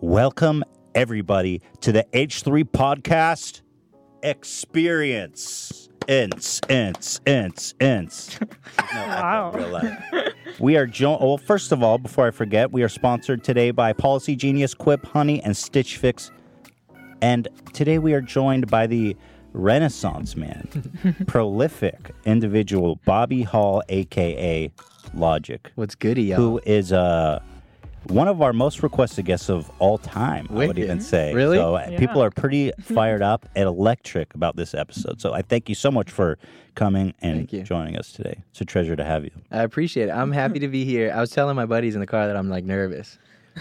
Welcome, everybody, to the H3 Podcast Experience. Ints, ints, ints, ints. Wow. Real life. We are joined. Well, first of all, before I forget, we are sponsored today by Policygenius, Quip, Honey, and Stitch Fix. And today we are joined by the Renaissance man, prolific individual Bobby Hall, aka Logic, What's goody, y'all? who is uh, one of our most requested guests of all time. I would even say. Really? So uh, people are pretty fired up and electric about this episode. So I thank you so much for coming and joining us today. It's a treasure to have you. I appreciate it. I'm happy to be here. I was telling my buddies in the car that I'm like nervous.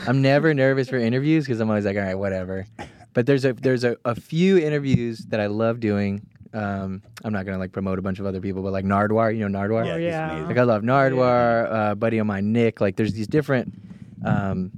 I'm never nervous for interviews because I'm always like, all right, whatever. But there's a there's a, a few interviews that I love doing. Um, I'm not gonna like promote a bunch of other people, but like Nardwuar, you know Nardwuar. Yeah, yeah. Like I love Nardwuar, uh, buddy of mine Nick. Like there's these different, um,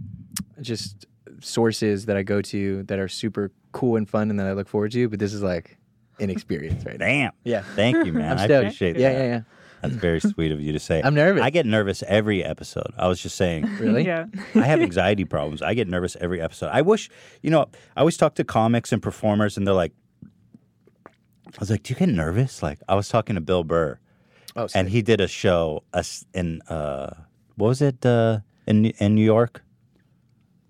just sources that I go to that are super cool and fun and that I look forward to. But this is like an experience right now. Damn. Yeah. Thank you, man. I'm I stoked. appreciate Yeah, that. yeah, yeah. That's very sweet of you to say. I'm nervous. I get nervous every episode. I was just saying. Really? Yeah. I have anxiety problems. I get nervous every episode. I wish, you know, I always talk to comics and performers, and they're like, I was like, "Do you get nervous?" Like, I was talking to Bill Burr, Oh, and he did a show us in uh, what was it uh, in in New York,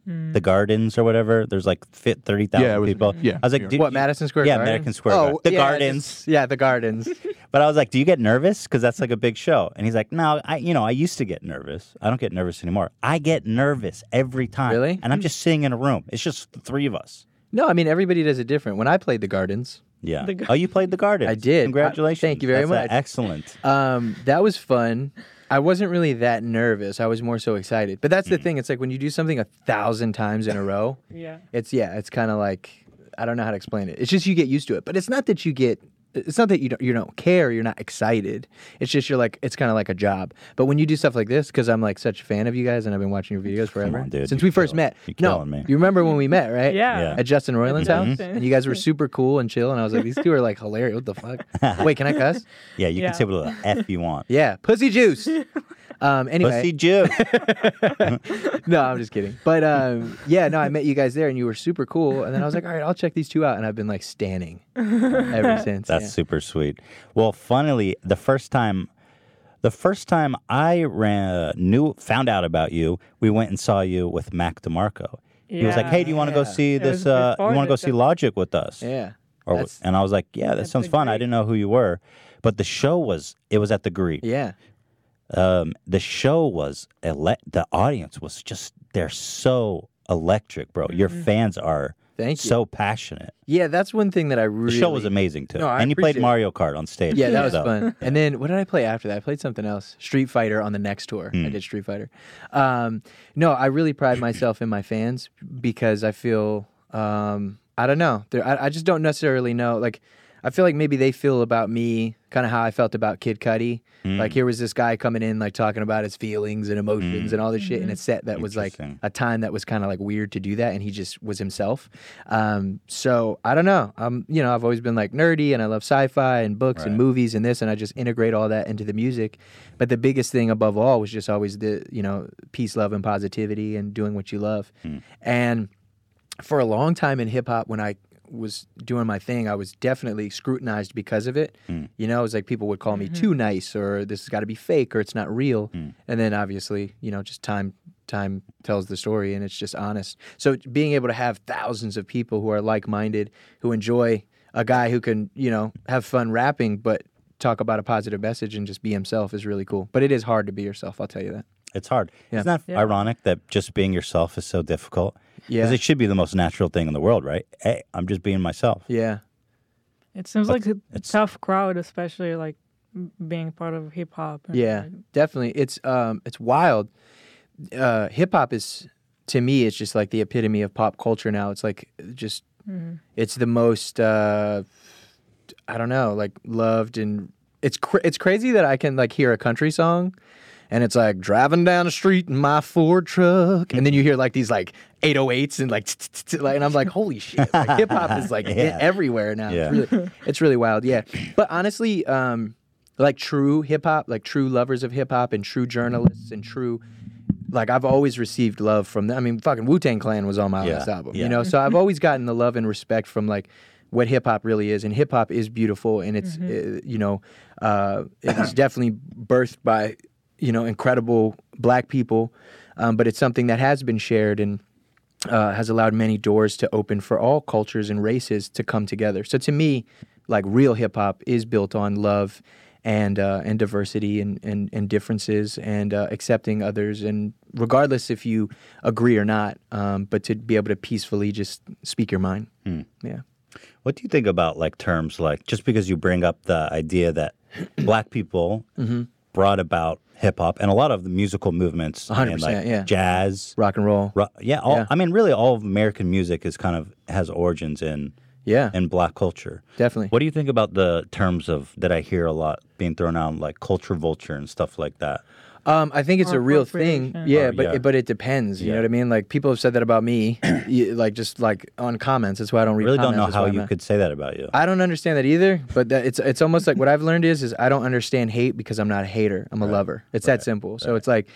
the Gardens or whatever. There's like fit thirty thousand Yeah, people. yeah, I was like, What you-" Madison Square Yeah, Garden? Madison Square Oh, Garden. The yeah, Gardens. just- Yeah, the gardens. But I was like, "Do you get nervous? Because that's like a big show." And he's like, "No, I, you know, I used to get nervous. I don't get nervous anymore. I get nervous every time. Really? And I'm just sitting in a room. It's just the three of us. no, I mean everybody does it different. When I played the gardens, Yeah. The gar- oh, you played the Garden. I did. I- Congratulations. thank you very That's, uh, much. excellent. um, that was fun. I wasn't really that nervous. I was more so excited. But that's the hmm. thing. It's like when you do something a thousand times in a row. Yeah. It's yeah. It's kind of like I don't know how to explain it. It's just you get used to it. But it's not that you get. It's not that you don't you don't care. You're not excited. It's just you're like it's kind of like a job. But when you do stuff like this, because I'm like such a fan of you guys and I've been watching your videos forever on, dude. since we first met. you're no, killing me. you remember when we met, right? Yeah. Yeah. At Justin Roiland's Mhm. house, and you guys were super cool and chill, and I was like, these two are like hilarious. What the fuck? Wait, can I cuss? Yeah, you Yeah. can say what the F you want. Yeah, pussy juice. Um, anyway, Pussy Jim. no, I'm just kidding. But um, yeah, no, I met you guys there, and you were super cool. And then I was like, all right, I'll check these two out, and I've been like standing ever since. That's yeah. super sweet. Well, funnily, the first time, the first time I ran, knew, found out about you, we went and saw you with Mac DeMarco. He was like, "Hey, do you want to go see this? Uh, you want to go see Logic with us?" yeah. Or, and I was like, "Yeah, that sounds the fun." I didn't know who you were, but the show was it was at the Greek. Yeah. Um, the show was ele- the audience was just they're so electric, bro. Your fans are Thank you. so passionate. Yeah, that's one thing that I really. The show was amazing too, No, I and you played it. Mario Kart on stage. Yeah, that was so- fun. And then what did I play after that? I played something else. Street Fighter on the next tour. Hmm. I did Street Fighter. Um, no, I really pride myself in my fans because I feel um, I don't know. I, I just don't necessarily know. Like, I feel like maybe they feel about me kind of how I felt about Kid Cudi. Hmm. Like here was this guy coming in like talking about his feelings and emotions and all this shit in a set that was like a time that was kind of like weird to do that and he just was himself. Um, so I don't know. Um, you know, I've always been like nerdy and I love sci-fi and books and movies and this and I just integrate all that into the music. But the biggest thing above all was just always the, you know, peace, love and positivity and doing what you love. Hmm. And for a long time in hip hop when I was doing my thing, I was definitely scrutinized because of it. Hmm. You know, it was like people would call me too nice or this has got to be fake or it's not real. Hmm. And then obviously, you know, just time time tells the story and it's just honest. So being able to have thousands of people who are like-minded, who enjoy a guy who can, you know, have fun rapping but talk about a positive message and just be himself is really cool. But it is hard to be yourself, I'll tell you that. It's hard. Yeah. Isn't that Yeah. ironic that just being yourself is so difficult? Yeah. Because it should be the most natural thing in the world, right? Hey, I'm just being myself. Yeah. It seems But like a it's- tough crowd, especially like being part of hip hop. Yeah, like, definitely. It's um, it's wild. Uh, hip hop is to me, it's just like the epitome of pop culture now. It's like just, mhm. it's the most. Uh, I don't know, like loved and it's cra- it's crazy that I can like hear a country song. And it's like driving down the street in my Ford truck, and then you hear like these like 808s and like, and I'm like, holy shit! Like, hip hop is like Yeah. everywhere now. Yeah. It's really, it's really wild. Yeah, but honestly, um, like true hip hop, like true lovers of hip hop and true journalists and true like I've always received love from them. I mean, fucking Wu Tang Clan was on my Yeah, last album, you know. So I've always gotten the love and respect from like what hip hop really is, and hip hop is beautiful, and it's uh, you know, uh, it's definitely birthed by you know incredible black people, um, but it's something that has been shared and uh, has allowed many doors to open for all cultures and races to come together. So to me, like real hip hop is built on love and uh, and diversity and, and, and differences and uh, accepting others and regardless if you agree or not, um, but to be able to peacefully just speak your mind. Yeah. What do you think about like terms like just because you bring up the idea that black people Mm-hmm. brought about hip hop and a lot of the musical movements, 100%, like yeah. jazz, Rock and roll. ro- yeah, all, Yeah. I mean, really, all of American music is kind of has origins in Yeah. in black culture. Definitely. What do you think about the terms of that I hear a lot being thrown out, like culture vulture and stuff like that? Um, I think it's a real thing. Appropriation. Yeah, Or- but yeah. but it depends. You Yeah. know what I mean? Like people have said that about me, like just like on comments. That's why I don't read. really don't know that's how why you not- could say that about you. I don't understand that either. But that it's it's almost like what I've learned is is I don't understand hate because I'm not a hater. I'm a lover. It's that simple. So it's like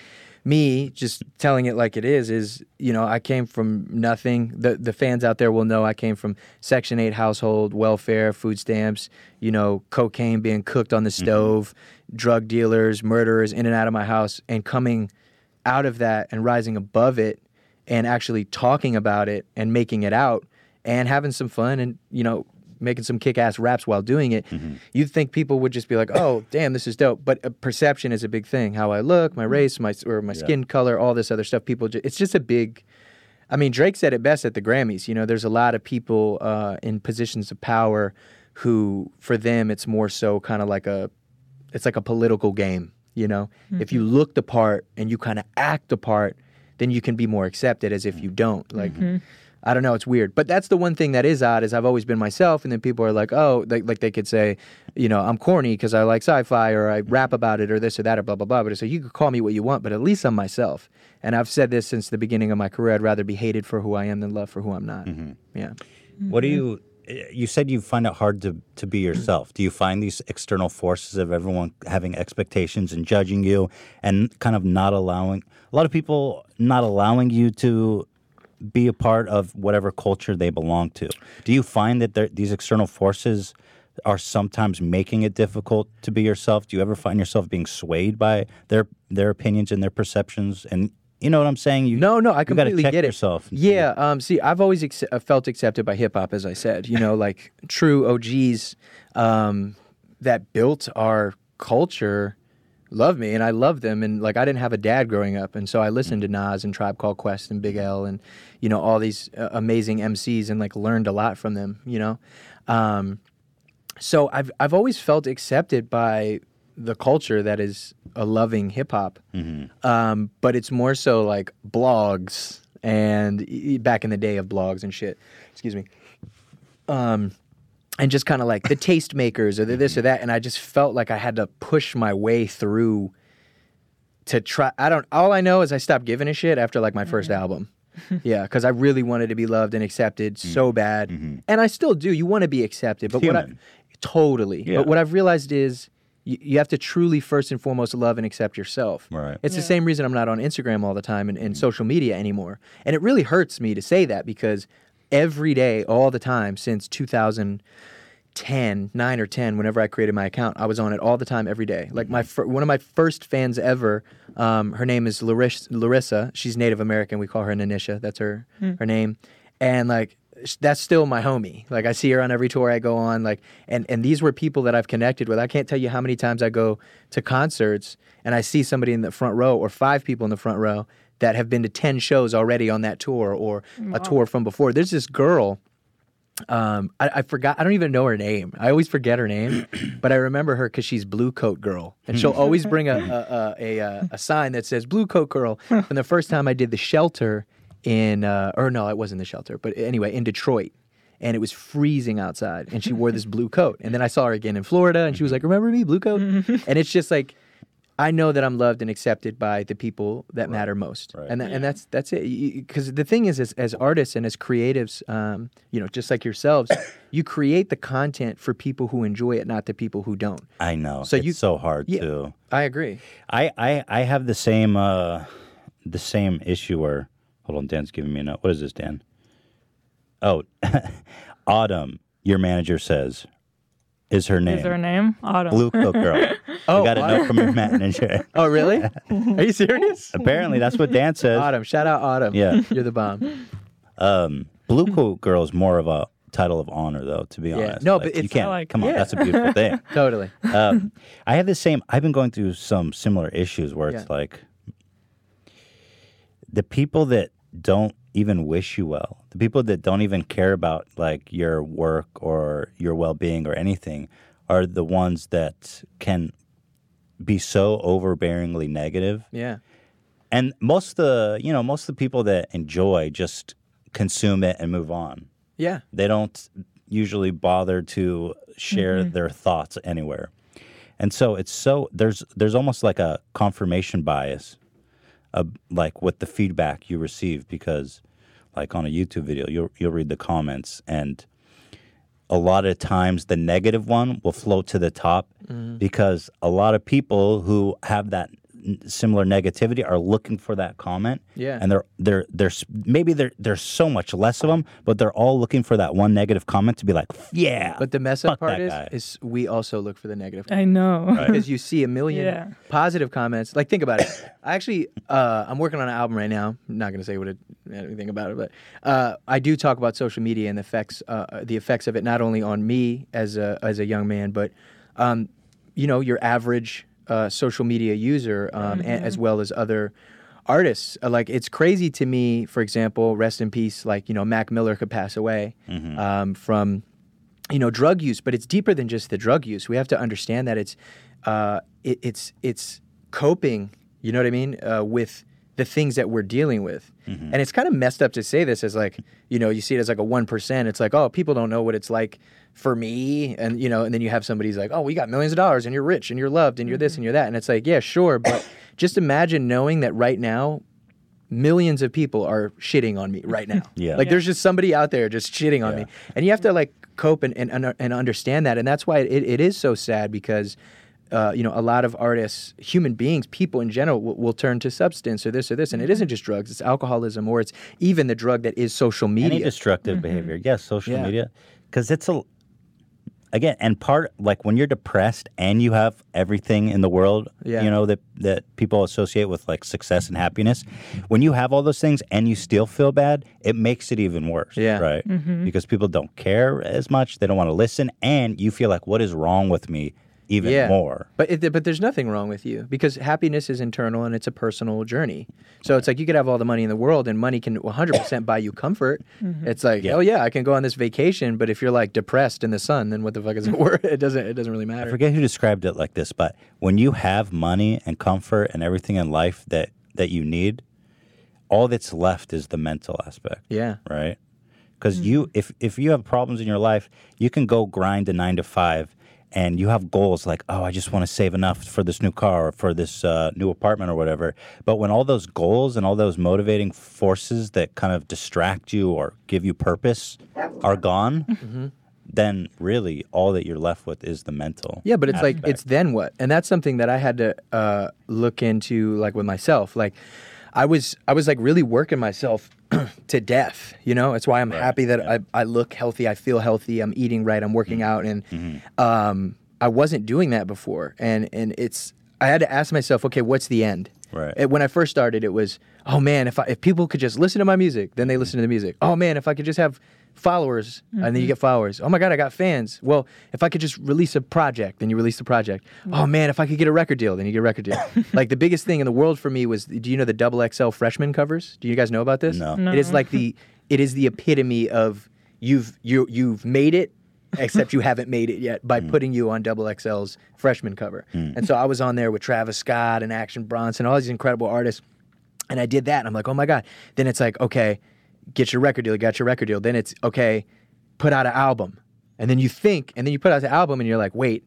me just telling it like it is is you know I came from nothing. The the fans out there will know I came from Section Eight household, welfare, food stamps. You know, cocaine being cooked on the stove, drug dealers, murderers in and out of my house, and coming out of that and rising above it and actually talking about it and making it out and having some fun and you know making some kick-ass raps while doing it you'd think people would just be like oh damn this is dope. But uh, perception is a big thing. How i look my race my or my skin color all this other stuff people ju- it's just a big I mean, Drake said it best at the Grammys. You know, there's a lot of people uh, in positions of power who, for them, it's more so kind of like a, it's like a political game. You know, if you mm-hmm. look the part and you kind of act the part, then you can be more accepted as if you don't. Like, mm-hmm. I don't know, it's weird. But that's the one thing that is odd is I've always been myself, and then people are like, oh, like, like they could say, you know, I'm corny because I like sci-fi or I mm-hmm. rap about it or this or that or blah blah blah. But it's like you could call me what you want, but at least I'm myself. And I've said this since the beginning of my career. I'd rather be hated for who I am than loved for who I'm not. Yeah. What do you? You said you find it hard to to be yourself. Do you find these external forces of everyone having expectations and judging you, and kind of not allowing a lot of people not allowing you to be a part of whatever culture they belong to? Do you find that there, these external forces are sometimes making it difficult to be yourself? Do you ever find yourself being swayed by their their opinions and their perceptions? And you know what I'm saying? You No, no, I you completely check get it. yourself. Yeah. Um. See, I've always ex- uh, felt accepted by hip hop, as I said. You know, like true OGs, um, that built our culture, love me, and I love them. And like, I didn't have a dad growing up, and so I listened to Nas and Tribe Called Quest and Big L, and you know all these uh, amazing MCs, and like learned a lot from them. You know, um, so I've I've always felt accepted by the culture that is a loving hip hop, mm-hmm. um, but it's more so like blogs and e- back in the day of blogs and shit. Excuse me. Um, and just kind of like the tastemakers or the this or mm-hmm. that, and I just felt like I had to push my way through to try. I don't. All I know is I stopped giving a shit after like my mm-hmm. first album. yeah, because I really wanted to be loved and accepted so bad, and I still do. You want to be accepted, but what I totally. Yeah. But what I've realized is you, you have to truly first and foremost love and accept yourself. Right. It's the same reason I'm not on Instagram all the time and, and mm. social media anymore. And it really hurts me to say that because every day, all the time since 2010, 9 or 10, whenever I created my account, I was on it all the time, every day. Like my mm-hmm. fir- one of my first fans ever, um, her name is Laris- Larissa. She's Native American. We call her Nanisha. That's her hmm. her name. And like sh- that's still my homie. Like I see her on every tour I go on. Like and and these were people that I've connected with. I can't tell you how many times I go to concerts and I see somebody in the front row or five people in the front row that have been to ten shows already on that tour or a tour from before. There's this girl. Um, I, I forgot. I don't even know her name. I always forget her name, but I remember her because she's Blue Coat Girl, and she'll always bring a a, a, a, a sign that says Blue Coat Girl. And the first time I did the shelter in, uh, or no, it wasn't the shelter, but anyway, in Detroit, and it was freezing outside, and she wore this blue coat. And then I saw her again in Florida, and she was like, "Remember me, Blue Coat?" and it's just like. I know that I'm loved and accepted by the people that matter most, Right. and tha- and that's that's it. Because the thing is, as, as artists and as creatives, um, you know, just like yourselves, you create the content for people who enjoy it, not the people who don't. I know. So it's you- so hard Yeah. to. I agree. I, I I have the same uh the same issue where hold on, Dan's giving me a note. What is this, Dan? Oh, Autumn, your manager says, is her name. Is her name Autumn? Blue Coat Girl. Oh, I got a note from your manager. Oh, really? Are you serious? Apparently, that's what Dan says. Autumn, shout out Autumn. Yeah. you're the bomb. Um, Blue Coat Girl is more of a title of honor, though. To be Yeah. honest, No, Like, but you can't. Like- come on, yeah. that's a beautiful thing. Totally. um, I have the same. I've been going through some similar issues where it's Yeah. like the people that don't even wish you well, the people that don't even care about like your work or your well-being or anything, are the ones that can be so overbearingly negative. Yeah. And most of the, you know, most of the people that enjoy just consume it and move on. Yeah. They don't usually bother to share mm-hmm. their thoughts anywhere. And so it's so there's there's almost like a confirmation bias of like with the feedback you receive because like on a YouTube video you'll you'll read the comments and a lot of times the negative one will float to the top mm-hmm. because a lot of people who have that similar negativity are looking for that comment Yeah. and they're they're there's maybe there there's so much less of them but they're all looking for that one negative comment to be like yeah But the mess up part that is, guy. is we also look for the negative. I know. because you see a million Yeah. positive comments. Like, think about it. I actually, uh, I'm working on an album right now. I'm not going to say what it, anything about it, but uh, I do talk about social media and the effects, uh, the effects of it, not only on me as a as a young man, but um, you know, your average uh, social media user, um, a- as well as other artists. Uh, like, it's crazy to me. For example, rest in peace. Like, you know, Mac Miller could pass away um, from you know drug use but it's deeper than just the drug use we have to understand that it's uh, it, it's it's coping you know what i mean uh, with the things that we're dealing with mm-hmm. and it's kind of messed up to say this as like you know you see it as like a 1% it's like oh people don't know what it's like for me and you know and then you have somebody who's like oh we got millions of dollars and you're rich and you're loved and you're this mm-hmm. and you're that and it's like yeah sure but just imagine knowing that right now millions of people are shitting on me right now. Yeah. Like Yeah. there's just somebody out there just shitting on Yeah. me. And you have to like cope and, and, and and understand that. And that's why it, it is so sad because uh, you know, a lot of artists, human beings, people in general will, will turn to substance or this or this. And it mm-hmm. isn't just drugs, it's alcoholism or it's even the drug that is social media. any destructive mm-hmm. behavior yes social Yeah. media because it's a again and part like when you're depressed and you have everything in the world Yeah. you know that that people associate with like success and happiness when you have all those things and you still feel bad it makes it even worse Yeah. right mm-hmm. because people don't care as much they don't want to listen and you feel like what is wrong with me even yeah. more But it, but there's nothing wrong with you because happiness is internal and it's a personal journey. So it's like you could have all the money in the world and money can 100% buy you comfort. Mm-hmm. It's like, Yeah. oh yeah, I can go on this vacation, but if you're like depressed in the sun, then what the fuck is it worth? It doesn't it doesn't really matter. I forget who described it like this, but when you have money and comfort and everything in life that that you need, all that's left is the mental aspect, Yeah. right? Because mm-hmm. you, if if you have problems in your life, you can go grind a nine to five, and you have goals like, oh, I just want to save enough for this new car or for this uh, new apartment or whatever. But when all those goals and all those motivating forces that kind of distract you or give you purpose are gone. Then really, all that you're left with is the mental. Yeah, but it's like it's then what, and that's something that I had to uh, look into, like with myself. Like, I was I was like really working myself to death. You know, it's why I'm happy that I, I look healthy, I feel healthy, I'm eating right, I'm working out, and um, I wasn't doing that before, and and it's I had to ask myself, okay, what's the end? Right. And when I first started, it was, oh man, if I, if people could just listen to my music, then they listen to the music. Oh man, if I could just have followers, and then you mm-hmm. get followers. Oh my god, I got fans. Well, if I could just release a project, then you release the project. Mm-hmm. Oh man, if I could get a record deal, then you get a record deal. like the biggest thing in the world for me was, do you know the double XL freshman covers? Do you guys know about this? No. No. It is like the, it is the epitome of you've you you've made it. Except you haven't made it yet by mm. putting you on Double XL's freshman cover. Mm. And so I was on there with Travis Scott and Action Bronson, all these incredible artists. And I did that. And I'm like, oh my God. Then it's like, okay, get your record deal. You got your record deal. Then it's, okay, put out an album. And then you think, and then you put out the album and you're like, wait,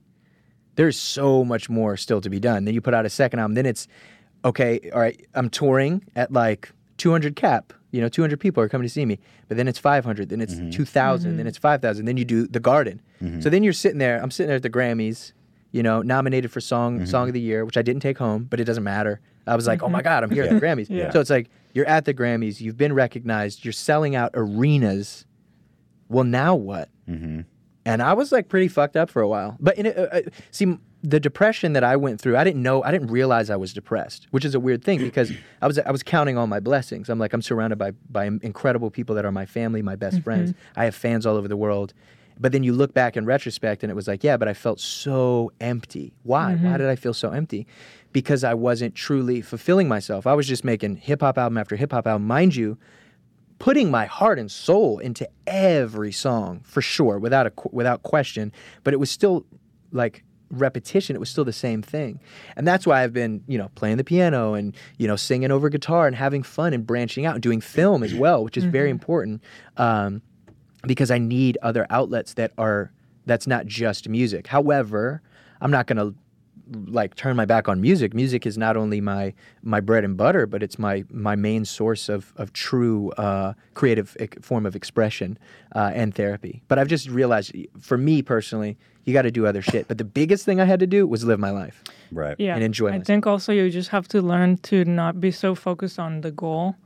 there's so much more still to be done. Then you put out a second album. Then it's, okay, all right, I'm touring at like 200 cap. You know, 200 people are coming to see me. But then it's 500. Then it's mm-hmm. 2,000. Then mm-hmm. it's 5,000. Then you do the garden. Mm-hmm. So then you're sitting there. I'm sitting there at the Grammys. you know, nominated for song Mm-hmm. song of the year, which I didn't take home, but it doesn't matter. I was like, oh my god, I'm here at the Grammys. Yeah. So it's like you're at the Grammys, you've been recognized, you're selling out arenas. Well, now what? Mm-hmm. and I was like pretty fucked up for a while. But in a, uh, uh, see, the depression that I went through, I didn't know, I didn't realize I was depressed, which is a weird thing because I was I was counting all my blessings. I'm like I'm surrounded by by incredible people that are my family, my best friends. I have fans all over the world. But then you look back in retrospect and it was like, yeah, but I felt so empty. Why? Why did I feel so empty? Because I wasn't truly fulfilling myself. I was just making hip hop album after hip hop album. Mind you, putting my heart and soul into every song for sure without a without question but it was still like repetition it was still the same thing and that's why i've been you know playing the piano and you know singing over guitar and having fun and branching out and doing film as well which is very important um, because i need other outlets that are that's not just music however i'm not going to like turn my back on music. Music is not only my my bread and butter, but it's my my main source of of true uh, creative ec- form of expression uh, and therapy. But I've just realized, for me personally, you got to do other shit. But the biggest thing I had to do was live my life. Right. Yeah. and enjoy it. I myself. think also you just have to learn to not be so focused on the goal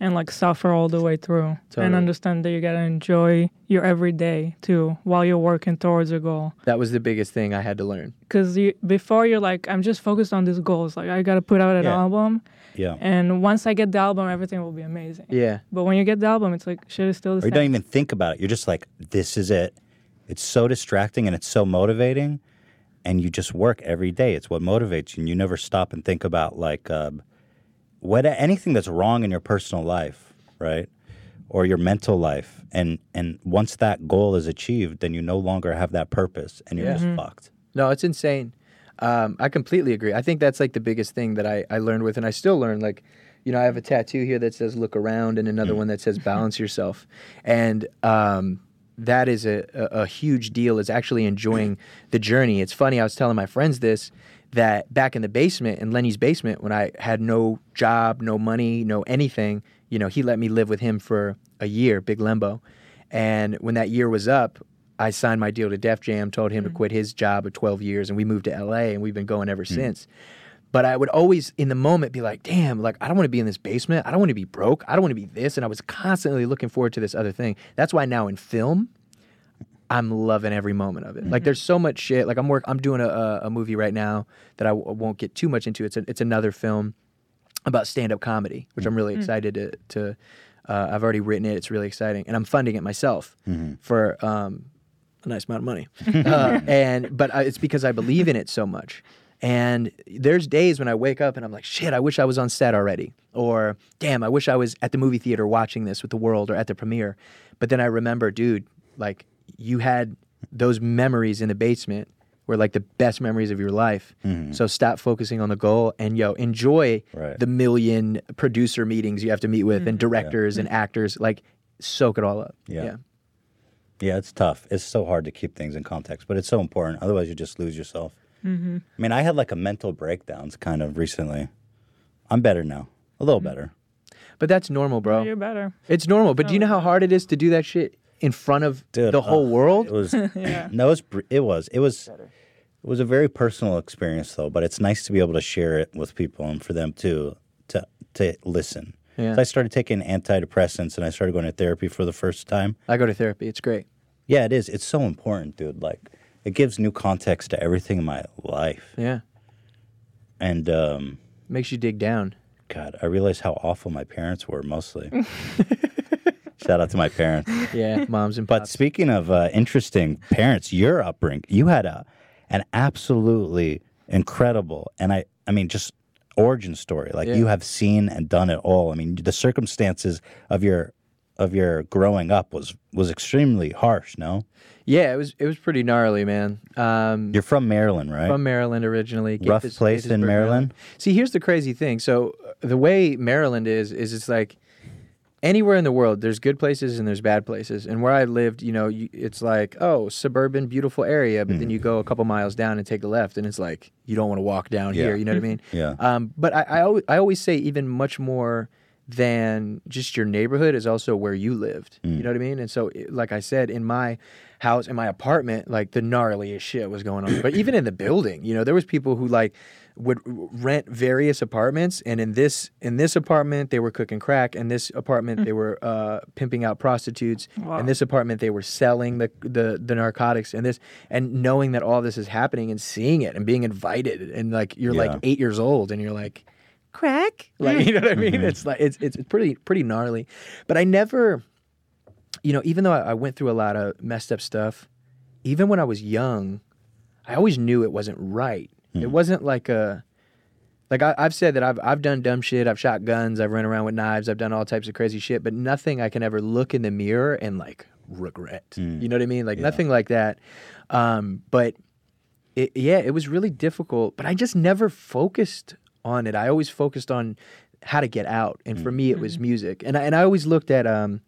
and like suffer all the way through Totally. and understand that you gotta enjoy your everyday too while you're working towards a goal. That was the biggest thing I had to learn. Because you, before you're like, I'm just focused on these goals. Like I gotta put out an Yeah. album, Yeah. and once I get the album, everything will be amazing. Yeah, But when you get the album, it's like shit is still the Or you don't even think about it. You're just like, this is it. It's so distracting and it's so motivating. And you just work every day. It's what motivates you. And you never stop and think about like um, what anything that's wrong in your personal life, right? Or your mental life. And and once that goal is achieved, then you no longer have that purpose and you're Yeah. just fucked. No, it's insane. Um, I completely agree. I think that's like the biggest thing that I, I learned with, and I still learn. Like, you know, I have a tattoo here that says "Look around" and another one that says "Balance yourself," and um, that is a, a, a huge deal. Is actually enjoying the journey. It's funny. I was telling my friends this that back in the basement, in Lenny's basement, when I had no job, no money, no anything, you know, he let me live with him for a year, Big Lenbo, and when that year was up, I signed my deal to Def Jam, told him to mm-hmm. quit his job of 12 years, and we moved to LA, and we've been going ever mm. since. But I would always, in the moment, be like, damn, like, I don't want to be in this basement. I don't want to be broke. I don't want to be this. And I was constantly looking forward to this other thing. That's why now in film, I'm loving every moment of it. Like, there's so much shit. Like, I'm work, I'm doing a, a, a movie right now that I w- won't get too much into. It's, a, it's another film about stand-up comedy, which I'm really excited to. to uh, I've already written it. It's really exciting, and I'm funding it myself for um, a nice amount of money. uh, and but I, it's because I believe in it so much. And there's days when I wake up and I'm like, shit, I wish I was on set already, or damn, I wish I was at the movie theater watching this with the world or at the premiere. But then I remember, dude, like you had those memories in the basement were like the best memories of your life. Mm-hmm. So stop focusing on the goal and yo, enjoy Right. the million producer meetings you have to meet with and mm-hmm. directors and actors. Like soak it all up. Yeah. yeah. Yeah, it's tough. It's so hard to keep things in context, but it's so important. Otherwise, you just lose yourself. Mm-hmm. I mean, I had like a mental breakdowns kind of recently. I'm better now, a little mm-hmm. better. But that's normal, bro. You're better. It's normal. But do you know how hard it is to do that shit in front of Dude, the whole ugh, world? It was no, it was it was it was it was a very personal experience though. But it's nice to be able to share it with people and for them to to to listen. Yeah. So I started taking antidepressants and I started going to therapy for the first time. I go to therapy. It's great. Yeah, it is. It's so important, dude. Like it gives new context to everything in my life. Yeah. And um, Makes you dig down. God, I realized how awful my parents were mostly. Shout out to my parents. Yeah. Moms and But speaking of uh, interesting parents, your upbringing, you had a an absolutely incredible and I I mean just origin story. Like Yeah. you have seen and done it all. I mean the circumstances of your of your growing up was was extremely harsh. No, yeah, it was it was pretty gnarly, man. Um, you're from Maryland, right? from Maryland originally. Rough place in Gaithersburg, Maryland? See, here's the crazy thing. So uh, the way Maryland is is it's like anywhere in the world, there's good places and there's bad places. And where I lived, you know, you, it's like oh, suburban, beautiful area, but Hmm. then you go a couple miles down and take a left, and it's like you don't want to walk down Yeah. here. You know what I mean? Yeah. Um, but I I always, I always say even much more than just your neighborhood is also where you lived. Mm. You know what I mean? And so, like I said, in my house, in my apartment, like the gnarliest shit was going on. But even in the building, you know, there was people who like would rent various apartments, and in this in this apartment they were cooking crack, in this apartment they were uh, pimping out prostitutes, Wow. in this apartment they were selling the, the the narcotics, and this and knowing that all this is happening and seeing it and being invited, and like you're Yeah. like eight years old, and you're like crack? like you know what i mean? It's like it's it's pretty pretty gnarly. But i never you know even though I, I went through a lot of messed up stuff even when i was young i always knew it wasn't right it wasn't like a like I, i've said that I've, I've done dumb shit. I've shot guns. I've run around with knives. I've done all types of crazy shit but nothing i can ever look in the mirror and like regret. You know what i mean? Like nothing like that. Um, but it, yeah, it was really difficult, but I just never focused on it. I always focused on how to get out, and for me, it was music. And I, and I always looked at um,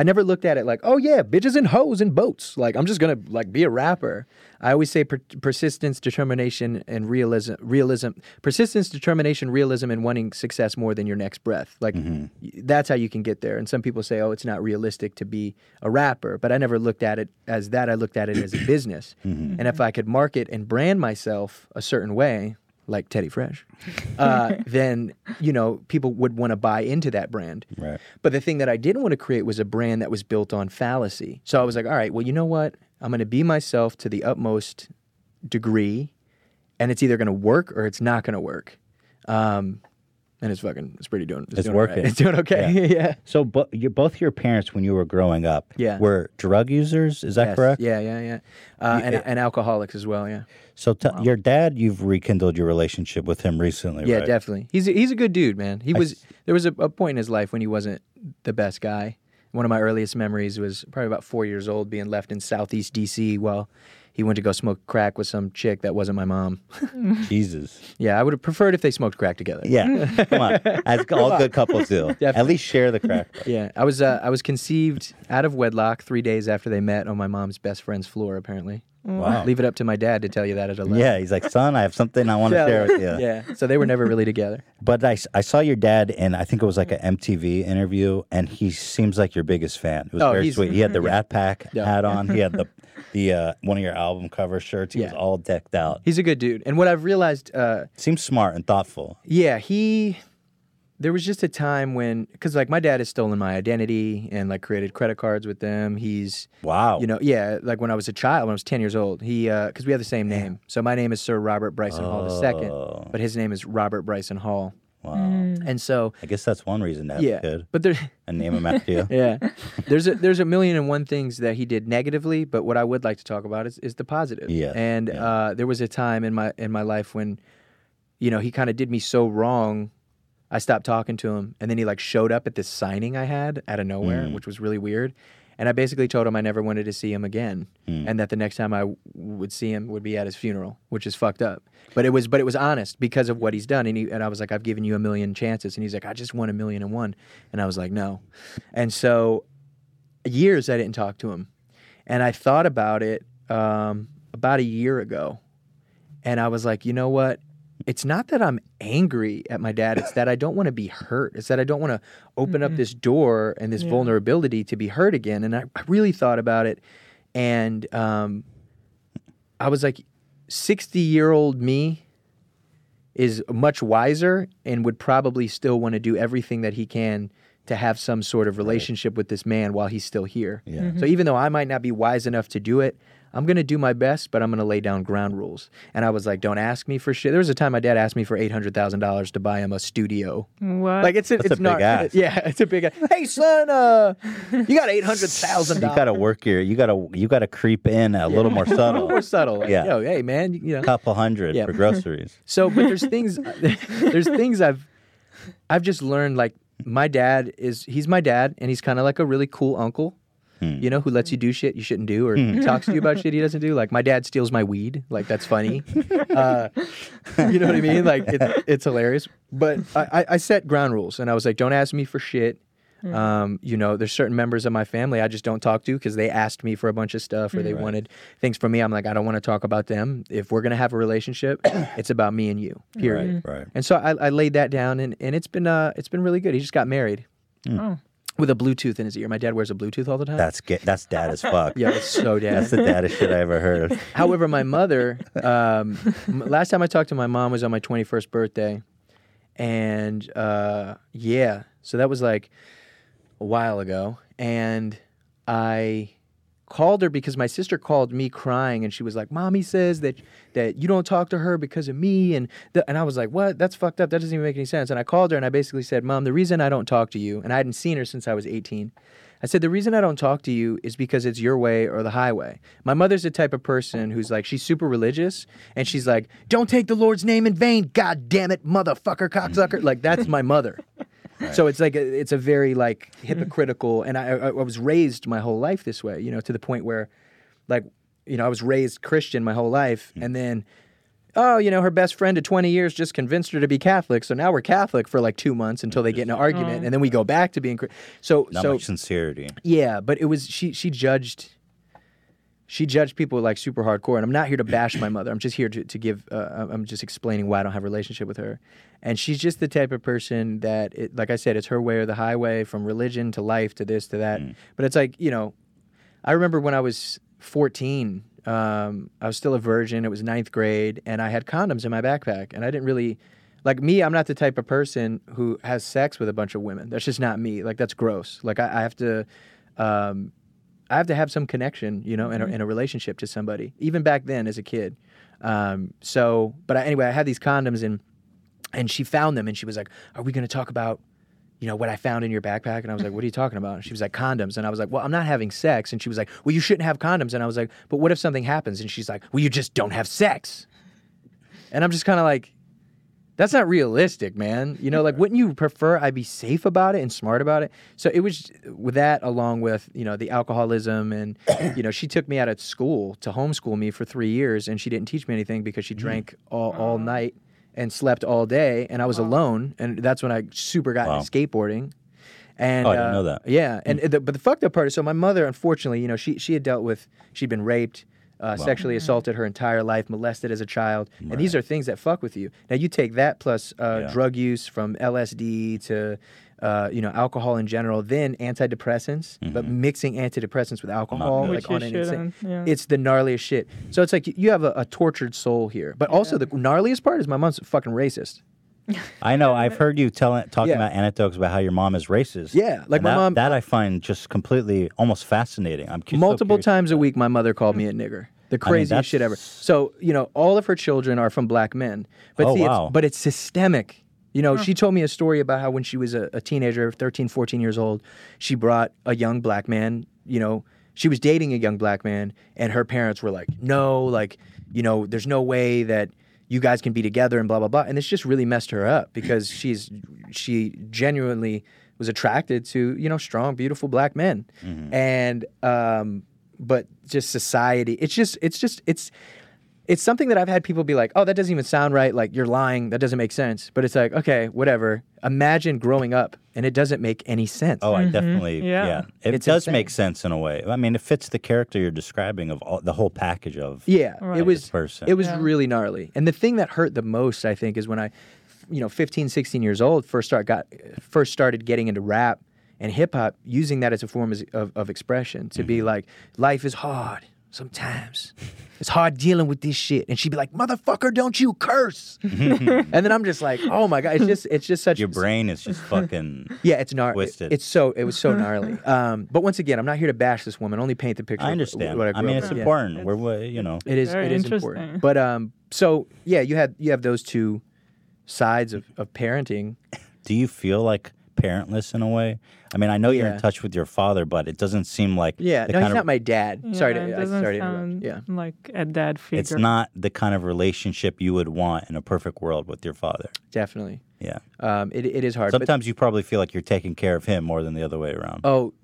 I never looked at it like, oh yeah, bitches and hoes and boats. Like I'm just gonna like be a rapper. I always say per- persistence, determination, and realism. Realism, persistence, determination, realism, and wanting success more than your next breath. Like mm-hmm. y- that's how you can get there. And some people say, oh, it's not realistic to be a rapper, but I never looked at it as that. I looked at it as a business. Mm-hmm. And if I could market and brand myself a certain way, like Teddy Fresh, uh, then you know people would want to buy into that brand. Right. But the thing that I didn't want to create was a brand that was built on fallacy. So I was like, all right, well, you know what? I'm going to be myself to the utmost degree, and it's either going to work or it's not going to work. Um, and it's fucking, it's pretty doing, it's, It's doing all right. working. It's doing okay. Yeah. yeah. So, but your both your parents, when you were growing up, Yeah. were drug users. Is that Yes. correct? Yeah, yeah, yeah. Uh, and, and alcoholics as well. Yeah. So, t- your dad, you've rekindled your relationship with him recently, right? Yeah, right? definitely. He's a, he's a good dude, man. He was there was a, a point in his life when he wasn't the best guy. One of my earliest memories was probably about four years old, being left in Southeast DC while he went to go smoke crack with some chick that wasn't my mom. Jesus. yeah, I would have preferred if they smoked crack together. Yeah. Come on. As all good couples do. At least share the crack. Yeah, I was uh, I was conceived out of wedlock three days after they met on my mom's best friend's floor. Apparently, Wow. leave it up to my dad to tell you that at eleven. Yeah. He's like, son, I have something I want to share with you. Yeah, so they were never really together. But I, I saw your dad in, I think it was like an MTV interview, and he seems like your biggest fan. It was Oh, very sweet. He had the RattPack Yeah. hat on. He had the the uh, one of your album cover shirts. He was Yeah. all decked out. He's a good dude, and what I've realized. Uh, Seems smart and thoughtful. Yeah, he. There was just a time when, because like my dad has stolen my identity and like created credit cards with them. He's, Wow. you know, yeah, like when I was a child, when I was ten years old, he, because we have the same name. So my name is Sir Robert Bryson Hall II, Oh. but his name is Robert Bryson Hall. wow. And so, I guess that's one reason to have yeah, a kid but there, and name him after you. yeah, there's a there's a million and one things that he did negatively, but what I would like to talk about is, is the positive. Yes, and yeah. uh, there was a time in my in my life when, you know, he kind of did me so wrong. I stopped talking to him, and then he like showed up at this signing I had out of nowhere, Mm. which was really weird. And I basically told him I never wanted to see him again, Mm. and that the next time I w- would see him would be at his funeral, which is fucked up. But it was, but it was honest because of what he's done. And he, and I was like, I've given you a million chances, and he's like, I just won a million and one, and I was like, no. And so, years I didn't talk to him, and I thought about it um, about a year ago, and I was like, you know what? It's not that I'm angry at my dad. It's that I don't want to be hurt. It's that I don't want to open up this door and this Yeah. vulnerability to be hurt again. And I, I really thought about it. And um, I was like, 60 year old me is much wiser and would probably still want to do everything that he can to have some sort of relationship with this man while he's still here. Yeah. So even though I might not be wise enough to do it, I'm gonna do my best, but I'm gonna lay down ground rules. And I was like, "Don't ask me for shit." There was a time my dad asked me for eight hundred thousand dollars to buy him a studio. What? Like it's a, That's it's a big not, ask. Yeah, it's a big. ask. Hey son, uh, you got eight hundred thousand You gotta work your. You gotta. You gotta creep in a little more a little subtle. more subtle. Like, Yeah. Yo, hey man, you know. couple hundred Yeah. for groceries. So, but there's things, there's things I've, I've just learned. Like my dad is, he's my dad, and he's kind of like a really cool uncle. Hmm. You know, who lets you do shit you shouldn't do, or talks to you about shit he doesn't do. Like my dad steals my weed. Like that's funny. uh, you know what I mean? Like it's, it's hilarious. But I, I, I set ground rules, and I was like, don't ask me for shit. Um, you know, there's certain members of my family I just don't talk to because they asked me for a bunch of stuff or they wanted things from me. I'm like, I don't want to talk about them. If we're gonna have a relationship, it's about me and you. Period. Right. And so I, I laid that down, and, and it's been uh it's been really good. He just got married Oh. With a Bluetooth in his ear. My dad wears a Bluetooth all the time. That's get, that's dad as fuck. yeah, it's so dad. That's the daddest shit I ever heard. However, my mother, um, last time I talked to my mom was on my 21st birthday. And uh, yeah, so that was like a while ago. And I called her because my sister called me crying and she was like, Mommy says that, that you don't talk to her because of me. And, and I was like, What? That's fucked up. That doesn't even make any sense. And I called her and I basically said, Mom, the reason I don't talk to you, and I hadn't seen her since I was 18. I said, the reason I don't talk to you is because it's your way or the highway. My mother's the type of person who's like, she's super religious and she's like, don't take the Lord's name in vain. God damn it, motherfucker, cocksucker. like, that's my mother. So it's like, a, it's a very like hypocritical, and I, I, I was raised my whole life this way, you know, to the point where like, you know, I was raised Christian my whole life. Hmm. And then, oh, you know, her best friend of 20 years just convinced her to be Catholic. So now we're Catholic for like two months until they get in an argument. And then we go back to being, so, Not so much sincerity. yeah, but it was she she judged she judged people like super hardcore and I'm not here to bash my mother. I'm just here to, to give uh, I'm just explaining why I don't have a relationship with her. And she's just the type of person that it, like I said it's her way or the highway from religion to life to this to that. But it's like, you know, I remember when I was 14, um, I was still a virgin. It was ninth grade, and I had condoms in my backpack. And I didn't really, like me, I'm not the type of person who has sex with a bunch of women. That's just not me. Like, that's gross. Like, I, I have to. Um, I have to have some connection, you know, in a, in a relationship to somebody, even back then as a kid. Um, so, but I, anyway, I had these condoms and and she found them and she was like, "Are we going to talk about, you know, what I found in your backpack?" And I was like, "What are you talking about?" And she was like, "Condoms." And I was like, "Well, I'm not having sex." And she was like, "Well, you shouldn't have condoms." And I was like, "But what if something happens?" And she's like, "Well, you just don't have sex." And I'm just kind of like, that's not realistic, man. You know, like, wouldn't you prefer I be safe about it and smart about it? So it was with that, along with you know the alcoholism, and you know she took me out of school to homeschool me for three years, and she didn't teach me anything because she drank all all night and slept all day, and I was alone, and that's when I super got Wow. into skateboarding. And Oh, I didn't uh, know that. Yeah, and the, but the fucked up part is, so my mother, unfortunately, you know, she she had dealt with, she'd been raped, uh, sexually assaulted her entire life, molested as a child, and these are things that fuck with you. Now you take that plus uh, Yeah. drug use from LSD to, uh, you know, alcohol in general, then antidepressants, but mixing antidepressants with alcohol, good. like on you an insane, yeah. it's the gnarliest shit. So it's like you have a, a tortured soul here, but also the gnarliest part is my mom's fucking racist. I know. I've heard you telling talking Yeah. about anecdotes about how your mom is racist. Yeah, like And my that, mom- That I find just completely almost fascinating. I'm cu- so multiple times a week my mother called me a mm. nigger the craziest that's- shit ever so you know all of her children are from black men but Oh, see wow. it's, but it's systemic you know she told me a story about how when she was a, a teenager 13 14 years old she brought a young black man you know she was dating a young black man and her parents were like no like you know there's no way that you guys can be together and blah blah blah. And this just really messed her up because she's she genuinely was attracted to you know strong beautiful black men. And um but just society it's just it's just it's it's something that I've had people be like, "Oh, that doesn't even sound right. Like you're lying. That doesn't make sense." But it's like, okay, whatever. Imagine growing up and it doesn't make any sense. Oh, I definitely, yeah. Yeah. It It's does insane. make sense in a way. I mean, it fits the character you're describing of all, the whole package of. Yeah, it was This person. it was Yeah. really gnarly. And the thing that hurt the most, I think, is when I, you know, 15, 16 years old, first start got first started getting into rap and hip hop, using that as a form as- of, of expression to Mm-hmm. be like, life is hard sometimes. It's hard dealing with this shit. And she'd be like, motherfucker, don't you curse. and then I'm just like, oh my God. It's just it's just such Your brain is just fucking. Yeah, it's gnarly. Twisted. It's so it was so gnarly. Um, but once again, I'm not here to bash this woman. Only paint the picture. I understand. What I, I, mean, up it's with. Yeah. important. We're, we you know. It is. Very It is important. But um, so yeah, you had you have those two sides of, of parenting. Do you feel like parentless in a way? I mean, I know you're in touch with your father, but it doesn't seem like. Yeah, the no, kind he's of, not my dad. sorry, to, it doesn't sorry sound interrupt. Yeah, like a dad figure. It's not the kind of relationship you would want in a perfect world with your father. definitely. Yeah. Um, it, it is hard. but- Sometimes you probably feel like you're taking care of him more than the other way around. oh,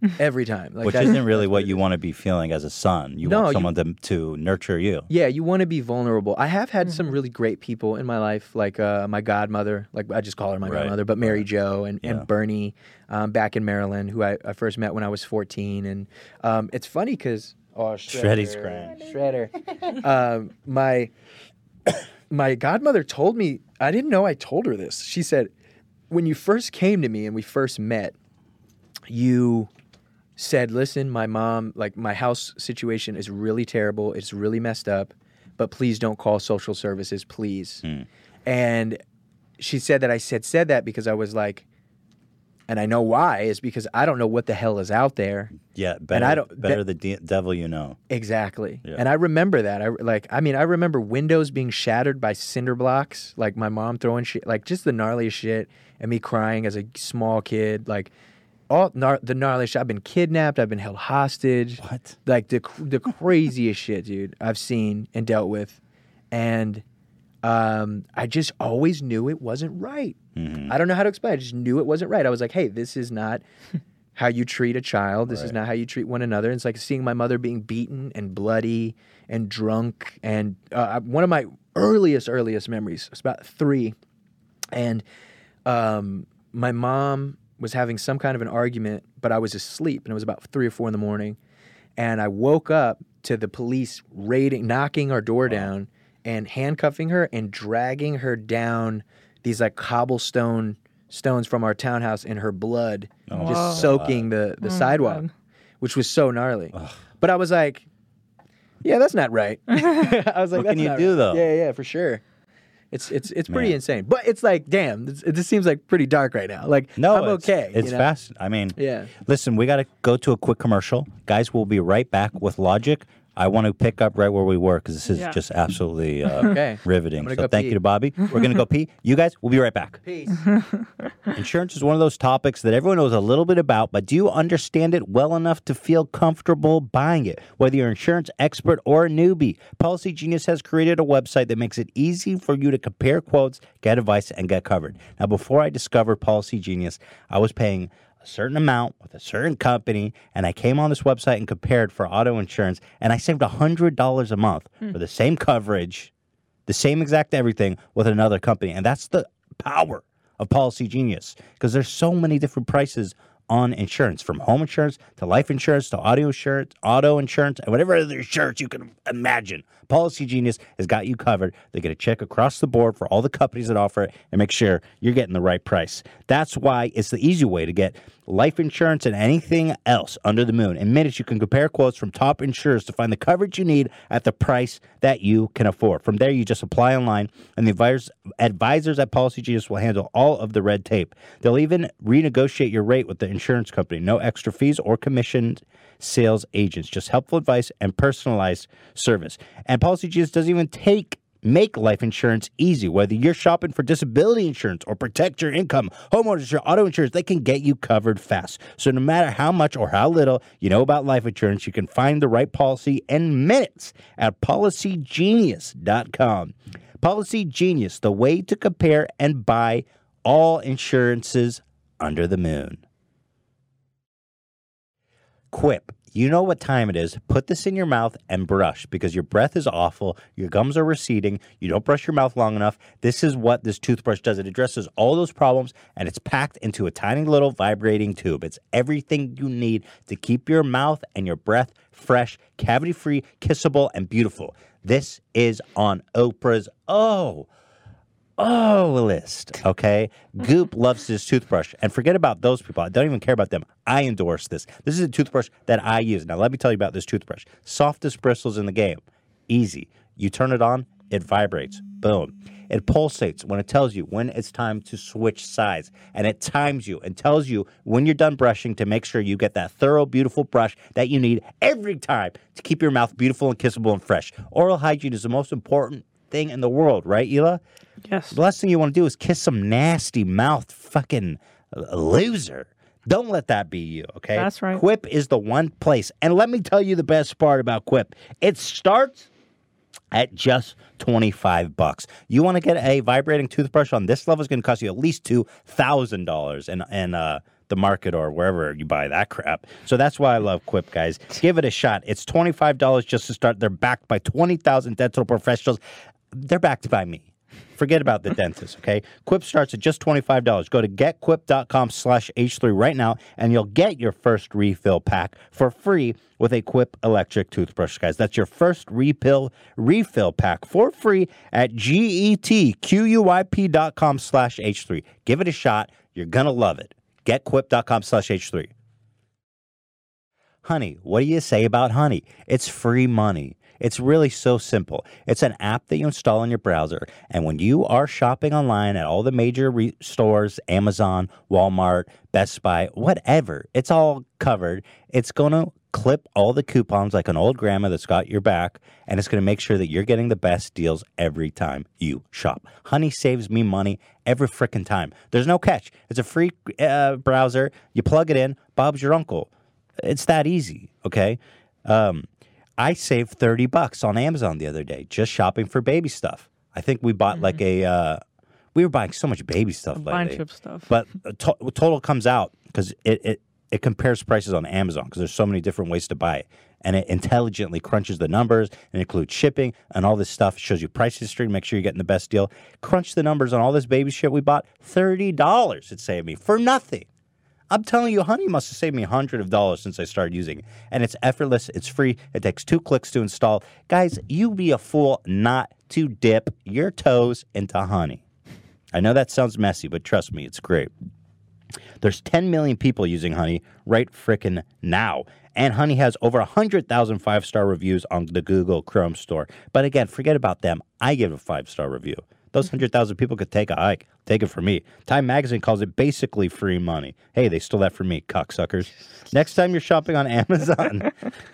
every time. Like Which that's- isn't really what you want to be feeling as a son. You No, want you- someone to, to nurture you. Yeah, you want to be vulnerable. I have had some really great people in my life, like uh, my godmother, like I just call her my Right, godmother, but Mary Jo and, Yeah. and Bernie um, back in Maryland, who I, I first met when I was 14. And um, it's funny because, oh, Shreddy's Shredder, crying. Shredder. um, my, my godmother told me, I didn't know I told her this. She said, when you first came to me and we first met, you said, "Listen, my mom, like my house situation is really terrible. It's really messed up, but please don't call social services, please." Hmm. And she said that I said said that because I was like, and I know why is because I don't know what the hell is out there. Yeah, better, I don't- better that- the de- devil you know. Exactly. Yeah. And I remember that. I like I mean I remember windows being shattered by cinder blocks, like my mom throwing shit like just the gnarliest shit and me crying as a small kid like all gnar- the gnarliest. I've been kidnapped, I've been held hostage. What? Like the the craziest shit, dude, I've seen and dealt with. And um, I just always knew it wasn't right. Mm-hmm. I don't know how to explain. It. I just knew it wasn't right. I was like, hey, this is not how you treat a child. This is not how you treat one another. It's like seeing my mother being beaten and bloody and drunk. And uh, one of my earliest, earliest memories was about three. And um, my mom was having some kind of an argument, but I was asleep, and it was about three or four in the morning. And I woke up to the police raiding, knocking our door down, and handcuffing her and dragging her down these like cobblestone stones from our townhouse in her blood, Oh, just wow. soaking the the Oh, sidewalk, God. which was so gnarly. But I was like, yeah, that's not right. I was like, What can you not do, right." though? Yeah, yeah, for sure. It's it's it's pretty Man. insane, but it's like, damn, this, it just seems like pretty dark right now. Like, No, I'm it's, okay. It's you know? fast. I mean, Yeah. Listen, we got to go to a quick commercial, guys. We'll be right back with logic. I want to pick up right where we were because this is Yeah. just absolutely uh, Okay. riveting. So go thank pee. you to Bobby. We're gonna go pee. You guys, we'll be right back. Peace. Insurance is one of those topics that everyone knows a little bit about, but do you understand it well enough to feel comfortable buying it? Whether you're an insurance expert or a newbie, Policygenius has created a website that makes it easy for you to compare quotes, get advice, and get covered. Now, before I discovered Policygenius, I was paying a certain amount with a certain company, and I came on this website and compared for auto insurance, and I saved $100 a month hmm. for the same coverage the same exact everything with another company. And that's the power of Policygenius because there's so many different prices on insurance from home insurance to life insurance to auto insurance, auto insurance, and whatever other insurance you can imagine. Policygenius has got you covered. They get a check across the board for all the companies that offer it and make sure you're getting the right price. That's why it's the easy way to get life insurance and anything else under the moon. In minutes, you can compare quotes from top insurers to find the coverage you need at the price that you can afford. From there, you just apply online, and the advisors, advisors at Policygenius will handle all of the red tape. They'll even renegotiate your rate with the insurance company. No extra fees or commissioned sales agents, just helpful advice and personalized service. And Policygenius doesn't even take Make life insurance easy. Whether you're shopping for disability insurance or protect your income, homeowners auto insurance, they can get you covered fast. So no matter how much or how little you know about life insurance, you can find the right policy in minutes at policygenius.com. Policygenius, the way to compare and buy all insurances under the moon. Quip. You know what time it is. Put this in your mouth and brush because your breath is awful. Your gums are receding. You don't brush your mouth long enough. This is what this toothbrush does. It addresses all those problems and it's packed into a tiny little vibrating tube. It's everything you need to keep your mouth and your breath fresh, cavity free, kissable, and beautiful. This is on Oprah's Oh oh list. Okay. Goop loves this toothbrush. And forget about those people. I don't even care about them. I endorse this. This is a toothbrush that I use. Now, let me tell you about this toothbrush. Softest bristles in the game. Easy. You turn it on, it vibrates. Boom. It pulsates when it tells you when it's time to switch sides. And it times you and tells you when you're done brushing to make sure you get that thorough, beautiful brush that you need every time to keep your mouth beautiful and kissable and fresh. Oral hygiene is the most important thing in the world, right, Ela? Yes. The last thing you want to do is kiss some nasty mouth fucking loser. Don't let that be you, okay? That's right. Quip is the one place. And let me tell you the best part about Quip. It starts at just 25 bucks. You want to get a vibrating toothbrush on this level is going to cost you at least $2,000 and and uh the market or wherever you buy that crap. So that's why I love Quip, guys. Give it a shot. It's twenty five dollars just to start. They're backed by twenty thousand dental professionals. They're backed by me. Forget about the dentist, okay? Quip starts at just $25. Go to getquip.com slash H3 right now, and you'll get your first refill pack for free with a Quip electric toothbrush, guys. That's your first refill refill pack for free at getquip.com slash H3. Give it a shot. You're going to love it. Getquip.com slash H3. Honey, what do you say about Honey? It's free money. It's really so simple. It's an app that you install in your browser, and when you are shopping online at all the major re- stores, Amazon, Walmart, Best Buy, whatever, it's all covered. It's going to clip all the coupons like an old grandma that's got your back, and it's going to make sure that you're getting the best deals every time you shop. Honey saves me money every frickin' time. There's no catch. It's a free uh, browser. You plug it in. Bob's your uncle. It's that easy. Okay. Um, I saved 30 bucks on Amazon the other day just shopping for baby stuff. I think we bought like a, uh, we were buying so much baby stuff A lately. bunch of stuff. But to- total comes out because it, it, it compares prices on Amazon because there's so many different ways to buy it. And it intelligently crunches the numbers and includes shipping and all this stuff. It Shows you price history, make sure you're getting the best deal. Crunch the numbers on all this baby shit we bought. $30 it saved me for nothing. I'm telling you, Honey must have saved me a hundred of dollars since I started using it. And it's effortless, it's free, it takes two clicks to install. Guys, you be a fool not to dip your toes into honey. I know that sounds messy, but trust me, it's great. There's 10 million people using Honey right frickin' now. And Honey has over 100,000 five star reviews on the Google Chrome store. But again, forget about them. I give a five star review. Those 100,000 people could take a hike. Take it from me. Time Magazine calls it basically free money. Hey, they stole that from me, cocksuckers. Next time you're shopping on Amazon,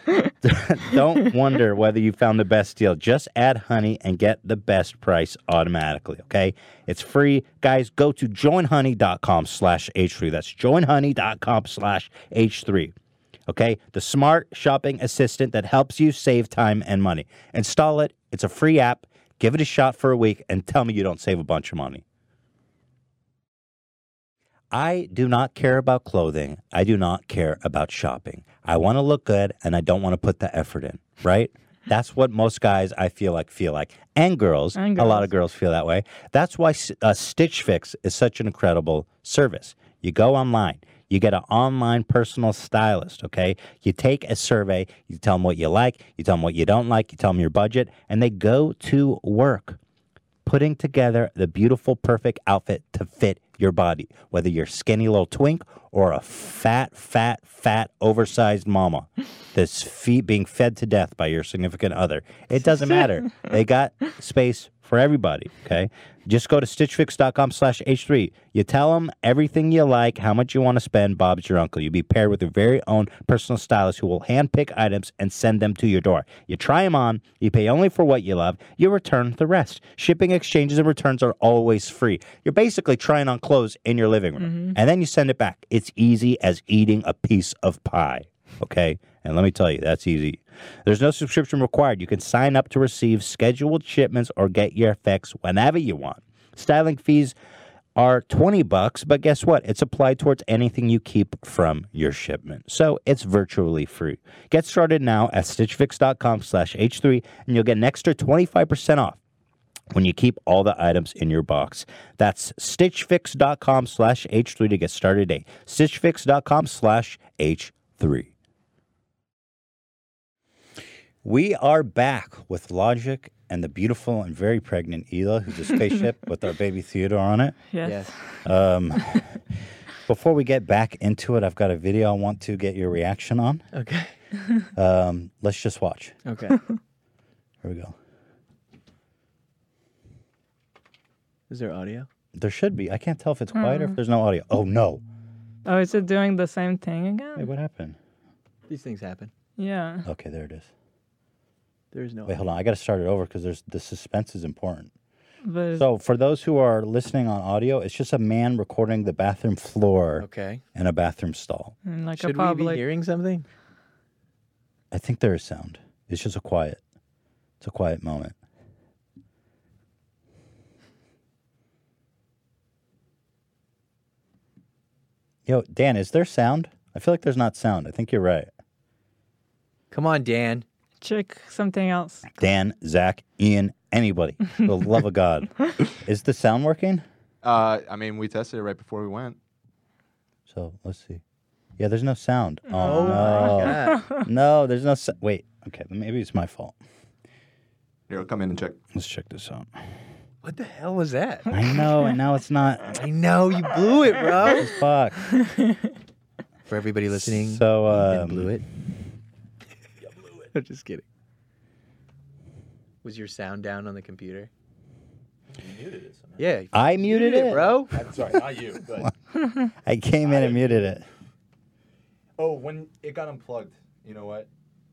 don't wonder whether you found the best deal. Just add honey and get the best price automatically, okay? It's free. Guys, go to joinhoney.com slash H3. That's joinhoney.com slash H3. Okay? The smart shopping assistant that helps you save time and money. Install it. It's a free app. Give it a shot for a week and tell me you don't save a bunch of money. I do not care about clothing. I do not care about shopping. I want to look good and I don't want to put the effort in, right? That's what most guys I feel like feel like. And girls, And girls. a lot of girls feel that way. That's why uh, Stitch Fix is such an incredible service. You go online, you get an online personal stylist, okay? You take a survey, you tell them what you like, you tell them what you don't like, you tell them your budget, and they go to work putting together the beautiful, perfect outfit to fit your body, whether you're skinny little twink or a fat, fat, fat, oversized mama that's feed, being fed to death by your significant other. It doesn't matter. They got space for everybody, okay? Just go to stitchfix.com slash H3. You tell them everything you like, how much you want to spend. Bob's your uncle. You'll be paired with your very own personal stylist who will handpick items and send them to your door. You try them on, you pay only for what you love, you return the rest. Shipping, exchanges, and returns are always free. You're basically trying on clothes in your living room, mm-hmm. and then you send it back. It's easy as eating a piece of pie, okay? And let me tell you, that's easy. There's no subscription required. You can sign up to receive scheduled shipments or get your fix whenever you want. Styling fees are 20 bucks, but guess what? It's applied towards anything you keep from your shipment. So it's virtually free. Get started now at stitchfix.com slash H3 and you'll get an extra 25% off when you keep all the items in your box. That's stitchfix.com slash H3 to get started today. Stitchfix.com slash H3. We are back with Logic and the beautiful and very pregnant Ela, who's a spaceship with our baby Theodore on it. yes. Yes. Um, before we get back into it, I've got a video I want to get your reaction on. Okay. Um, let's just watch. Okay. Here we go. Is there audio? There should be. I can't tell if it's quiet or if there's no audio. Oh no! Oh, is it doing the same thing again? Wait, what happened? These things happen. Yeah. Okay, there it is. There is no. Wait, hold on. I got to start it over because there's the suspense is important. But So, for those who are listening on audio, it's just a man recording the bathroom floor Okay. and a bathroom stall. in like Should a we be public. hearing something? I think there is sound. It's just a quiet. It's a quiet moment. Yo, Dan, is there sound? I feel like there's not sound. I think you're right. Come on, Dan. Check something else. Dan, Zach, Ian, anybody. For the love of God. Is the sound working? Uh, I mean, we tested it right before we went. So let's see. Yeah, there's no sound. Oh, Oh no. No, there's no. So- Wait. Okay, maybe it's my fault. Here, I'll come in and check. Let's check this out. What the hell was that? I know, and now it's not. I know you blew it, bro. Fuck. For everybody listening, So, Ethan um, blew it. I'm just kidding. Was your sound down on the computer? You muted it somehow. Yeah, I muted it, bro. I'm sorry, not you. But I came in and muted it. oh, when it got unplugged, you know what?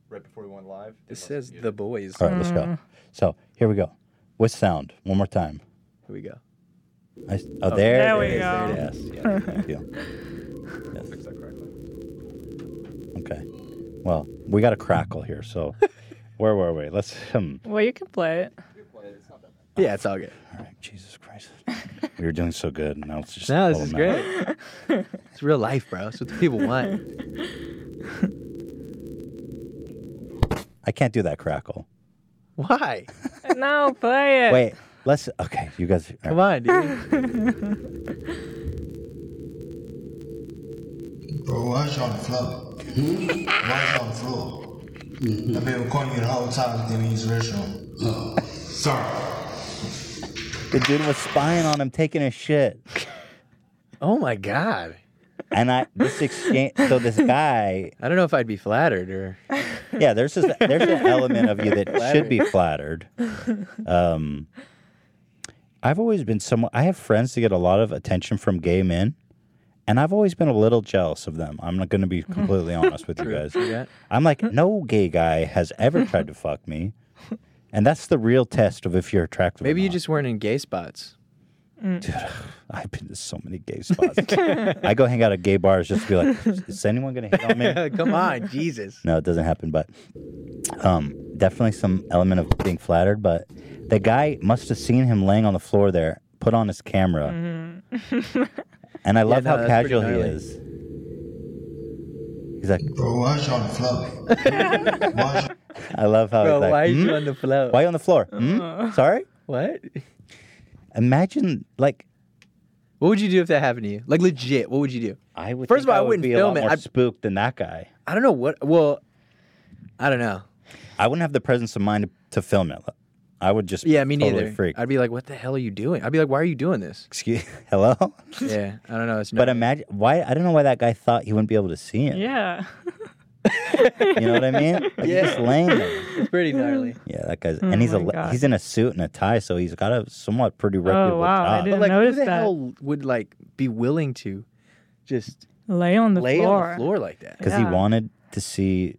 Right before we went live, It says the boys. All right, let's go. So here we go. With sound, one more time. Here we go. I, oh, there, There it we is, go. There it is. Yeah, thank you. Yes. Fix that correctly. Okay. Well, we got a crackle here, so where were we? Let's. Um, Well, you can play it. Yeah, it's all good. all right, Jesus Christ. we were doing so good, and now it's just. No, this is great. it's real life, bro. It's what the people want. I can't do that crackle. Why? no, play it. Wait, let's. Okay, you guys. all Come right. on, dude. Bro, why is you on the floor? Why is you on the floor? I've been recording you the whole time in his restroom. Sorry. The dude was spying on him taking a shit. Oh my god. And I this exchange so this guy I don't know if I'd be flattered or. yeah, there's this, there's an element of you that should be flattered. Um, I've always been someone. I have friends that get a lot of attention from gay men, and I've always been a little jealous of them. I'm not going to be mm-hmm. completely honest with you guys. Yeah. I'm like, mm-hmm. no gay guy has ever tried to fuck me, and that's the real test of if you're attractive. or Maybe you just weren't in gay spots. Mm. Dude, I've been to so many gay spots. I go hang out at gay bars just to be like, is anyone going to hit on me? Come on, Jesus. No, it doesn't happen, but um, definitely some element of being flattered. But the guy must have seen him laying on the floor there, put on his camera, mm-hmm. and I love no, how casual he is. He's like, Bro, why is you on the floor? why is you I love how Bro, he's like, why is "Hmm? you on the floor? why you on the floor? Hmm? Sorry. What? Imagine like What would you do if that happened to you? Like legit, what would you do? I would. First of all, I would wouldn't be film a lot it. More I'd- spooked than that guy. I don't know what. Well, I don't know. I wouldn't have the presence of mind to, to film it. I would just Yeah, me totally neither. Freak. I'd be like, "What the hell are you doing?" I'd be like, "Why are you doing this?" Excuse. Hello. yeah, I don't know. It's But not. imagine why I don't know why that guy thought he wouldn't be able to see him. Yeah. You know what I mean? Like, he's Yeah. just laying there. it's pretty gnarly. Yeah, that guy's oh and he's a Oh my le- God. he's in a suit and a tie, so he's got a somewhat pretty oh, reputable Oh, wow, I job. didn't- But like, who notice the that. hell would like be willing to just Lay on the lay floor. on the floor like that? Because Yeah. he wanted to see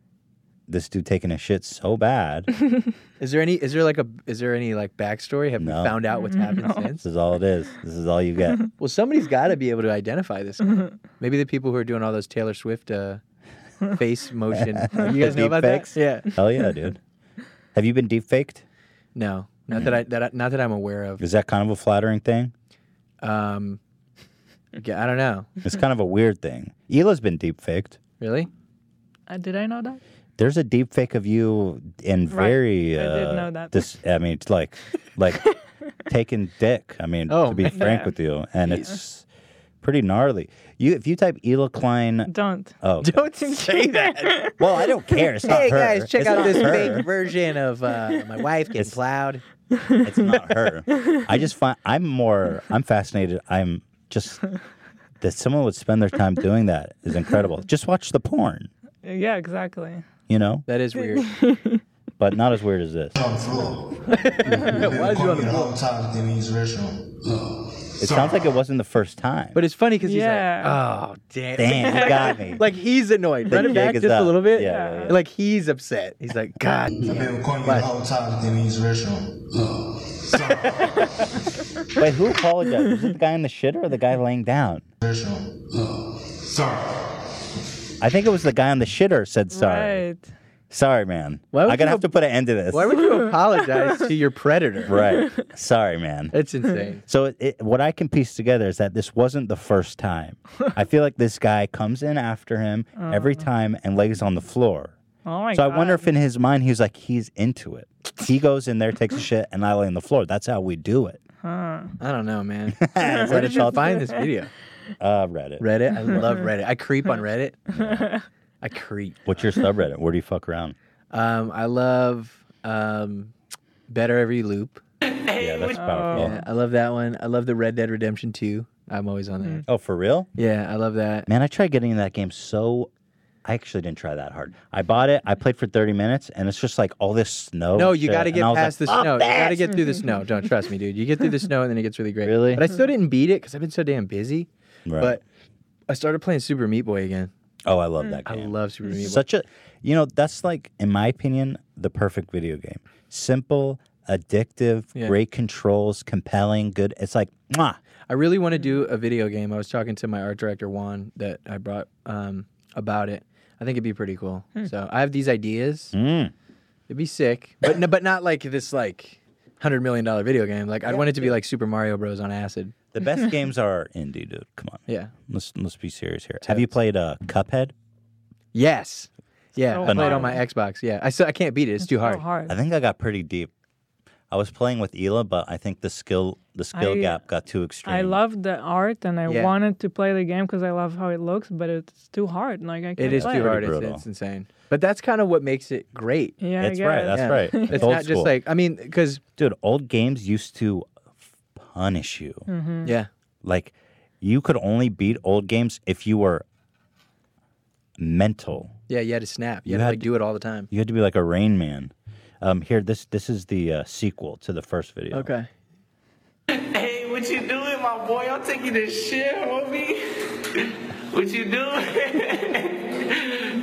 this dude taking a shit so bad. Is there any? Is there like a? Is there any like backstory? Have No. we found out what's happened since? this is all it is. This is all you get. Well, somebody's got to be able to identify this. guy. Maybe the people who are doing all those Taylor Swift uh, face motion. You guys know about fakes? that? Yeah. Hell yeah, dude. Have you been deep faked? No, not that I that I, not that I'm aware of. Is that kind of a flattering thing? Um, yeah, I don't know. It's kind of a weird thing. Ela's been deep faked. Really? Uh, did I know that? There's a deep fake of you in Right. very. I Uh, did know that. This, I mean, it's like, like taking dick. I mean, Oh, to be man. frank with you, and it's pretty gnarly. You, if you type Ela Klein, Don't. oh, okay. Don't say that. well, I don't care. It's not hey her. guys, check It's out this her. fake version of uh, my wife getting It's- plowed. It's not her. I just find I'm more. I'm fascinated. I'm just that someone would spend their time doing that is incredible. Just watch the porn, Yeah, exactly. You know, That is weird. but not as weird as this. on the floor? Why is you on recording the the floor? whole time in his restroom. It sounds like it wasn't the first time. But it's funny because Yeah. he's like, oh damn, damn, you got me. like he's annoyed. The Run it back jig is just a up. little bit. Yeah, yeah, yeah. Like he's upset. He's like, God. I've been recording you the whole time in his restroom. Wait, who apologized? Was it the guy in the shitter or the guy laying down? Restroom. Sorry. I think it was the guy on the shitter said sorry. Right. Sorry, man. Why would I'm gonna you have to put an end to this. Why would you apologize to your predator? right. Sorry, man. It's insane. So it, it, what I can piece together is that this wasn't the first time. I feel like this guy comes in after him every oh. time and lays on the floor. Oh my so god. I wonder if in his mind he's like, he's into it. He goes in there, takes a shit, and I lay on the floor. That's how we do it. I don't know, man. Where did you find this video? Uh, Reddit. Reddit. I love Reddit. I creep on Reddit. I creep. What's your subreddit? Where do you fuck around? Um, I love um, Better Every Loop. Yeah, that's powerful. Yeah, I love that one. I love the Red Dead Redemption 2. I'm always on there. Oh, for real? Yeah, I love that. Man, I tried getting in that game so. I actually didn't try that hard. I bought it. I played for 30 minutes, and it's just like all this snow. No, you got to get past like, the "Fuck snow. You got to get through the snow. Don't trust me, dude. You get through the snow and then it gets really great. Really? But I still didn't beat it because I've been so damn busy. Right. But I started playing Super Meat Boy again. oh, I love that game. I love Super Meat Boy. Such a, you know, that's like, in my opinion, the perfect video game. Simple, addictive, Yeah. great controls, compelling, good. It's like, mwah. I really want to do a video game. I was talking to my art director Juan that I brought um, about it. I think it'd be pretty cool. So I have these ideas. Mm. It'd be sick, but no, but not like this like hundred million dollar video game. Like I'd want it to be like Super Mario Bros on acid. The best games are indie, dude. Come on. Yeah. Let's let's be serious here. Have you played uh, Cuphead? Yes. Yeah. So I played on my Xbox. Yeah. I still I can't beat it. It's too So hard. hard. I think I got pretty deep. I was playing with Ela, but I think the skill the skill I- gap got too extreme. I love the art and I Yeah. wanted to play the game because I love how it looks, but it's too hard. Like I can't It is play too hard. It's, it's insane. But that's kind of what makes it great. Yeah, that's I right. That's Yeah. right. It's old not school. just like I mean, because dude, old games used to f- punish you. Mm-hmm. yeah, Like you could only beat old games if you were mental. yeah, you had to snap. You, You had to like do it all the time. You had to be like a Rain Man. Um, here, this this is the uh, sequel to the first video. Okay. Hey, what you doing, my boy? I'm taking this shit, homie. What you doing?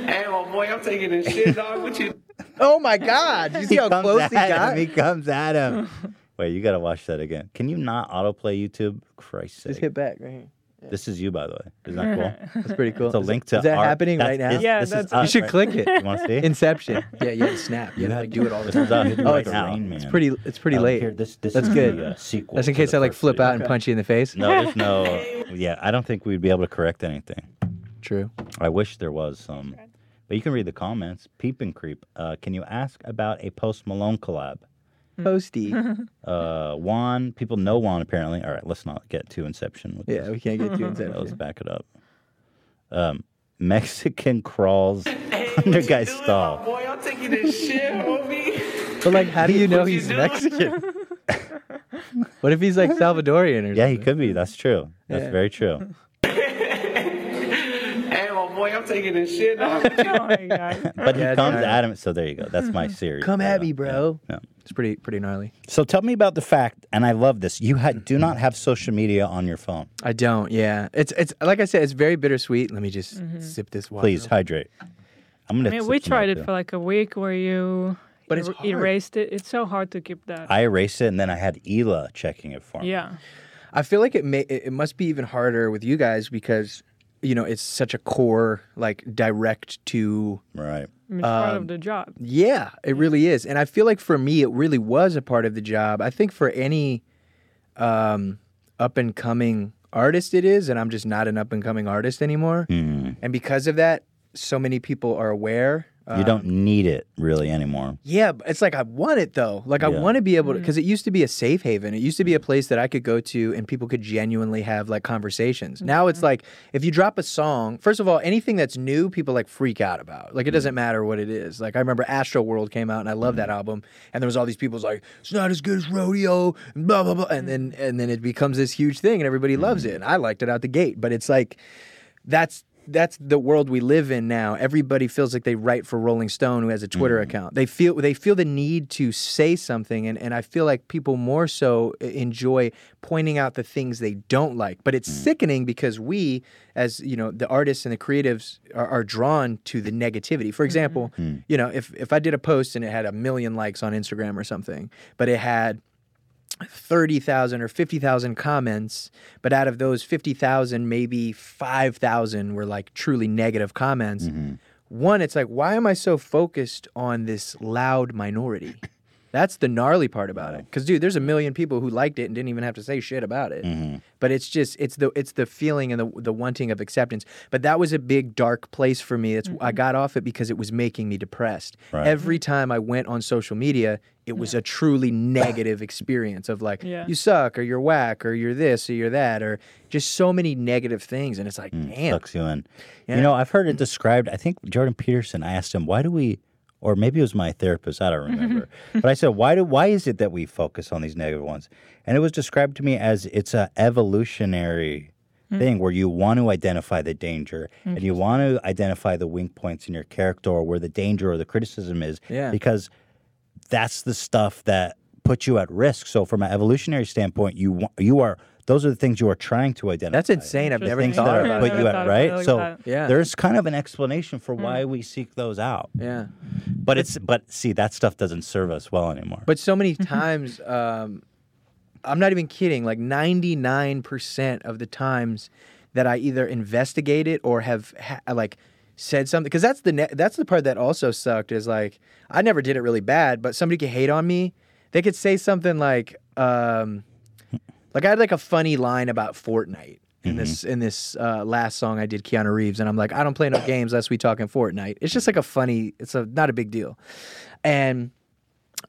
hey, my boy, I'm taking this shit, dog. What you Oh my God! You see how close he got? him. He comes at him. Wait, you gotta watch that again. Can you not autoplay YouTube? Christ's Just sake. hit back right here. This is you, by the way. Isn't that cool? That's pretty cool. It's a Is link to Is that art. happening That's- right now? this- Yeah, this is us you should right- click it. You want to see? Inception. Yeah, you had snap. You had to like do it all the This is time. us Oh, right it's, now. it's pretty. It's pretty Um, late. Here, this, this That's is good. The, uh, sequel. That's in case I like flip video. out and punch you in the face. No, there's no. Yeah, I don't think we'd be able to correct anything. True. I wish there was some. But you can read the comments. Peep and creep. Uh, can you ask about a Post Malone collab? Posty. Uh, Juan. People know Juan apparently. All right, let's not get too Inception with yeah, this. we can't get too Inception. Let's back it up. Um, Mexican crawls under guy's doing, stall. boy? I'm taking this shit, homie. But like, how do you know What you he's? Mexican? what if he's like Salvadorian or Yeah, he could be. That's true. That's Yeah. very true. Hey, my boy, I'm taking this shit, dog. What you my god. But he it's comes alright. at him. So there you go. That's my series. Come at me, bro. yeah. It's pretty pretty gnarly. So tell me about the fact, and I love this. You ha- do not have social media on your phone. I don't. Yeah, it's it's like I said, it's very bittersweet. Let me just sip this water. Please hydrate. I'm gonna. I mean, we tried it too. for like a week where you But it's er- hard. erased it. It's so hard to keep that. I erased it, and then I had Ela checking it for me. yeah. I feel like it may it it must be even harder with you guys because you know it's such a core like direct to Right. It's part Um, of the job. Yeah, it really is. And I feel like for me, it really was a part of the job. I think for any um, up and coming artist, it is. And I'm just not an up and coming artist anymore. Mm. And because of that, so many people are aware. You don't need it really anymore. Yeah, it's like I want it though. Like I Yeah. want to be able to, mm. because it used to be a safe haven. It used to be a mm. place that I could go to and people could genuinely have like conversations. Now it's like if you drop a song, first of all, anything that's new, people like freak out about. Like it doesn't mm. matter what it is. Like I remember Astroworld came out and I love that album, and there was all these people like it's not as good as Rodeo, and blah blah blah, and then and then it becomes this huge thing and everybody loves it. And I liked it out the gate, but it's like that's that's the world we live in now. Everybody feels like they write for Rolling Stone who has a Twitter Mm. account. They feel they feel the need to say something and, and I feel like people more so e- enjoy pointing out the things they don't like. But it's Mm. sickening because we as, you know, the artists and the creatives are, are drawn to the negativity. For example, Mm. you know, if if I did a post and it had a million likes on Instagram or something, but it had 30,000 or 50,000 comments, but out of those 50,000, maybe 5,000 were like truly negative comments. Mm-hmm. one, it's like, why am I so focused on this loud minority? That's the gnarly part about it. Because dude, there's a million people who liked it and didn't even have to say shit about it. Mm-hmm. But it's just it's the it's the feeling and the the wanting of acceptance. But that was a big dark place for me. It's I got off it because it was making me depressed. Right. Every time I went on social media, it was a truly negative experience of like Yeah. you suck or you're whack or you're this or you're that or just so many negative things. And it's like, damn. sucks you in. Yeah. You know, I've heard it described. I think Jordan Peterson. I asked him, "Why do we?" Or maybe it was my therapist. I don't mm-hmm. remember. but I said, "Why do? Why is it that we focus on these negative ones?" And it was described to me as it's a evolutionary mm. thing where you want to identify the danger and you want to identify the weak points in your character or where the danger or the criticism is. Yeah. Because that's the stuff that puts you at risk. So from an evolutionary standpoint, you wa- you are those are the things you are trying to identify. That's insane. I've never things thought that about put it. you at thought right. it like so that. Yeah. there's kind of an explanation for hmm. why we seek those out. Yeah. But it's but see that stuff doesn't serve us well anymore. But so many times, um, I'm not even kidding. Like 99% of the times that I either investigate it or have ha- like said something, because that's the ne- that's the part that also sucked. Is like I never did it really bad, but somebody could hate on me. They could say something like, um, like I had like a funny line about Fortnite. In this in this uh, last song I did Keanu Reeves and I'm like I don't play no games unless we talking Fortnite. It's just like a funny. It's a not a big deal. And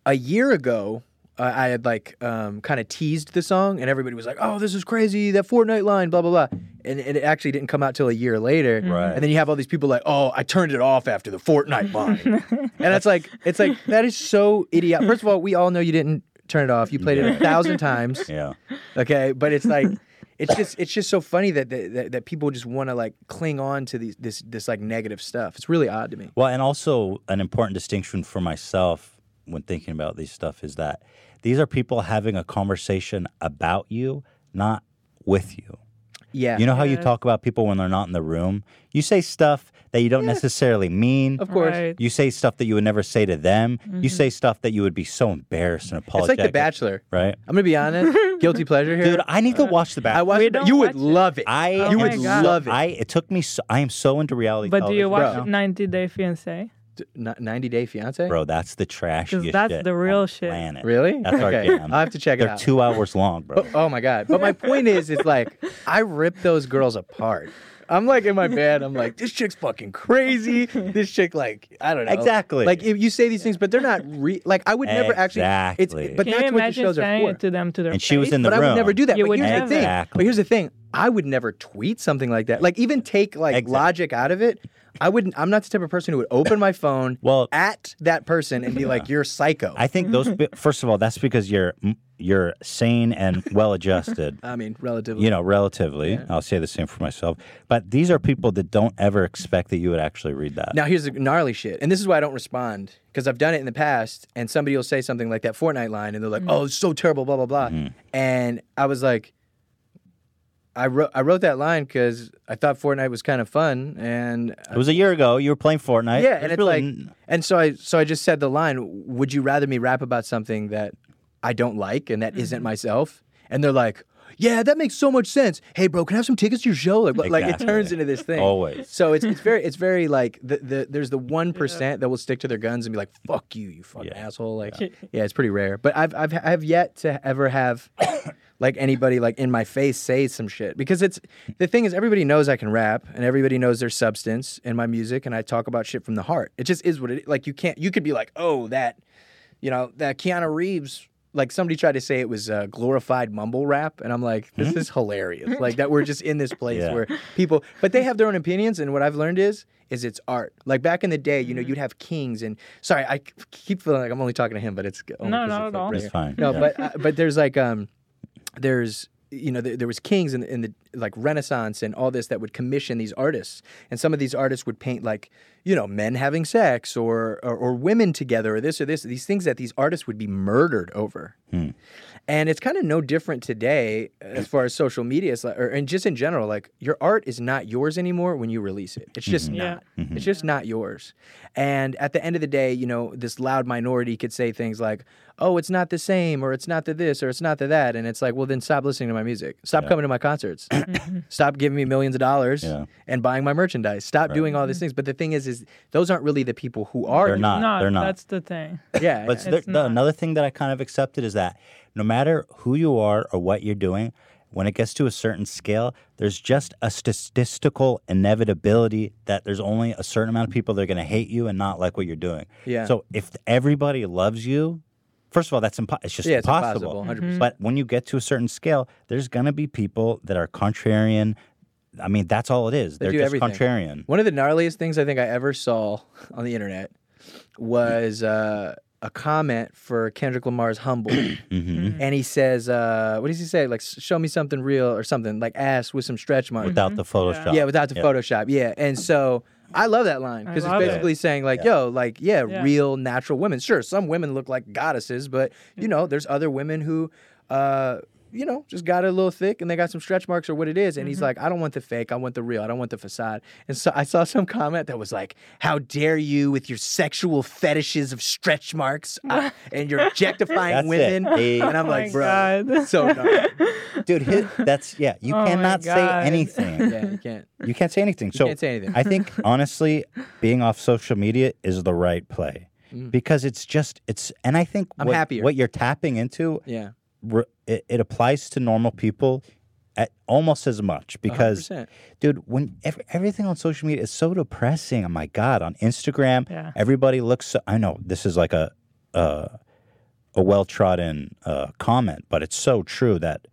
a year ago, uh, I had like um, kind of teased the song, and everybody was like, "Oh, this is crazy! That Fortnite line, blah blah blah." And, and it actually didn't come out till a year later. Right. And then you have all these people like, "Oh, I turned it off after the Fortnite line," and it's like, it's like that is so idiot. First of all, we all know you didn't turn it off. You played it a thousand times. yeah. Okay, but it's like. It's just it's just so funny that that, that, people just want to like cling on to these this this like negative stuff. It's really odd to me. Well, and also an important distinction for myself when thinking about these stuff is that these are people having a conversation about you, not with you. Yeah. You know how you Yeah. talk about people when they're not in the room? You say stuff that you don't necessarily mean. Of course. Right. You say stuff that you would never say to them. You mm-hmm. say stuff that you would be so embarrassed and apologize. It's apologetic. like The Bachelor. right? I'm gonna be honest. Guilty pleasure here. Dude, I need to uh, watch the I Bachelor. watched. We it, but don't you would watch it. love it. I Oh you my would God. love it. I it took me. So, I am so into reality. But do you television watch now. 90 Day Fiance? D- n- 90 Day Fiance. Bro, that's the trash. Because that's the real shit. Planet. Really? That's our okay. jam. I'll have to check it They're out. two hours long, bro. Oh, oh my god! But my point is, it's like I rip those girls apart. I'm like in my bed. I'm like, this chick's fucking crazy. This chick, like, I don't know. Exactly. Like, if you say these things, but they're not re- like I would never actually. Exactly. It's but Can that's you what the imagine shows are saying for. it to them to their And she was in the but I would never do that. You but would here's the thing. Exactly. But here's the thing. I would never tweet something like that. Like even take like Exactly. logic out of it. I wouldn't. I'm not the type of person who would open my phone Well- at that person and be like, "You're psycho." I think those. First of all, that's because you're you're sane and well adjusted. I mean, relatively. you know, relatively. I'll say the same for myself. But these are people that don't ever expect that you would actually read that. Now here's the gnarly shit, and this is why I don't respond because I've done it in the past, and somebody will say something like that Fortnite line, and they're like, "Oh, it's so terrible," blah blah blah, Mm-hmm. and I was like, I wrote I wrote that line because I thought Fortnite was kind of fun, and It was a year ago. You were playing Fortnite. yeah, It and it's really like, and so I so I just said the line, "Would you rather me rap about something that I don't like and that Mm-hmm. not myself?" And they're like. Yeah, that makes so much sense. Hey, bro, can I have some tickets to your show? Like, like it turns into this thing. Always. So it's it's very it's very like the, the there's the one that will stick to their guns and be like, "Fuck you, you fucking Yeah. asshole." Like, yeah, it's pretty rare. But I've I've I've yet to ever have like anybody like in my face say some shit because it's the thing is everybody knows I can rap and everybody knows there's substance in my music and I talk about shit from the heart. It just is what it like. You can't you could be like, "Oh, that you know that Keanu Reeves." Like somebody tried to say it was uh, glorified mumble rap, and I'm like, this is hilarious. Like that we're just in this place Yeah. where people, but they have their own opinions, and what I've learned is, is it's art. Like back in the day, you know, you'd have kings, and sorry, i keep feeling like I'm only talking to him, but it's only No, 'cause not it's, at like, all. right It's here. fine, No, yeah. but uh, but there's like um, there's you know there, there was kings in, in the like Renaissance and all this that would commission these artists, and some of these artists would paint like you know men having sex or or, or women together or this or this these things that these artists would be murdered over. Hmm. And it's kind of no different today as far as social media is like, or and just in general, like your art is not yours anymore when you release it. It's just mm-hmm. Yeah. not. It's just not yours. And at the end of the day, you know, this loud minority could say things like, "Oh, it's not the same," or "It's not the this," or "It's not the that," and it's like, well, then stop listening to my music. Stop coming to my concerts. Mm-hmm. stop giving me millions of dollars Yeah. and buying my merchandise. Stop doing all these mm-hmm. things. But the thing is, is those aren't really the people who are. They're doing not. no, they're not. that's the thing. Yeah. But there, the, another thing that I kind of accepted is that no matter who you are or what you're doing, when it gets to a certain scale, there's just a statistical inevitability that there's only a certain amount of people that are going to hate you and not like what you're doing. Yeah. So if everybody loves you, first of all, that's impo- it's just Yeah, it's impossible. impossible, 100%. But when you get to a certain scale, there's going to be people that are contrarian. I mean, that's all it is. They They're do just everything. contrarian. One of the gnarliest things I think I ever saw on the internet was uh, a comment for Kendrick Lamar's "Humble," hmm and he says, uh, "What does he say? Like, show me something real or something like ass with some stretch marks." Without the Photoshop. Yeah, without the Yeah. Photoshop. Yeah, and so. I love that line because it's love it. basically saying like, Yeah. yo, like, yeah, Yeah. real natural women. Sure, some women look like goddesses, but you know, there's other women who, uh, you know, just got it a little thick and they got some stretch marks or what it is. And he's like, I don't want the fake, I want the real, I don't want the facade. And so I saw some comment that was like, How dare you with your sexual fetishes of stretch marks uh, and you're objectifying That's it. women? Hey. And I'm Oh like, bro, God. so gnarly. Dude, his, that's, yeah, you Oh cannot say anything. yeah, you can't. You can't say anything. so can't say anything. I think honestly, being off social media is the right play because it's just it's. And I think Mm. I'm what, happier. what you're tapping into, Yeah. It, it applies to normal people at almost as much because, 100%. dude, when ev- everything on social media is so depressing. Oh my god, on Instagram, Yeah. everybody looks. So, I know this is like a uh, a well trodden uh, comment, but it's so true that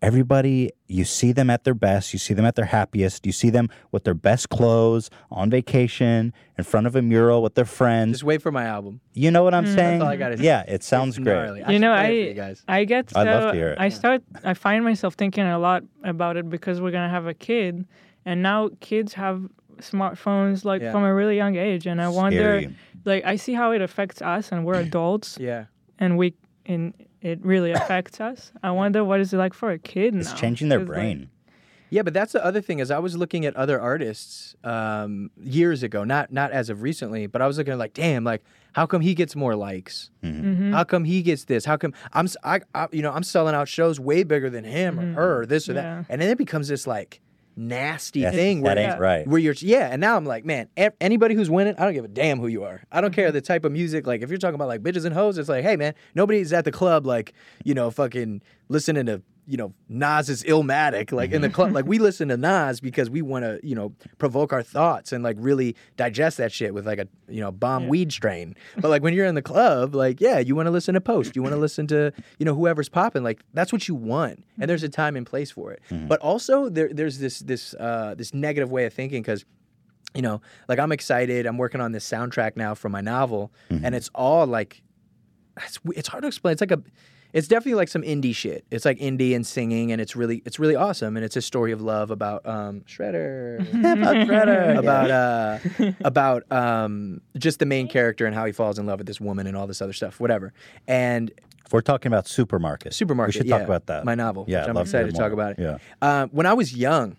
everybody you see them at their best you see them at their happiest you see them with their best clothes on vacation in front of a mural with their friends Just wait for my album. you know what i'm hmm. saying all I gotta say. yeah it sounds It's great gnarly. You should know, I you guys. I get so I'd love to hear it. I start I find myself thinking a lot about it because we're gonna have a kid, and now kids have smartphones like Yeah. from a really young age, and I wonder, Scary. like I see how it affects us, and we're adults, Yeah. and we and it really affects us. I wonder what is it like for a kid it's now? changing their 'Cause, like, brain Yeah, but that's the other thing is I was looking at other artists um, years ago, not not as of recently, but I was looking at like, damn, like how come he gets more likes? Mm-hmm. How come he gets this? How come I'm s- I, I- you know I'm selling out shows way bigger than him or her, or this or Mm-hmm. Yeah. that, and then it becomes this like nasty That's- thing where that ain't right where you're yeah, and now I'm like, man, anybody who's winning, I don't give a damn who you are. I don't Mm-hmm. care the type of music. Like if you're talking about like bitches and hoes, it's like, hey man, nobody's at the club like you know fucking listening to you know Nas's Illmatic like in the mm-hmm. club. Like we listen to Nas because we want to you know provoke our thoughts and like really digest that shit with like a you know bomb weed strain. But like when you're in the club, like yeah, you want to listen to Post, you want to listen to you know whoever's popping. Like that's what you want, and there's a mm-hmm. time and place for it. Mm-hmm. But also there there's this this uh, this negative way of thinking because you know, like I'm excited. I'm working on this soundtrack now for my novel, and it's all like, it's it's hard to explain. It's like a, it's definitely like some indie shit. It's like indie and singing, and it's really it's really awesome. And it's a story of love about um Shredder, about Shredder, about uh about um just the main character and how he falls in love with this woman and all this other stuff, whatever. And if we're talking about supermarket Supermarket. we should yeah, talk about that My novel. yeah which I'd I'm love to hear excited to talk about it. yeah Uh, when I was young,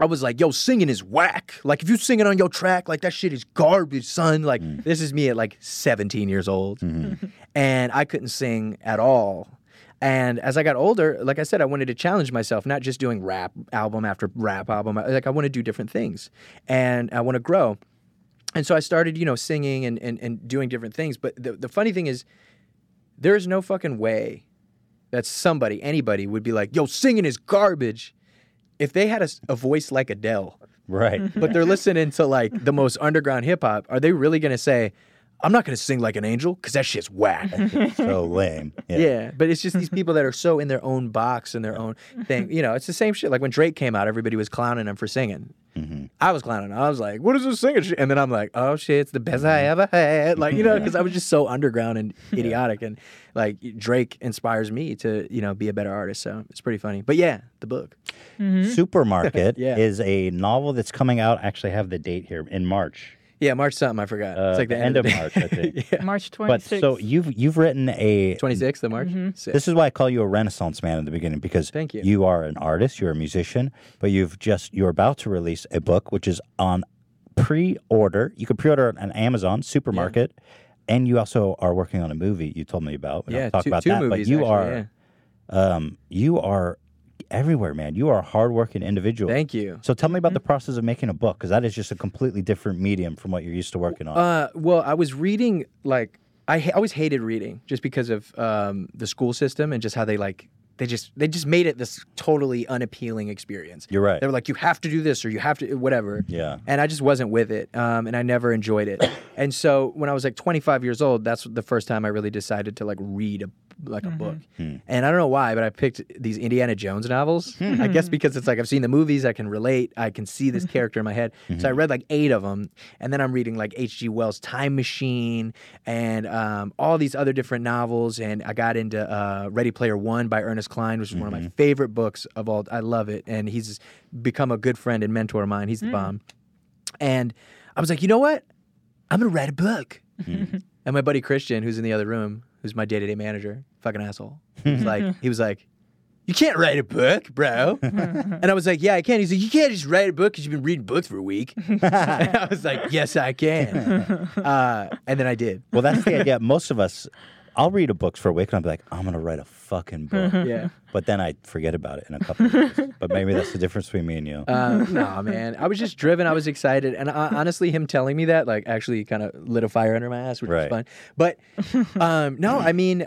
I was like, yo, singing is whack. Like, if you sing it on your track, like, that shit is garbage, son. Like, Mm. this is me at like 17 years old. Mm-hmm. and I couldn't sing at all. And as I got older, like I said, I wanted to challenge myself, not just doing rap album after rap album. Like, I want to do different things and I want to grow. And so I started, you know, singing and, and, and doing different things. But the, the funny thing is, there is no fucking way that somebody, anybody would be like, yo, singing is garbage if they had a voice like Adele, right. Mm-hmm. But they're listening to like the most underground hip hop, are they really going to say, I'm not going to sing like an angel because that shit's whack? so lame yeah. yeah, but it's just these people that are so in their own box and their own thing. You know, it's the same shit. Like when Drake came out, everybody was clowning him for singing. Mm-hmm. I was clowning. him. I was like, "What is this singing?" shit?" And then I'm like, "Oh shit, it's the best I ever had." Like you know, mm-hmm. because I was just so underground and idiotic, and like Drake inspires me to you know be a better artist. So it's pretty funny. But yeah, the book. Mm-hmm. supermarket Yeah. is a novel that's coming out actually I have the date here in march Yeah, March something. I forgot. Uh, it's like the, end of March, I think. yeah. March But 26th. so you've you've written a 26th of March. Sick. This is why I call you a Renaissance man in the beginning because Thank you. You are an artist, you're a musician, but you've just you're about to release a book which is on pre-order. You can pre-order it on Amazon supermarket, and you also are working on a movie. You told me about. We don't yeah, talk two, about two that, movies. but you actually, are yeah. um, you are everywhere, man. You are a hardworking individual. Thank you. So tell me about the process of making a book because that is just a completely different medium from what you're used to working on. Uh, well, I was reading like I ha- always hated reading just because of um, the school system and just how they like they just they just made it this totally unappealing experience. You're right. They were like, you have to do this or you have to whatever. Yeah. And I just wasn't with it, um, and I never enjoyed it. and so when I was like 25 years old, that's the first time I really decided to like read a like a book. Hmm. And I don't know why, but I picked these Indiana Jones novels. Hmm. I guess because it's like I've seen the movies, I can relate, I can see this character in my head. So Mm-hmm. I read like eight of them, and then I'm reading like H.G. Wells' Time Machine and um, all these other different novels. And I got into uh, Ready Player One by Ernest Cline, which is one of Mm-hmm. my favorite books of all. I love it, and he's become a good friend and mentor of mine. He's the bomb. And I was like, you know what? I'm gonna write a book. and my buddy Christian, who's in the other room, who's my day-to-day manager, fucking asshole. He was like, he was like, you can't write a book, bro. and I was like, yeah, I can. He's like, you can't just write a book because you've been reading books for a week. and I was like, yes, I can. Uh, and then I did. well, that's the idea. Most of us, I'll read a book for a week and I'll be like, I'm gonna write a fucking book. Yeah. But then I forget about it in a couple of years. But maybe that's the difference between me and you. Uh, no, man. I was just driven. I was excited, and uh, honestly, him telling me that like actually kind of lit a fire under my ass, which Right. was fun. But um, no, I mean,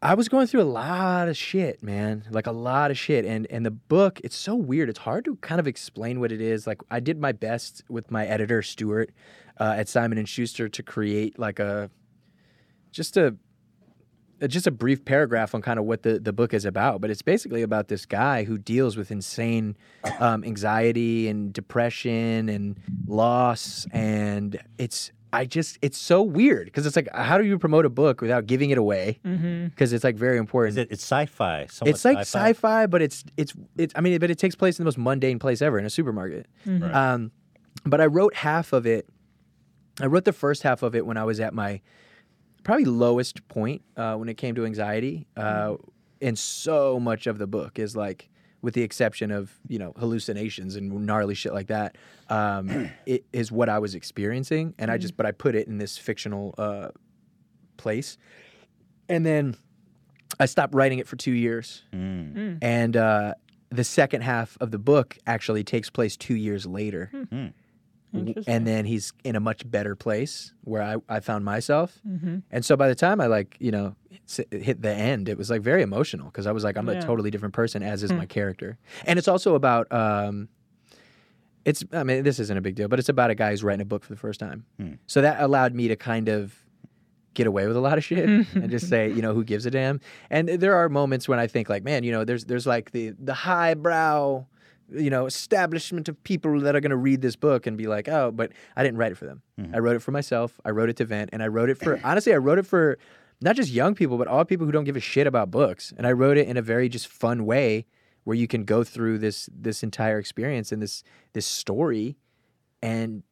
I was going through a lot of shit, man. Like a lot of shit, and and the book, it's so weird. It's hard to kind of explain what it is. Like I did my best with my editor Stuart uh, at Simon and Schuster to create like a just a just a brief paragraph on kind of what the, the book is about, but it's basically about this guy who deals with insane um, anxiety and depression and loss, and it's I just it's so weird because it's like how do you promote a book without giving it away? Because it's like very important. Is it? It's sci-fi. somewhat it's like sci-fi. sci-fi, but it's it's it's. I mean, but it takes place in the most mundane place ever in a supermarket. Um, but I wrote half of it. I wrote the first half of it when I was at my probably lowest point uh, when it came to anxiety. Uh, and so much of the book is like, with the exception of you know hallucinations and gnarly shit like that, um, it is what I was experiencing. And I just, but I put it in this fictional uh, place, and then I stopped writing it for two years. And uh, the second half of the book actually takes place two years later. W- And then he's in a much better place where I, I found myself. Mm-hmm. And so by the time I like, you know, hit the end, it was like very emotional because I was like, I'm Yeah. a totally different person, as is hmm. my character. And it's also about, um, it's, I mean, this isn't a big deal, but it's about a guy who's writing a book for the first time. Hmm. So that allowed me to kind of get away with a lot of shit mm-hmm. and just say, you know, who gives a damn? And there are moments when I think like, man, you know, there's there's like the the highbrow, you know, establishment of people that are going to read this book and be like, "Oh, but I didn't write it for them. Mm-hmm. I wrote it for myself. I wrote it to vent and I wrote it for honestly, I wrote it for not just young people, but all people who don't give a shit about books. And I wrote it in a very just fun way where you can go through this this entire experience and this this story and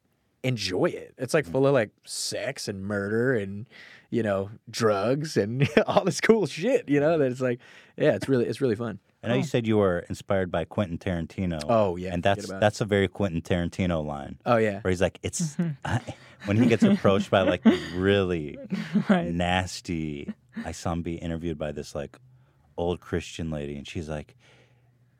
enjoy it. It's like full of like sex and murder and you know drugs and all this cool shit. You know that it's like yeah, it's really it's really fun. I know you said you were inspired by Quentin Tarantino. Oh, yeah, and forget that's it. that's a very Quentin Tarantino line. Oh yeah, Where he's like, it's mm-hmm. when he gets approached by like really Right. nasty. I saw him be interviewed by this like old Christian lady, and she's like,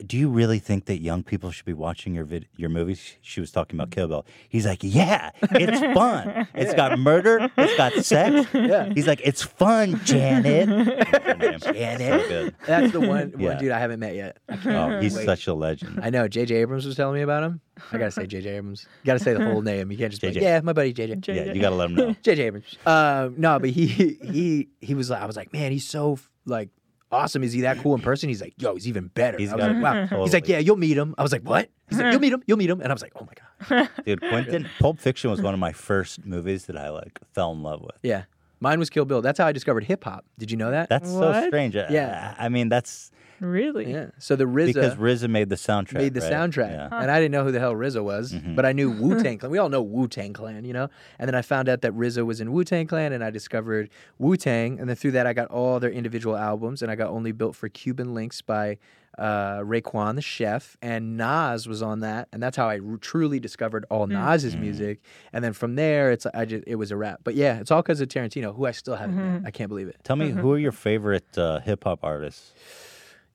"Do you really think that young people should be watching your vid- your movies?" She was talking about Kill Bill. He's like, "Yeah, it's fun. It's got murder. It's got sex. Yeah. He's like, it's fun, Janet. Janet, so that's the one Yeah. one dude I haven't met yet. Oh, he's wait. such a legend. I know J.J. Abrams was telling me about him. I gotta say J.J. Abrams. You gotta say the whole name. You can't just be like, JJ. yeah, my buddy J.J. J- Yeah, you gotta let him know. J.J. Abrams. Um, no, but he he he was like, I was like, man, he's so like awesome. Is he that cool in person? He's like, yo, he's even better. He's I was like, it. wow. He's like, yeah, you'll meet him. I was like, what? He's like, you'll meet him. You'll meet him. And I was like, oh my god. Dude, Quentin, Pulp Fiction was one of my first movies that I like fell in love with. Yeah. Mine was Kill Bill. That's how I discovered hip hop. Did you know that? That's so strange. Uh, Yeah. I mean, that's Really? yeah. So the RZA because RZA made the soundtrack. made the right? soundtrack, Yeah. Mm-hmm. and I didn't know who the hell RZA was, but I knew Wu Tang Clan. We all know Wu Tang Clan, you know. And then I found out that RZA was in Wu Tang Clan, and I discovered Wu Tang, and then through that I got all their individual albums, and I got Only Built for Cuban Links by uh, Raekwon the Chef, and Nas was on that, and that's how I r- truly discovered all Nas's Mm-hmm. music. And then from there, it's I just it was a rap. But yeah, it's all because of Tarantino, who I still haven't met. I can't believe it. Tell me, who are your favorite uh, hip hop artists?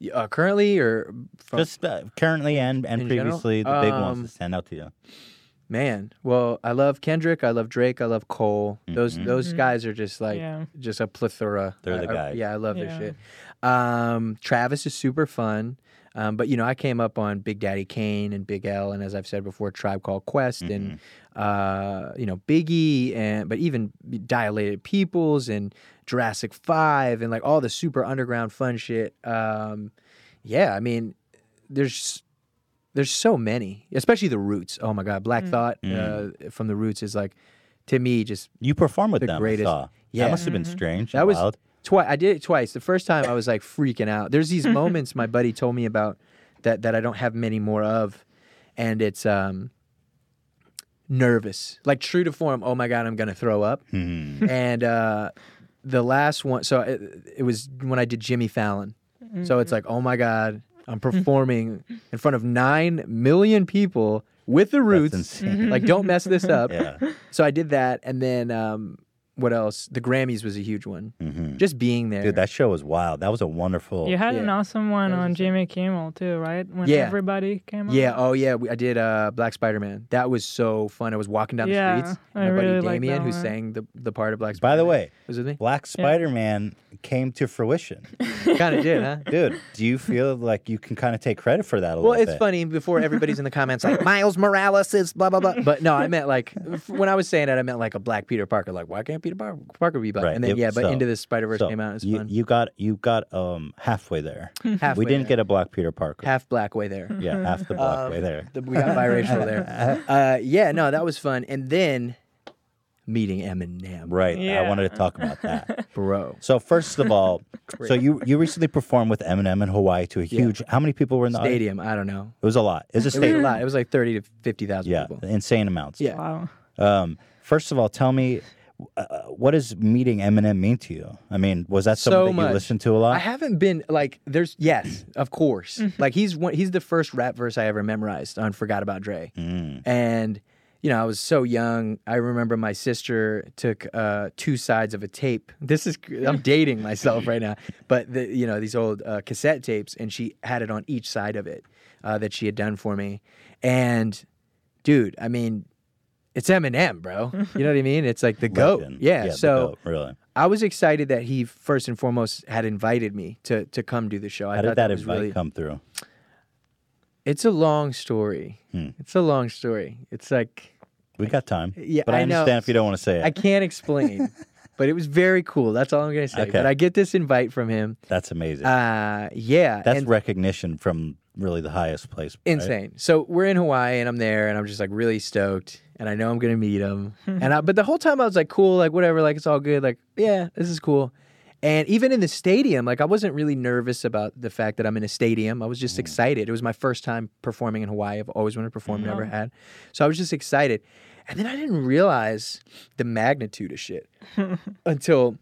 Y- Uh, currently or from, Just uh, currently and, and In general? previously, the big ones Um, that stand out to you. Man, well, I love Kendrick, I love Drake, I love Cole. Those those guys are just like Yeah. just a plethora. They're the I- I- yeah, I love their shit. Um, Travis is super fun. Um, but you know, I came up on Big Daddy Kane and Big L, and as I've said before, Tribe Called Quest, and uh, you know Biggie, and but even Dilated Peoples and Jurassic Five, and like all the super underground fun shit. Um, yeah, I mean, there's there's so many, especially the Roots. Oh my God, Black Thought uh, from the Roots is like to me just You perform with the them. greatest- I saw. Yeah. That must have been strange. that and was twice. I did it twice. The first time I was like freaking out. There's these moments my buddy told me about that that I don't have many more of, and it's um nervous, like true to form. Oh my god, I'm gonna throw up. Mhm. and uh, the last one, so it, it was when I did Jimmy Fallon. So it's mm-hmm. like, oh my god, I'm mm-hmm. performing in front of nine million people with the Roots. insane. Mm-hmm. Like, don't mess this up. Yeah. So I did that, and then um, what else? The Grammys was a huge one. Mhm. Just being there. Dude, that show was wild. That was a wonderful. You had an awesome one on insane. Jimmy Kimmel too, right? When Yeah. everybody came on. yeah. Oh yeah. We, I did uh, Black Spider Man. That was so fun. I was walking down Yeah, the streets. I My buddy really liked Damien, that who sang the the part of Black. By Spider the way, was with me. Black Spider Man came to fruition. kind of did, huh? Dude, do you feel like you can kind of take credit for that a Well, little Well, it's bit? funny before everybody's in the comments like Miles Morales is blah blah blah. But no, I meant like when I was saying that, I meant like a Black Peter Parker. Like, why can't Peter Par- Parker be black? Right, And then it- yeah, but so- Into the Spider Verse So, came out. It's you, fun. you got you got um halfway there. Halfway we didn't there. get a black Peter Parker. half black way there. yeah, half the black Um, way there. The- we got biracial there. Uh, yeah, no, that was fun. And then meeting Eminem, Right. I wanted to talk about that. bro. So first of all, so you you recently performed with Eminem in Hawaii to a huge. How many people were in the audience? Stadium, I don't know. It was a lot. It was a It was a stadium. lot. It was like thirty to fifty thousand Yeah, people. insane amounts. Yeah. Wow. Um, first of all, tell me, uh, what does meeting Eminem mean to you? I mean, was that So something that much. you listened to a lot? I haven't been like there's yes, of course. like he's one he's the first rap verse I ever memorized on Forgot About Dre. Mm. And you know, I was so young. I remember my sister took uh, two sides of a tape. This is I'm dating myself right now, but the, you know these old uh, cassette tapes, and she had it on each side of it uh, that she had done for me. And dude, I mean, it's Eminem, bro. You know what I mean? It's like the goat. Legend. Yeah. the so goat, really, I was excited that he first and foremost had invited me to to come do the show. I how did that invite really. come through? It's a long story. Hmm. It's a long story. It's like We got time. Yeah, but I, I know. understand if you don't want to say it. I can't explain, but it was very cool. That's all I'm gonna say. Okay. But I get this invite from him. That's amazing. Uh, yeah, That's and recognition from really the highest place. right? insane. So we're in Hawaii, and I'm there, and I'm just like really stoked, and I know I'm gonna meet him. and I, but the whole time I was like, cool, like whatever, like it's all good, like yeah, this is cool. And even in the stadium, like I wasn't really nervous about the fact that I'm in a stadium. I was just mm. excited. It was my first time performing in Hawaii. I've always wanted to perform, never mm-hmm. had. So I was just excited. And then I didn't realize the magnitude of shit until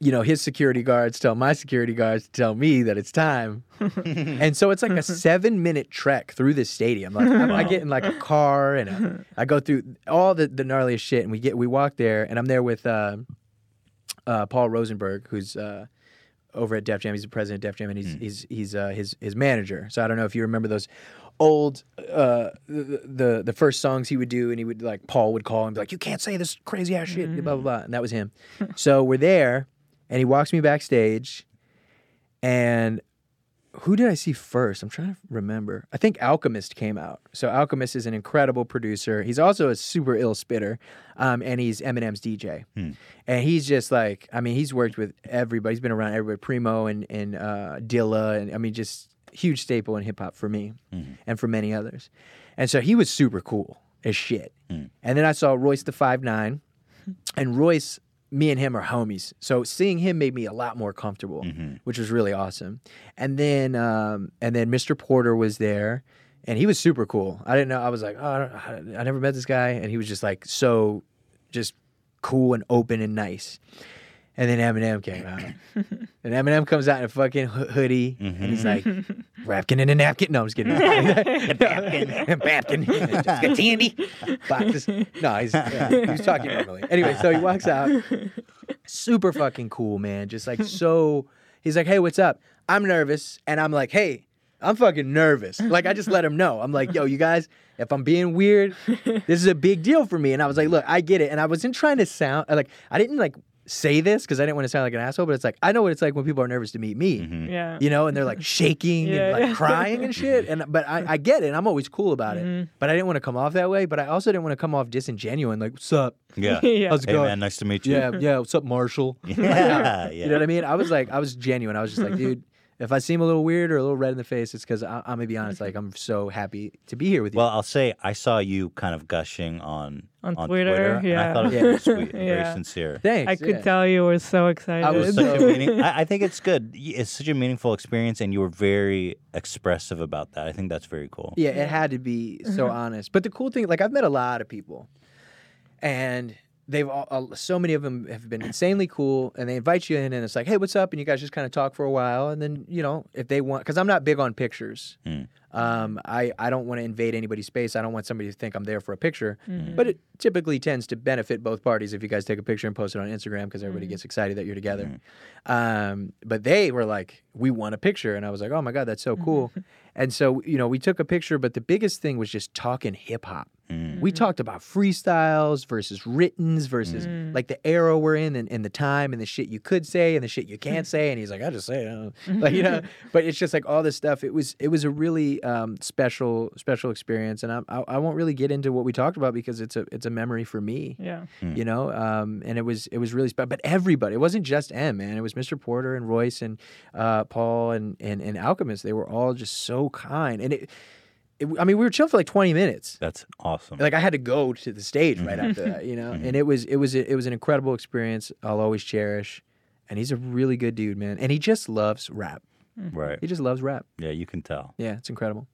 you know his security guards tell my security guards to tell me that it's time. and so it's like a seven minute trek through this stadium. Like I'm, I get in like a car and a, I go through all the, the gnarliest shit. And we get we walk there, and I'm there with uh, uh, Paul Rosenberg, who's uh, over at Def Jam. He's the president of Def Jam, and he's he's he's uh, his his manager. So I don't know if you remember those old uh the, the the first songs he would do and he would like Paul would call and be like you can't say this crazy ass shit blah blah blah and that was him so we're there and he walks me backstage and who did I see first? I'm trying to remember. I think Alchemist came out. So Alchemist is an incredible producer. He's also a super ill spitter, um, and he's Eminem's DJ. And he's just like, I mean, he's worked with everybody. He's been around everybody, Primo and and uh, Dilla, and I mean, just huge staple in hip hop for me and for many others. And so he was super cool as shit. And then I saw Royce the Five Nine, and Royce me and him are homies. So seeing him made me a lot more comfortable, which was really awesome. And then um, and then Mr. Porter was there, and he was super cool. I didn't know. I was like, oh, I, don't- I never met this guy, and he was just like so, just cool and open and nice. And then Eminem came out, and Eminem comes out in a fucking ho- hoodie, and he's like, mm-hmm. "Rapkin in a napkin." No, I'm just kidding. Napkin, napkin, just got candy boxes. No, he's yeah, he's talking normally. Anyway, so he walks out, super fucking cool, man. Just like so, he's like, "Hey, what's up?" I'm nervous, and I'm like, "Hey." I'm fucking nervous. Like I just let him know. I'm like, yo, you guys, if I'm being weird, this is a big deal for me. And I was like, look, I get it. And I wasn't trying to sound like I didn't like say this because I didn't want to sound like an asshole, but it's like I know what it's like when people are nervous to meet me. Yeah. You know, and they're like shaking Yeah, and like yeah. crying and shit. And but I, I get it. And I'm always cool about it. Mm-hmm. But I didn't want to come off that way. But I also didn't want to come off disingenuine. Like, what's up? Yeah. Yeah. How's it Hey going? man, nice to meet you. Yeah, yeah. What's up, Marshall? yeah, Yeah, You know what I mean? I was like, I was genuine. I was just like, dude, if I seem a little weird or a little red in the face, it's because I'm gonna be honest. Mm-hmm. Like, I'm so happy to be here with you. Well, I'll say I saw you kind of gushing on On Twitter, Twitter, and I thought it was Yeah. very sweet, very sincere. Thanks. I could yeah. tell you were so excited. was It was So- meaning. I, I think it's good. It's such a meaningful experience, and you were very expressive about that. I think that's very cool. Yeah, it had to be so mm-hmm. honest. But the cool thing, like I've met a lot of people, and they've all, uh, so many of them have been insanely cool, and they invite you in, and it's like, hey, what's up? And you guys just kind of talk for a while, and then you know if they want, because I'm not big on pictures. Mm. Um, I I don't want to invade anybody's space. I don't want somebody to think I'm there for a picture. But it typically tends to benefit both parties if you guys take a picture and post it on Instagram because everybody gets excited that you're together. Um, but they were like, we want a picture. And I was like, oh my God, that's so cool. and so, you know, we took a picture, but the biggest thing was just talking hip hop. We talked about freestyles versus writtens versus like the era we're in and, and the time and the shit you could say and the shit you can't say. And he's like, I just say it. Like, you know, but it's just like all this stuff. It was, it was a really um, special, special experience. And I, I, I won't really get into what we talked about because it's a, it's a memory for me yeah. you know um, and it was it was really special but everybody it wasn't just m man it was mr porter and royce and uh, paul and, and and alchemist they were all just so kind and it, it i mean we were chilling for like 20 minutes That's awesome. like i had to go to the stage right Mm-hmm. after that you know and it was it was it was an incredible experience i'll always cherish and he's a really good dude man and he just loves rap right. he just loves rap Yeah, you can tell. yeah it's incredible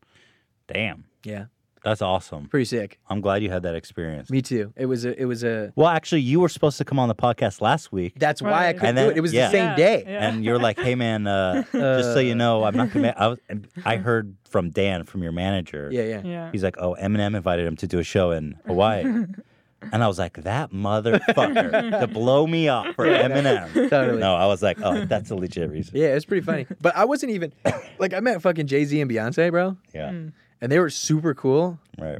Damn. yeah That's awesome. pretty sick I'm glad you had that experience. me too it was a it was a Well, actually, you were supposed to come on the podcast last week. that's why i Right. couldn't And do then- it it was yeah. the same Yeah, day yeah. And you're like, hey man, uh, just so you know, I'm not gonna. I, was, I heard from Dan, from your manager. yeah yeah Yeah. He's like, oh, Eminem invited him to do a show in Hawaii. And I was like, that motherfucker to blow me up for Eminem. Totally. No, I was like, oh, that's a legit reason. Yeah, it was pretty funny. But I wasn't even like I met fucking Jay Z and Beyonce, bro, Yeah. And they were super cool. Right.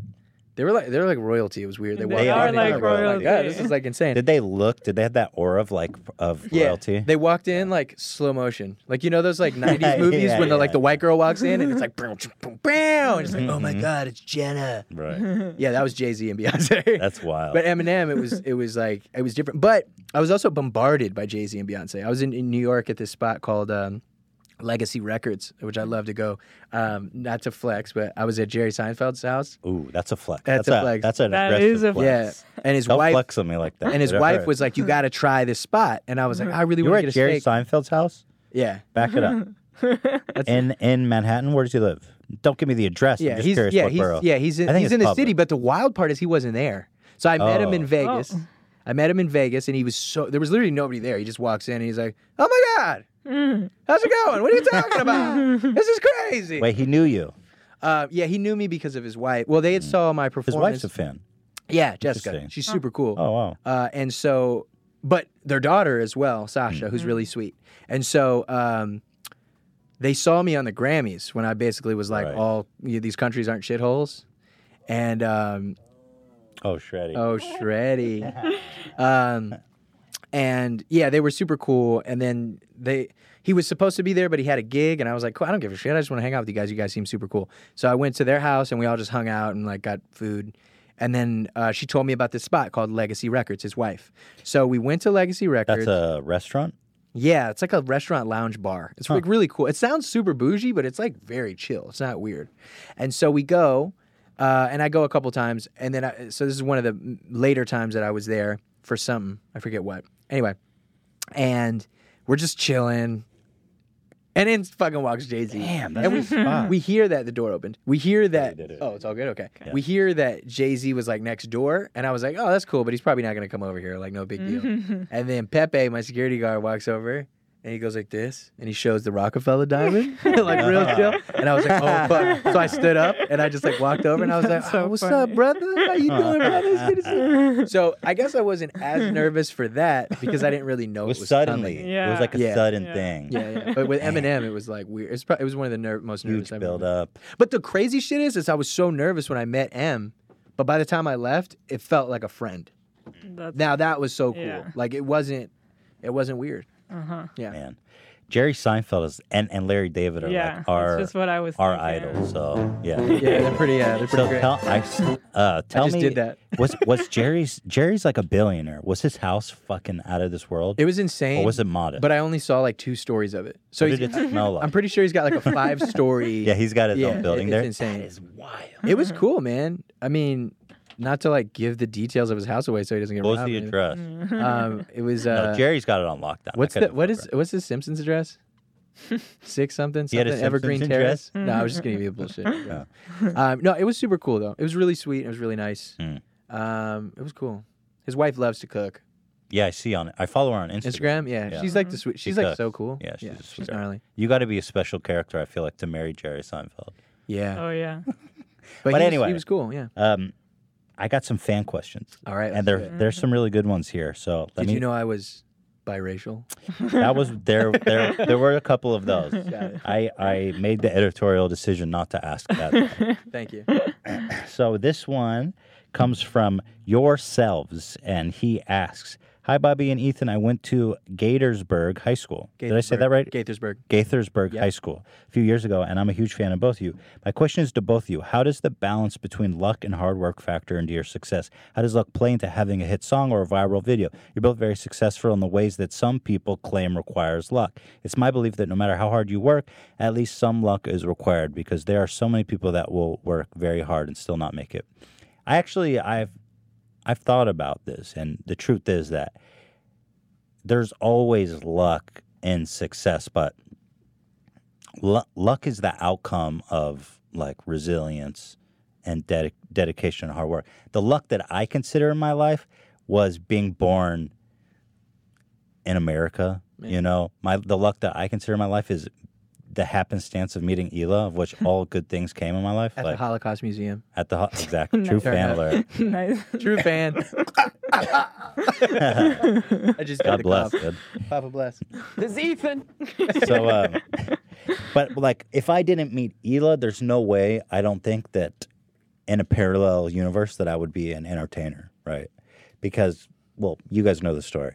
They were like they were like royalty. It was weird. They, They walked are in, like and I was royalty. God, this is like insane. Did they look? Did they have that aura of like of yeah, royalty? they walked in like slow motion, like you know those like '90s movies yeah, when the like the white girl walks in and it's like boom, boom, boom, and it's like oh Mm-hmm. my god, it's Jenna. right. Yeah, that was Jay Z and Beyonce. That's wild. But Eminem, it was it was like it was different. But I was also bombarded by Jay Z and Beyonce. I was in, in New York at this spot called um, Legacy Records, which I love to go. Um, not to flex, but I was at Jerry Seinfeld's house. Ooh, that's a flex. That's That's, a flex. That's an That aggressive is a flex. Yeah, and his Don't wife flex on me like that. and his It wife hurt. was like, "You got to try this spot," and I was like, "I really You want to at get a Jerry steak." Seinfeld's house. Yeah, Back it up. In in Manhattan, where does he live? Don't give me the address. I'm yeah, just he's curious yeah what he's borough. yeah he's in, I think he's in the public. city, but the wild part is he wasn't there. So I met him in Oh. Vegas. Oh. I met him in Vegas, and he was so there was literally nobody there. He just walks in and he's like, "Oh my god, how's it going? What are you talking about? this is crazy." Wait, he knew you. Uh, yeah, he knew me because of his wife. Well, they had saw my performance. His performance. wife's a fan. yeah, Jessica. Interesting. She's super cool. Oh wow. Uh, and so, but their daughter as well, Sasha, Mm-hmm. who's really sweet. And so, um, they saw me on the Grammys when I basically was like, Right. all you know, these countries aren't shitholes. And um, Oh, Shreddy. oh, Shreddy. um, and yeah, they were super cool. And then they, he was supposed to be there, but he had a gig, and I was like, cool, I don't give a shit. I just want to hang out with you guys. You guys seem super cool. So I went to their house, and we all just hung out and like got food. And then uh, she told me about this spot called Legacy Records, his wife. So we went to Legacy Records. That's a restaurant. Yeah, it's like a restaurant lounge bar. It's like really cool. It sounds super bougie, but it's like very chill. It's not weird. And so we go, uh, and I go a couple times, and then I, so this is one of the later times that I was there, for something. I forget what. Anyway, and we're just chilling. And in fucking walks Jay Z. Damn, and that's we, a spot. we hear that the door opened. We hear that. did it. Oh, it's all good. Okay. We hear that Jay Z was like next door, and I was like, oh, that's cool, but he's probably not gonna come over here. Like, no big deal. and then Pepe, my security guard, walks over. And he goes like this, and he shows the Rockefeller diamond, like real uh, chill. And I was like, "Oh fuck!" So I stood up, and I just like walked over, and I was like, so oh, "What's funny. up, brother? How you doing, brother? Good to see you." So I guess I wasn't as nervous for that because I didn't really know It it was was suddenly. coming. It was like a Yeah. sudden Yeah. thing. Yeah, yeah. But with Eminem, it was like weird. It's probably, it was one of the ner- most nervous Huge I've build ever been. up. But the crazy shit is, is I was so nervous when I met M, but by the time I left, it felt like a friend. That's, Now that was so cool. Yeah. Like it wasn't, it wasn't weird. Uh-huh. Yeah. Man. Jerry Seinfeld is, and, and Larry David are Yeah, like our just what I was our thinking. idols. So yeah. Yeah, they're pretty. Uh, they're pretty So great. tell I s- uh tell just me did that. was was Jerry's Jerry's like a billionaire? Was his house fucking out of this world? it was insane. or was it modest? But I only saw like two stories of it. So what he's, did it smell like? I'm pretty sure he's got like a five story. yeah, he's got his yeah, own building it- there. it's insane. That is wild. It was cool, man. I mean, not to like give the details of his house away so he doesn't get What was robbed the or anything. address? Um, it was. Uh, no, Jerry's got it on lockdown. I What's the couldn't what is remember. what's the Simpsons address? Six something He had a something Evergreen Simpsons Terrace. address? No, I was just gonna give you a bullshit. Yeah. um, no, it was super cool though. It was really sweet. It was really nice. Mm. Um, it was cool. His wife loves to cook. Yeah, I see on it. I follow her on Instagram. Instagram, yeah, Yeah. she's like the sweet. She She's like cooks. so cool. Yeah, she's yeah, a she's sweet. gnarly. You got to be a special character, I feel like, to marry Jerry Seinfeld. Yeah, Oh yeah. but, But he was- anyway. he was cool. Yeah. Um, I got some fan questions, All right. and there do there's some really good ones here. So let Did me. you know I was biracial? that was there. There there were a couple of those. I I made the editorial decision not to ask that. Thank you. so this one comes from yourselves, and he asks, "Hi, Bobby and Ethan. I went to Gaithersburg High School. Did I say that right? Gaithersburg. Gaithersburg. High School a few years ago, and I'm a huge fan of both of you. My question is to both of you How does the balance between luck and hard work factor into your success? How does luck play into having a hit song or a viral video? You're both very successful in the ways that some people claim requires luck. It's my belief that no matter how hard you work, at least some luck is required because there are so many people that will work very hard and still not make it. I actually, I've, I've thought about this, and the truth is that there's always luck in success, but lu- luck is the outcome of like resilience and dedi- dedication and hard work. The luck that I consider in my life was being born in America. You know, my the luck that I consider in my life is the happenstance of meeting Hila, of which all good things came in my life. At like the Holocaust Museum. at the ho- exact true fan alert. nice. True fan. I just God bless. cough. dude. Papa bless. This Ethan. So, um, but like, if I didn't meet Hila, there's no way I don't think that in a parallel universe that I would be an entertainer, right? Because, well, you guys know the story.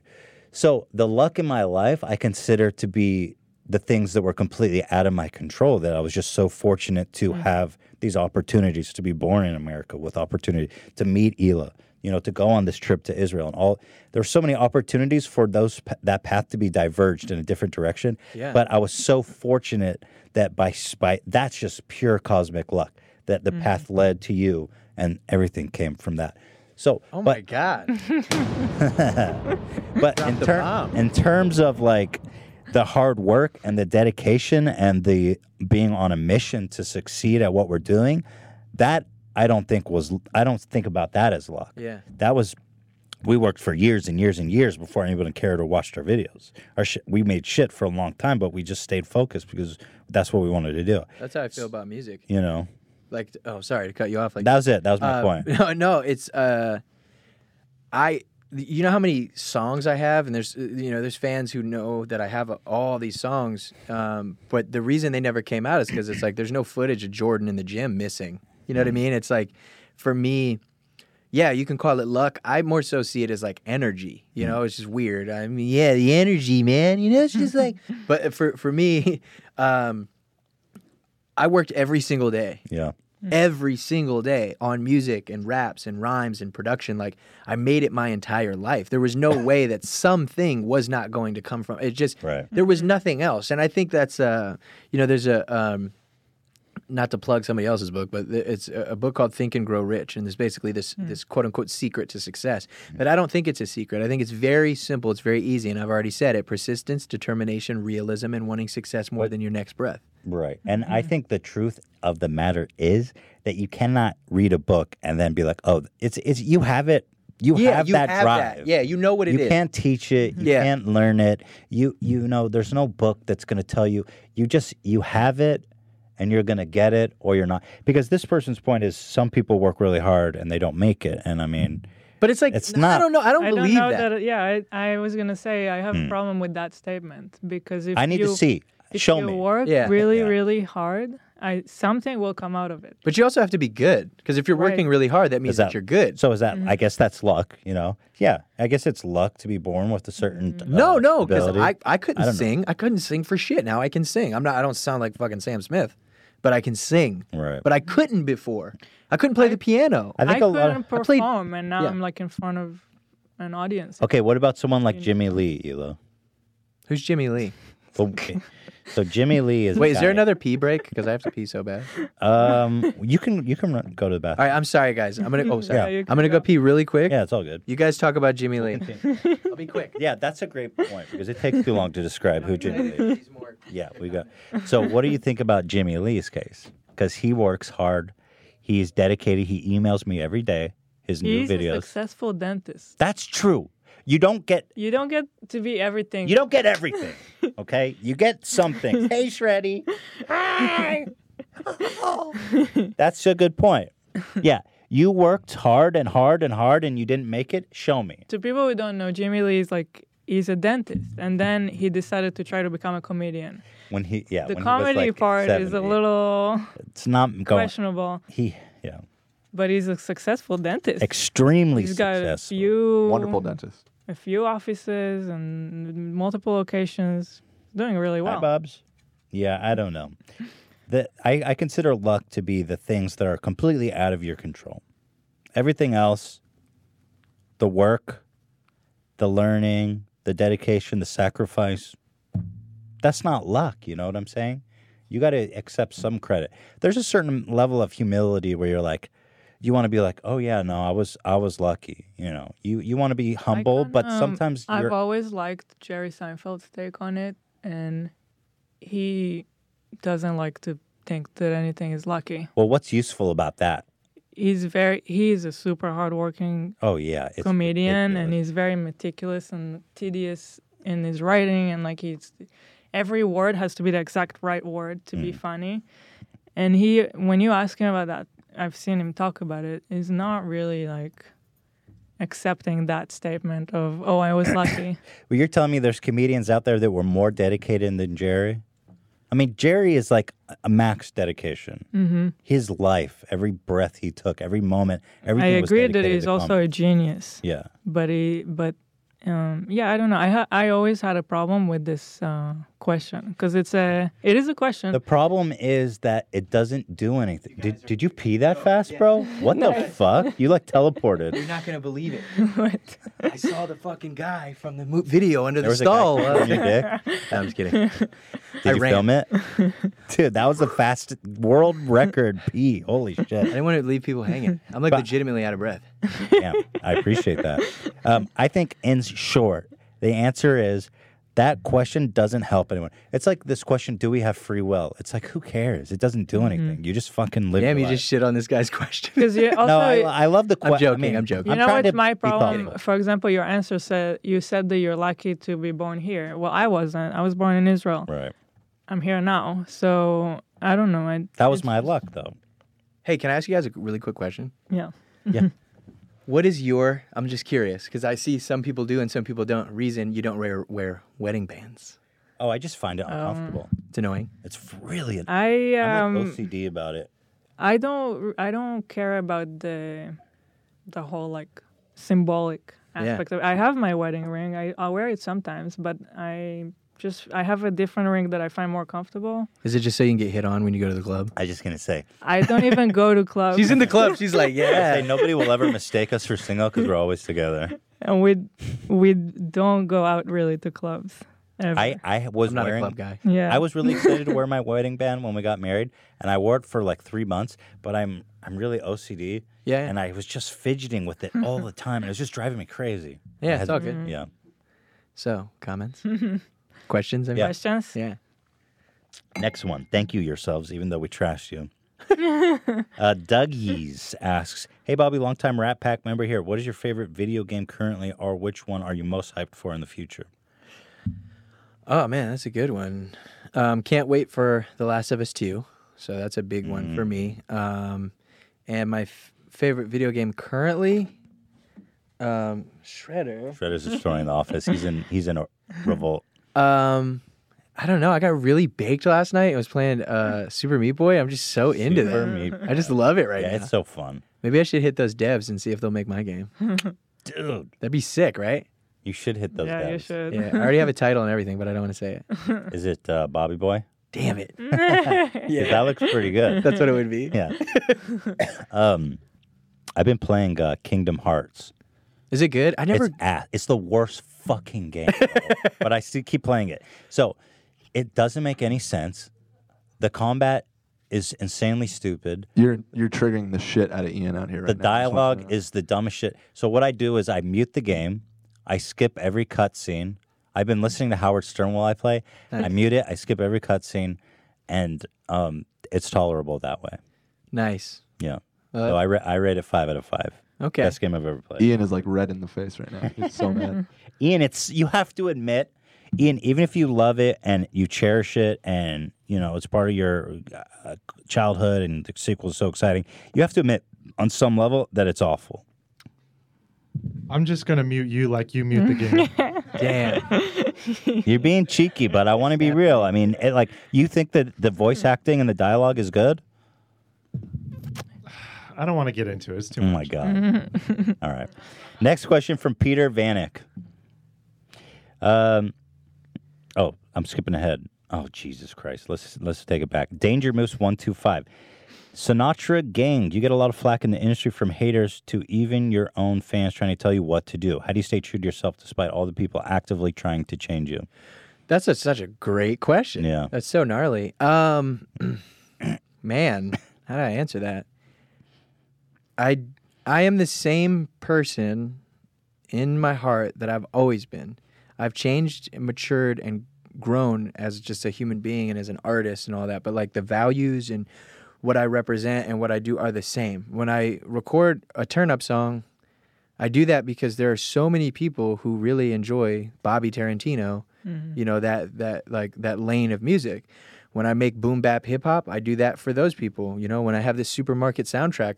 So the luck in my life I consider to be the things that were completely out of my control. That I was just so fortunate to mm. have these opportunities to be born in America, with opportunity to meet Hila, you know, to go on this trip to Israel, and all. There were so many opportunities for those that path to be diverged in a different direction. Yeah. But I was so fortunate that by spite, that's just pure cosmic luck that the mm-hmm. path led to you, and everything came from that. So, Oh but my god. but in, ter- in terms of like the hard work and the dedication and the being on a mission to succeed at what we're doing, that I don't think was I don't think about that as luck. Yeah. That was we worked for years and years and years before anyone cared or watched our videos. Our sh- we made shit for a long time, but we just stayed focused because that's what we wanted to do. That's how I feel about music. You know, Like, oh, sorry to cut you off. Like that was it. That was my Uh, point. No, no, it's uh, I. You know how many songs I have, and there's uh, you know there's fans who know that I have uh, all these songs, um, but the reason they never came out is because it's like there's no footage of Jordan in the gym missing. You know what I Mm. mean? It's like for me, yeah, you can call it luck. I more so see it as like energy. You Mm. know, it's just weird. I mean, yeah, the energy, man. You know, it's just like. But for for me, um, I worked every single day Yeah. Every single day on music and raps and rhymes and production. Like I made it my entire life. There was no way that something was not going to come from it. Just Right. there was nothing else. And I think that's uh you know there's a um not to plug somebody else's book, but it's a book called Think and Grow Rich, and there's basically this Hmm. this quote unquote secret to success. But I don't think it's a secret. I think it's very simple. It's very easy, and I've already said it: persistence, determination, realism, and wanting success more than your next breath. Right. And I think the truth of the matter is that you cannot read a book and then be like, "Oh, it's it's you have it. You yeah, have you that have drive. that. Yeah, you know what it you is. can't teach it. You Yeah. can't learn it. You you know, there's no book that's going to tell you. You just you have it and you're going to get it or you're not. Because this person's point is some people work really hard and they don't make it. And I mean, But it's like It's not, I don't know. I don't I don't believe know that. that. yeah, I, I was gonna say I have a problem with that statement because if Hmm. I need you, to see. If Show you me. work Yeah. really, Yeah. really hard, I something will come out of it. But you also have to be good because if you're Right. working really hard, that means that, that- you're good. So is that? Mm-hmm. I guess that's luck. You know? Yeah. I guess it's luck to be born with a certain. Mm-hmm. uh, no, no, because ability. I, I couldn't I don't know. sing. I couldn't sing for shit. Now I can sing. I'm not. I don't sound like fucking Sam Smith, but I can sing. Right. But I couldn't before. I couldn't play the piano. I think I a lot. couldn't Of, I played- and now yeah. I'm like in front of an audience. okay. What about someone like Jimmy Lee, Elo? Who's Jimmy Lee? So, so Jimmy Lee is. Wait, is there another pee break? Because I have to pee so bad. Um, you can you can run, go to the bathroom. All right, I'm sorry, guys. I'm gonna. Oh, sorry. Yeah, I'm gonna go go. pee really quick. Yeah, it's all good. You guys talk about Jimmy Lee. I'll be quick. Yeah, that's a great point because it takes too long to describe who Jimmy Lee. is. Yeah, we got. So, what do you think about Jimmy Lee's case? Because he works hard, he's dedicated. He emails me every day his new videos. He's a successful dentist. That's true. You don't get You don't get to be everything. you don't get everything. Okay, you get something. hey, Shreddy. Hi. That's a good point. Yeah, you worked hard and hard and hard, and you didn't make it. Show me. to people who don't know, Jimmy Lee is like he's a dentist, and then he decided to try to become a comedian. When he, yeah, The when comedy he was like part is a little It's not going. questionable, He, yeah, but he's a successful dentist. extremely He's got a successful. few Wonderful dentist. A few offices and multiple locations. Doing really well. Hi, well. Bubs. Yeah, I don't know. The, I, I consider luck to be the things that are completely out of your control. Everything else, the work, the learning, the dedication, the sacrifice, that's not luck. You know what I'm saying? You got to accept some credit. There's a certain level of humility where you're like, you want to be like, oh yeah, no, I was I was lucky. You know, you you want to be humble, can, but um, sometimes I've you're always liked Jerry Seinfeld's take on it, and he doesn't like to think that anything is lucky. well. What's useful about that? He's very he's a super hardworking Oh yeah, it's comedian and he's very meticulous and tedious in his writing and like he's every word has to be the exact right word to be Mm. funny and he when you ask him about that i've seen him talk about it he's not really like accepting that statement of oh i was lucky Well, you're telling me there's comedians out there that were more dedicated than Jerry? I mean, Jerry is like a max dedication. Mm-hmm. His life, every breath he took, every moment, i everything. was agree that he's also comedy. a genius yeah. but he but um, yeah i don't know i ha- i always had a problem with this uh, question because it's a it is a question The problem is that it doesn't do anything. Did, did you pee that fast, bro? What the fuck? You like teleported. You're not gonna believe it. What? I saw the fucking guy from the mo- video under There the was a guy stall. on your dick. No, I'm just kidding. Did I you ran. film it? Dude, that was the fast world record pee. Holy shit! I didn't want to leave people hanging. I'm like But- legitimately out of breath. Yeah, I appreciate that. Um, I think, in short, the answer is that question doesn't help anyone. It's like this question: Do we have free will? It's like who cares? It doesn't do anything. You just fucking live. Damn, your you just shit on this guy's question. Because you also no, I, I love the question. I'm joking, I'm joking. You know what's my problem? For example, your answer said you said that you're lucky to be born here. Well, I wasn't. I was born in Israel. Right. I'm here now, so I don't know. I, That was my just- luck, though. hey, can I ask you guys a really quick question? Yeah. Yeah. What is your? I'm just curious because I see some people do and some people don't. Reason you don't wear wear wedding bands. oh, I just find it uncomfortable. It's annoying. it's really. An- I I'm um like OCD about it. I don't I don't care about the the whole like symbolic Yeah. aspect of it. I have my wedding ring. I I'll wear it sometimes, but I just I have a different ring that I find more comfortable. Is it just so you can get hit on when you go to the club? I was just gonna say. I don't even go to clubs. She's in the club. She's like, yeah. say nobody will ever mistake us for single because we're always together. and we we don't go out really to clubs. ever. I I was I'm not wearing a club guy. yeah. I was really excited to wear my wedding band when we got married, and I wore it for like three months. But I'm I'm really OCD, Yeah, yeah. and I was just fidgeting with it all the time. and It was just driving me crazy. Yeah, had it's all good. Yeah. So, comments, questions. I mean? questions. Yeah. Next one. Thank you yourselves, even though we trashed you. uh, Doug Yees asks, "Hey Bobby, longtime RattPack member here. What is your favorite video game currently, or which one are you most hyped for in the future?" Oh man, that's a good one. Um, can't wait for The Last of Us 2. So that's a big one for me. Um, and my f- favorite video game currently, um, Shredder. Shredder's destroying the office. He's in he's in a revolt. Um, I don't know. I got really baked last night. I was playing uh, Super Meat Boy. I'm just so into Super that. Meat I just love it right Yeah, now. it's so fun, Maybe I should hit those devs and see if they'll make my game. dude. That'd be sick, right? You should hit those. yeah, you devs. should. Yeah. I already have a title and everything, but I don't want to say it. Is it uh, Bobby Boy? Damn it. 'Cause That looks pretty good. That's what it would be. Yeah. um, I've been playing uh, Kingdom Hearts. Is it good? I never. It's ass. It's the worst fucking game, bro. but I still keep playing it. So it doesn't make any sense. The combat is insanely stupid. You're you're triggering the shit out of Ian out here right The now. Dialogue want you to know. is the dumbest shit. So what I do is I mute the game. I skip every cutscene. I've been listening to Howard Stern while I play. I mute it. I skip every cutscene, and um, it's tolerable that way. Nice. Yeah. Uh, so I ra- I rate it five out of five. Okay. Best game I've ever played. Ian is like red in the face right now. He's so mad. Ian, it's you have to admit, Ian, even if you love it and you cherish it, and you know it's part of your uh, childhood, and the sequel is so exciting, you have to admit on some level that it's awful. I'm just gonna mute you like you mute the game. Damn. You're being cheeky, but I want to be real. I mean, it, like you think that the voice acting and the dialogue is good? I don't want to get into it. It's too Oh much. my god! All right. Next question from Peter Vanek. Um. Oh, I'm skipping ahead. Oh Jesus Christ! Let's let's take it back. Danger Moose one two five. Sinatra gang. You get a lot of flack in the industry from haters to even your own fans trying to tell you what to do. How do you stay true to yourself despite all the people actively trying to change you? That's a, such a great question. Yeah. That's so gnarly. Um, man, how do I answer that? I I am the same person in my heart that I've always been. I've changed and matured and grown as just a human being and as an artist and all that. But like the values and what I represent and what I do are the same. When I record a turn up song, I do that because there are so many people who really enjoy Bobby Tarantino, mm-hmm. you know, that that like that lane of music. When I make boom bap hip hop, I do that for those people. You know, when I have this supermarket soundtrack,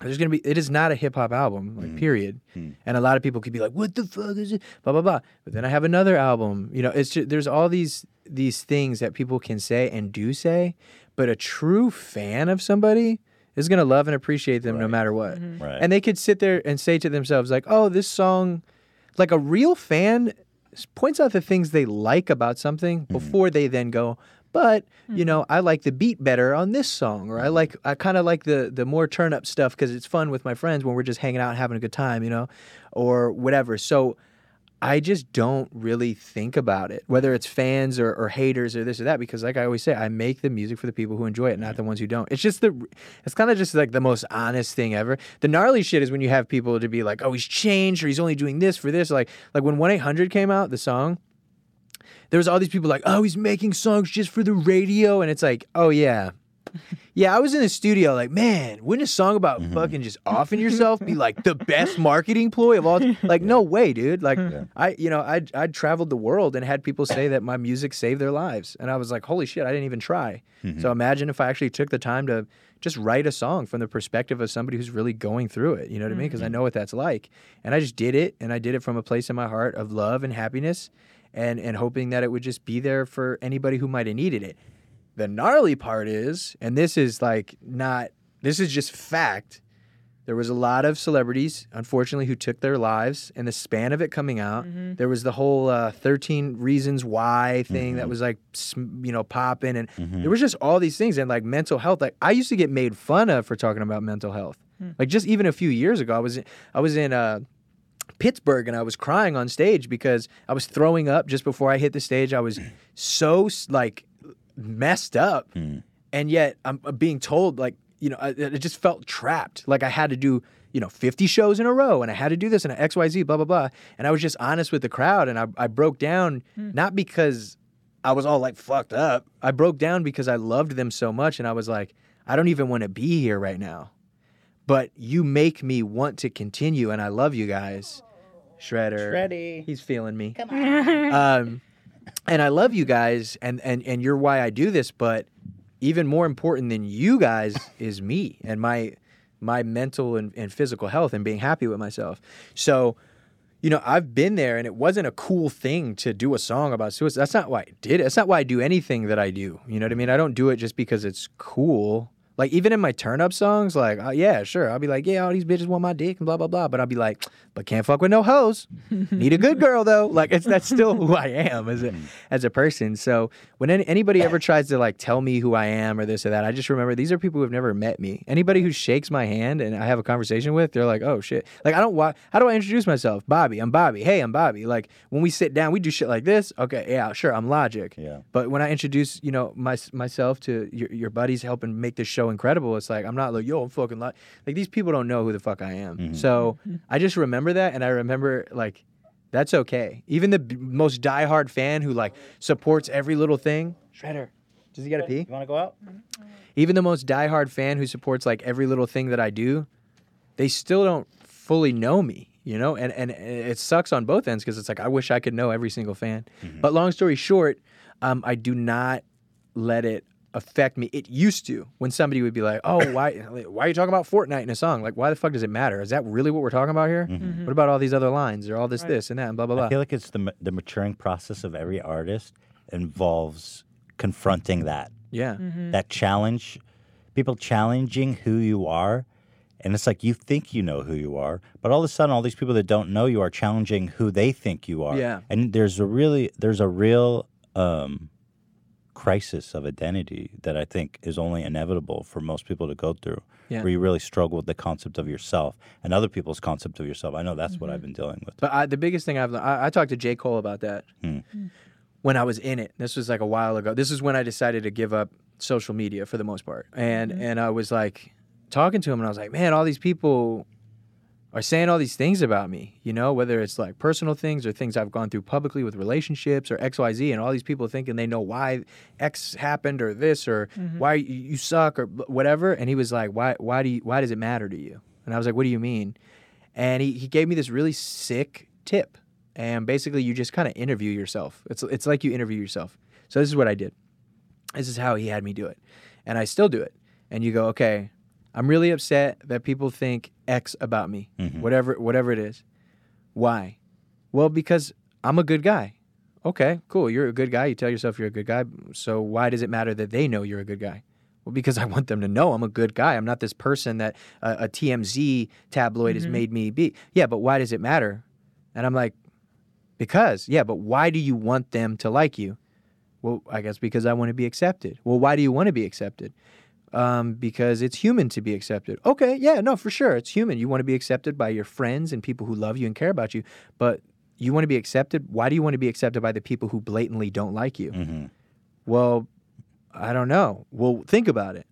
there's gonna be it is not a hip hop album, like hmm. period. Hmm. And a lot of people could be like, "What the fuck is it?" Blah blah blah. But then I have another album. You know, it's just there's all these these things that people can say and do say, but a true fan of somebody is gonna love and appreciate them no matter what. Mm-hmm. Right. And they could sit there and say to themselves like, "Oh, this song," like a real fan points out the things they like about something mm-hmm. before they then go. But you hmm. know, I like the beat better on this song, or I mm-hmm. like I kind of like the the more turn up stuff because it's fun with my friends when we're just hanging out and having a good time, you know, or whatever. So I just don't really think about it, whether it's fans or, or haters or this or that, because like I always say, I make the music for the people who enjoy it, not the ones who don't. It's just the, it's kind of just like the most honest thing ever. The gnarly shit is when you have people to be like, oh, he's changed or he's only doing this for this. Like, like when one eight hundred came out, the song, there was all these people like, oh, he's making songs just for the radio, and it's like, oh yeah. Yeah, I was in the studio like, man, wouldn't a song about mm-hmm. fucking just offing yourself be like the best marketing ploy of all? Like, no way, dude. Like, I, you know, I I traveled the world and had people say that my music saved their lives, and I was like, holy shit, I didn't even try. Mm-hmm. So imagine if I actually took the time to just write a song from the perspective of somebody who's really going through it. You know what I mean? Because I mm-hmm. know what that's like, and I just did it, and I did it from a place in my heart of love and happiness, and and hoping that it would just be there for anybody who might have needed it. The gnarly part is, and this is like not, this is just fact. There was a lot of celebrities, unfortunately, who took their lives in the span of it coming out. There was the whole uh, 13 Reasons Why thing that was like, you know, popping. And there was just all these things. And like mental health, like I used to get made fun of for talking about mental health. Like just even a few years ago, I was in, I was in uh, Pittsburgh and I was crying on stage because I was throwing up just before I hit the stage. I was so like messed up, and yet I'm uh, being told like you know I, I just felt trapped. Like I had to do you know 50 shows in a row, and I had to do this and X Y Z blah blah blah. And I was just honest with the crowd, and I I broke down not because I was all like fucked up. I broke down because I loved them so much, and I was like I don't even want to be here right now but you make me want to continue and I love you guys. Shredder. Shreddy. He's feeling me. Come um, and I love you guys and, and, and you're why I do this, but even more important than you guys is me and my my mental and, and physical health and being happy with myself. So, you know, I've been there and it wasn't a cool thing to do a song about suicide. That's not why I did it. That's not why I do anything that I do. You know what I mean? I don't do it just because it's cool. Like even in my turn up songs, like uh, yeah, sure, I'll be like, yeah, all these bitches want my dick and blah blah blah, but I'll be like, but can't fuck with no hoes. Need a good girl though. Like it's that's still who I am as a as a person. So when any, anybody ever tries to like tell me who I am or this or that, I just remember these are people who have never met me. Anybody who shakes my hand and I have a conversation with, they're like, oh shit. Like I don't why how do I introduce myself? Bobby, I'm Bobby. Hey, I'm Bobby. Like when we sit down, we do shit like this. Okay, yeah, sure, I'm Logic. Yeah. But when I introduce, you know, my, myself to your, your buddies helping make this show incredible, it's like I'm not like yo, I'm fucking li-. like these people don't know who the fuck I am. Mm-hmm. So mm-hmm. I just remember that, and I remember like that's okay. Even the b- most diehard fan who like supports every little thing. Shredder, does he gotta pee? You want to go out? Mm-hmm. Even the most diehard fan who supports like every little thing that I do, they still don't fully know me, you know? And and it sucks on both ends because it's like I wish I could know every single fan. But long story short, um, I do not let it affect me. It used to when somebody would be like, "Oh, why why are you talking about Fortnite in a song? Like, why the fuck does it matter? Is that really what we're talking about here? What about all these other lines or all this this and that and blah blah blah?" I feel like it's the the maturing process of every artist involves confronting that yeah. that challenge, people challenging who you are. And it's like you think you know who you are, but all of a sudden, all these people that don't know you are challenging who they think you are. Yeah. And there's a really, there's a real um, crisis of identity that I think is only inevitable for most people to go through, Yeah. where you really struggle with the concept of yourself and other people's concept of yourself. I know that's what I've been dealing with. But I, the biggest thing I've learned, I, I talked to J. Cole about that Hmm. when I was in it. This was like a while ago. This is when I decided to give up social media for the most part. And and I was like talking to him and I was like, man, all these people are saying all these things about me, you know, whether it's like personal things or things I've gone through publicly with relationships or XYZ, and all these people thinking they know why X happened or this or mm-hmm. why you, you suck or whatever. And he was like, why, why do you, why does it matter to you? And I was like, what do you mean? And he, he gave me this really sick tip. And basically, you just kind of interview yourself. It's, it's like you interview yourself. So this is what I did. This is how he had me do it. And I still do it. And you go, okay, I'm really upset that people think X about me, whatever whatever it is. Why? Well, because I'm a good guy. Okay, cool. You're a good guy. You tell yourself you're a good guy. So why does it matter that they know you're a good guy? Well, because I want them to know I'm a good guy. I'm not this person that uh, a TMZ tabloid has made me be. Yeah, but why does it matter? And I'm like, because, yeah, but why do you want them to like you? Well, I guess because I want to be accepted. Well, why do you want to be accepted? Um, because it's human to be accepted. Okay, yeah, no, for sure. It's human. You want to be accepted by your friends and people who love you and care about you. But you want to be accepted. Why do you want to be accepted by the people who blatantly don't like you? Well, I don't know. Well, think about it.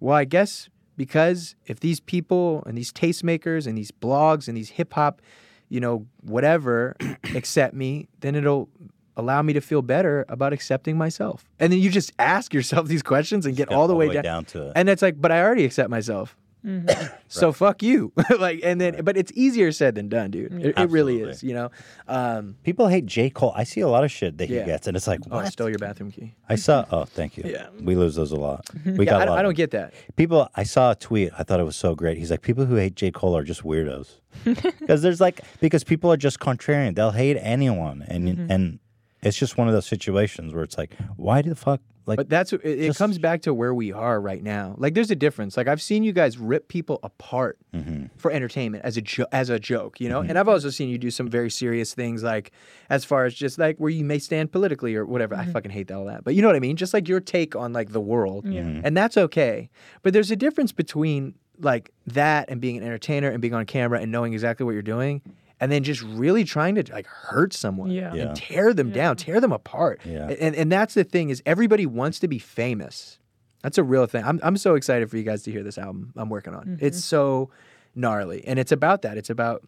Well, I guess because if these people and these tastemakers and these blogs and these hip hop, you know, whatever accept me, then it'll allow me to feel better about accepting myself. And then you just ask yourself these questions and get Get all the way, down. down to it. And it's like, but I already accept myself. so fuck you. like, and then, but it's easier said than done, dude. It, it really is, you know? Um, People hate J. Cole. I see a lot of shit that he gets, and it's like, oh, I stole your bathroom key. I saw. Oh, thank you. Yeah. we lose those a lot. We Yeah, got. I, a lot I don't them. get that. people. I saw a tweet. I thought it was so great. He's like, people who hate J. Cole are just weirdos, because there's like because people are just contrarian. They'll hate anyone, and Mm-hmm. and it's just one of those situations where it's like, why the fuck? Like, But that's it, it just- comes back to where we are right now. Like there's a difference. Like I've seen you guys rip people apart Mm-hmm. for entertainment as a jo- as a joke, you know? Mm-hmm. And I've also seen you do some very serious things like as far as just like where you may stand politically or whatever. I mm-hmm. fucking hate all that. But you know what I mean? Just like your take on like the world. Mm-hmm. And that's okay. But there's a difference between like that and being an entertainer and being on camera and knowing exactly what you're doing and then just really trying to like hurt someone Yeah. Yeah. and tear them down, tear them apart. Yeah. And and that's the thing is everybody wants to be famous. That's a real thing. I'm I'm so excited for you guys to hear this album I'm working on. It's mm-hmm. so gnarly, and it's about that. It's about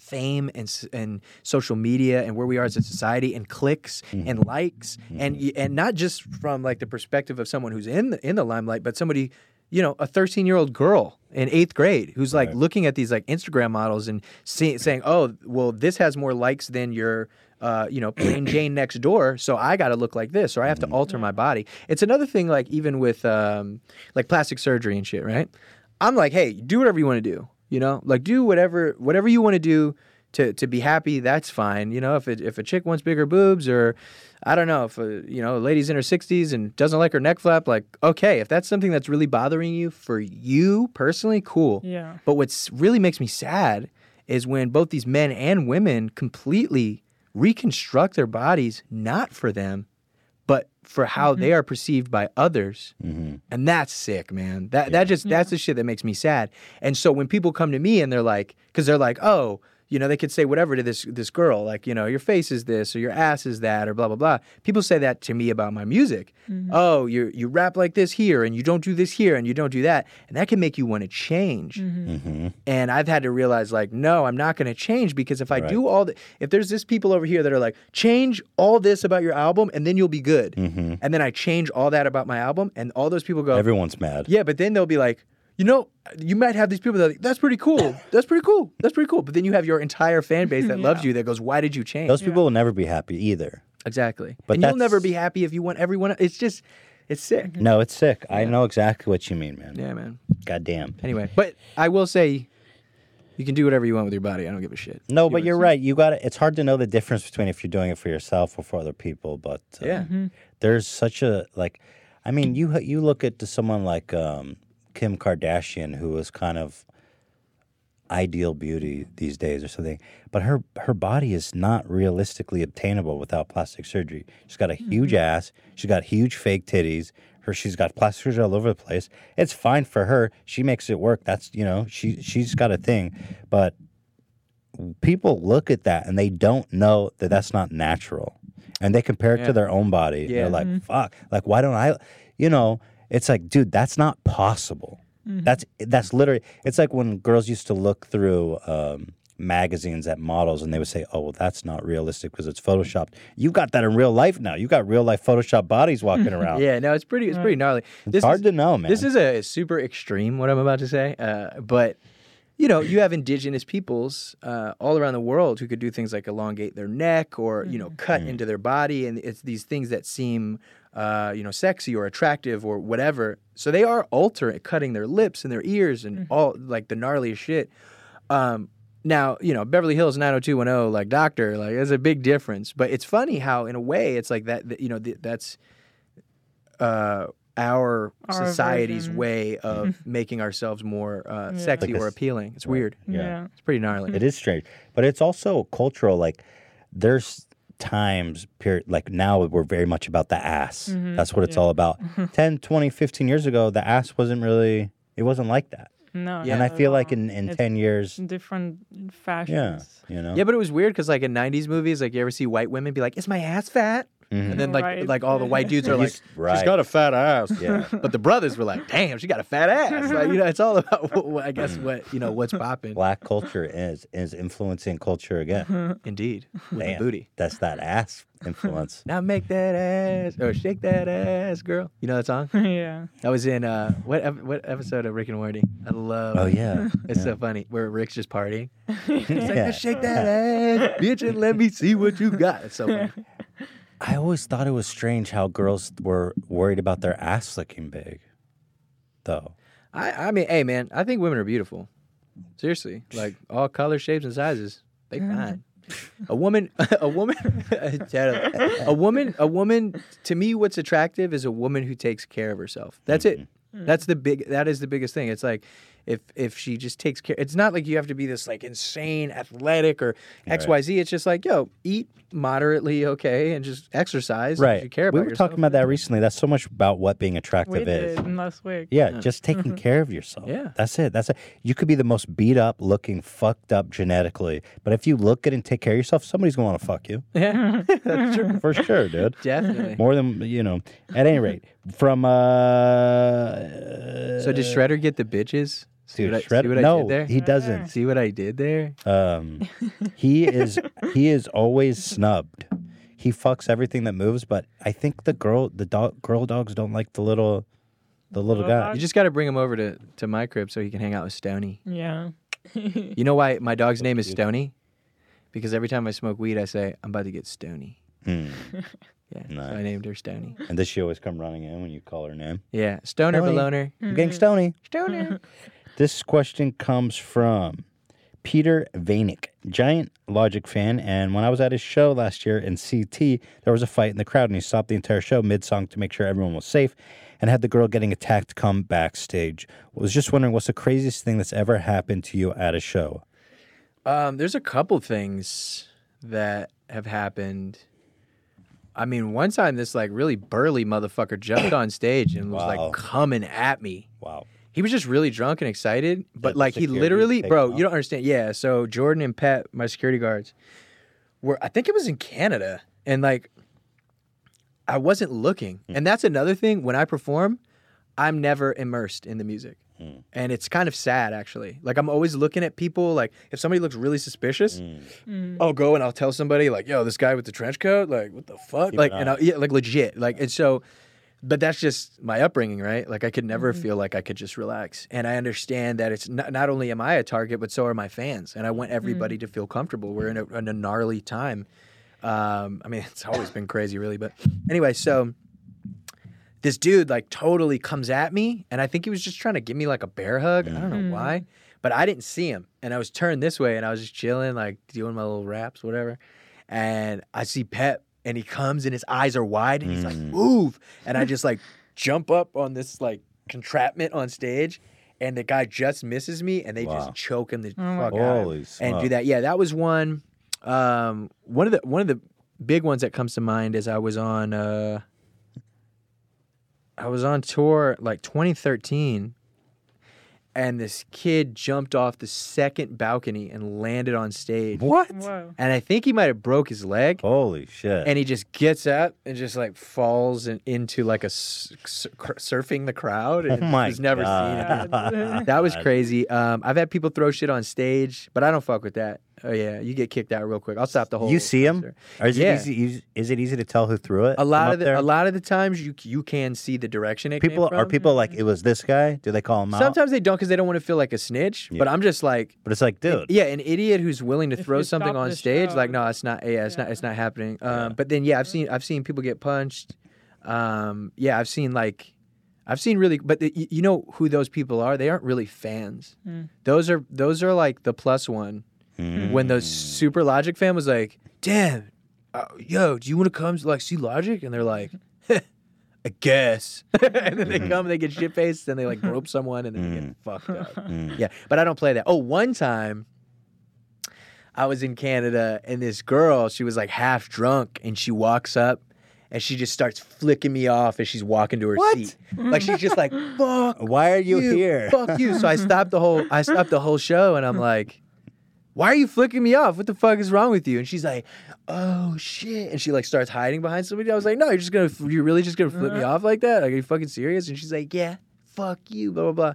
fame and and social media and where we are as a society and clicks mm-hmm. and likes and mm-hmm. and not just from like the perspective of someone who's in the, in the limelight, but somebody you know a 13 year old girl in eighth grade who's like looking at these like Instagram models and see, saying, oh well this has more likes than your uh, you know, plain Jane next door, so I got to look like this, or I have to alter my body. It's another thing, like even with um, like plastic surgery and shit, right? I'm like, hey, do whatever you want to do. You know, like do whatever whatever you want to do to to be happy. That's fine. You know, if it, if a chick wants bigger boobs or I don't know if a, you know a lady's in her 60s and doesn't like her neck flap, like okay, if that's something that's really bothering you for you personally, cool. Yeah. But what's really makes me sad is when both these men and women completely reconstruct their bodies not for them, but for how mm-hmm. they are perceived by others. Mm-hmm. And that's sick, man. That that just that's the shit that makes me sad. And so when people come to me and they're like, because they're like, oh, you know, they could say whatever to this this girl, like, you know, your face is this or your ass is that or blah blah blah. People say that to me about my music. Mm-hmm. Oh, you you rap like this here and you don't do this here and you don't do that, and that can make you want to change. Mm-hmm. Mm-hmm. And I've had to realize, like, no, I'm not going to change because if I do all the, if there's this people over here that are like, change all this about your album and then you'll be good, and then I change all that about my album, and all those people go, Everyone's mad. yeah, but then they'll be like, you know, you might have these people that are like, that's pretty cool, that's pretty cool, that's pretty cool, but then you have your entire fan base that loves you that goes, why did you change? Those people will never be happy either. exactly, But and you'll never be happy if you want everyone. It's just, it's sick. No, it's sick. I know exactly what you mean, man. Yeah, man. God damn. Anyway, but I will say, you can do whatever you want with your body. I don't give a shit. No, Do but you're right. You got to It's hard to know the difference between if you're doing it for yourself or for other people. But uh, Yeah. there's such a like. I mean, you you look at to someone like um, Kim Kardashian, who is kind of ideal beauty these days or something, but her her body is not realistically obtainable without plastic surgery. She's got a huge mm-hmm. ass. She's got huge fake titties. Her she's got plastic surgery all over the place. It's fine for her. She makes it work. That's you know she she's got a thing, but people look at that and they don't know that that's not natural and they compare it Yeah. to their own body Yeah. they're like mm-hmm. fuck like why don't i you know it's like dude that's not possible that's that's literally it's like when girls used to look through um, magazines at models and they would say oh well that's not realistic because it's photoshopped you got that in real life now you got real life photoshop bodies walking around Yeah, no, it's pretty. It's pretty gnarly. This hard is, to know, man. This is a super extreme. What I'm about to say, uh, but you know, you have indigenous peoples uh, all around the world who could do things like elongate their neck or you know cut Mm. into their body, and it's these things that seem uh, you know sexy or attractive or whatever. So they are alter cutting their lips and their ears and all like the gnarliest shit. Um, now, you know, Beverly Hills 90210, like doctor, like there's a big difference. But it's funny how, in a way, it's like that, that you know, th- that's uh, our, Our society's version. way of making ourselves more uh, Yeah. sexy Like or appealing. It's weird. Yeah. Yeah. It's pretty gnarly. It is strange, but it's also cultural. Like there's times period like now we're very much about the ass. That's what it's all about. 10, 20, 15 years ago, the ass wasn't really it wasn't like that. No. and I feel like in, in It's 10 years, different fashions. yeah, you know. Yeah, but it was weird because like in '90s movies, like you ever see white women be like, "Is my ass fat?" And then like Right. like all the white dudes are like, right. "She's got a fat ass." Yeah. but the brothers were like, "Damn, she got a fat ass." Like you know, it's all about what, what- I guess what you know what's popping. Black culture is is influencing culture again. Indeed, with the Damn, booty. That's that ass influence. Now make that ass or shake that ass, girl. You know that song? yeah. That was in uh what what episode of Rick and Morty? I love. oh yeah. It's yeah. so funny where Rick's just partying. It's like, Yeah. shake that ass, bitch, and let me see what you got. It's so funny. I always thought it was strange how girls were worried about their ass looking big. Though. I, I mean, hey man, I think women are beautiful. Seriously, like all colors, shapes, and sizes, they fine. A woman, a woman, a woman, a woman. To me, what's attractive is a woman who takes care of herself. That's it. Mm-hmm. That's the big. That is the biggest thing. It's like if if she just takes care. It's not like you have to be this like insane athletic or X Y Z. It's just like yo, eat moderately okay and just exercise. if Right. You care about we were yourself. talking about that recently. That's so much about what being attractive We is. did last week. Yeah, just taking care of yourself. Yeah. That's it. That's it. You could be the most beat up looking, fucked up genetically, but if you look good and take care of yourself, somebody's going to want to fuck you. Yeah, that's true. For sure, dude. Definitely. More than, you know, at any rate, from, uh, So does Shredder get the bitches? See what I, see Shredder- what I no, did there? he doesn't. See what I did there? Um, he is, he is always snubbed. He fucks everything that moves, but I think the girl, the dog, girl dogs don't like the little, the little Little guy. You just got to bring him over to, to my crib so he can hang out with Stony. Yeah. You know why my dog's name is Stony? Because every time I smoke weed, I say, I'm about to get Stony. Hmm. Yeah, so Nice. I named her Stony. And does she always come running in when you call her name? Yeah, Stoner Stony. Beloner. I'm getting stony. Stoner. This question comes from Peter Vainick, giant Logic fan. And when I was at his show last year in CT, there was a fight in the crowd, and he stopped the entire show mid song to make sure everyone was safe and had the girl getting attacked come backstage. I was just wondering what's the craziest thing that's ever happened to you at a show? Um, there's a couple things that have happened. I mean, one time this like really burly motherfucker jumped on stage and was Wow. like coming at me. Wow. He was just really drunk and excited, but the like he literally, bro, him you don't understand. Yeah, so Jordan and Pat, my security guards, were I think it was in Canada, and like I wasn't looking, Hmm. and that's another thing. When I perform, I'm never immersed in the music, Hmm. and it's kind of sad actually. Like I'm always looking at people. Like if somebody looks really suspicious, Hmm. I'll go and I'll tell somebody like, "Yo, this guy with the trench coat, like, what the fuck?" Keep like, and. I'll, yeah, like legit, like, and so, but that's just my upbringing, right? Like, I could never mm-hmm. feel like I could just relax, and I understand that it's not, not only am I a target, but so are my fans, and I want everybody mm. to feel comfortable. We're in a, in a gnarly time. Um, I mean, it's always been crazy, really, but anyway, so this dude like totally comes at me and i think he was just trying to give me like a bear hug. I don't know mm-hmm. why but i didn't see him. And i was turned this way and i was just chilling like doing my little raps whatever. And i see pep and he comes and his eyes are wide and he's like move and i just like jump up on this like contraptment on stage and the guy just misses me and they Wow. just choke him the my fuck out Holy and smoke. do that yeah that was one um one of the one of the big ones that comes to mind is i was on uh I was on tour like 2013, and this kid jumped off the second balcony and landed on stage. What? Whoa. And I think he might have broke his leg. Holy shit. And he just gets up and just like falls in, into like a s- s- cr- surfing the crowd. And oh my he's never seen it. God. That was crazy. Um, I've had people throw shit on stage, but I don't fuck with that. Oh yeah, you get kicked out real quick. I'll stop the whole. You see him? concert. Or is, Yeah. it easy, is it easy to tell who threw it? A lot of the there? a lot of the times you you can see the direction it came people are people like it was this guy? Do they call him out? Sometimes they don't because they don't want to feel like a snitch. But I'm just like, but it's like, dude, yeah, an idiot who's willing to If throw something on stage, show, like, no, it's not. Yeah, it's not. It's not happening. Um, Yeah. But then, yeah, I've seen I've seen people get punched. Um, yeah, I've seen like, I've seen really, but the, you, you know who those people are? They aren't really fans. Mm. Those are those are like the plus one. When the super Logic fan was like, "Damn, uh, yo, do you want to come like see Logic?" And they're like. I guess. and then they mm-hmm. come and they get shit faced and they like rope someone and then they get mm-hmm. fucked up. Mm-hmm. Yeah, but I don't play that. Oh, one time I was in Canada and this girl, she was like half drunk and she walks up and she just starts flicking me off as she's walking to her What? seat. Like she's just like, fuck Why are you, here? Fuck you. So I stopped the whole I stopped the whole show and I'm like, why are you flicking me off? What the fuck is wrong with you? And she's like, oh shit. And she like starts hiding behind somebody. I was like, no, you're just gonna you're really just gonna flip me off like that? Like, are you fucking serious? And she's like, yeah, fuck you, blah blah blah.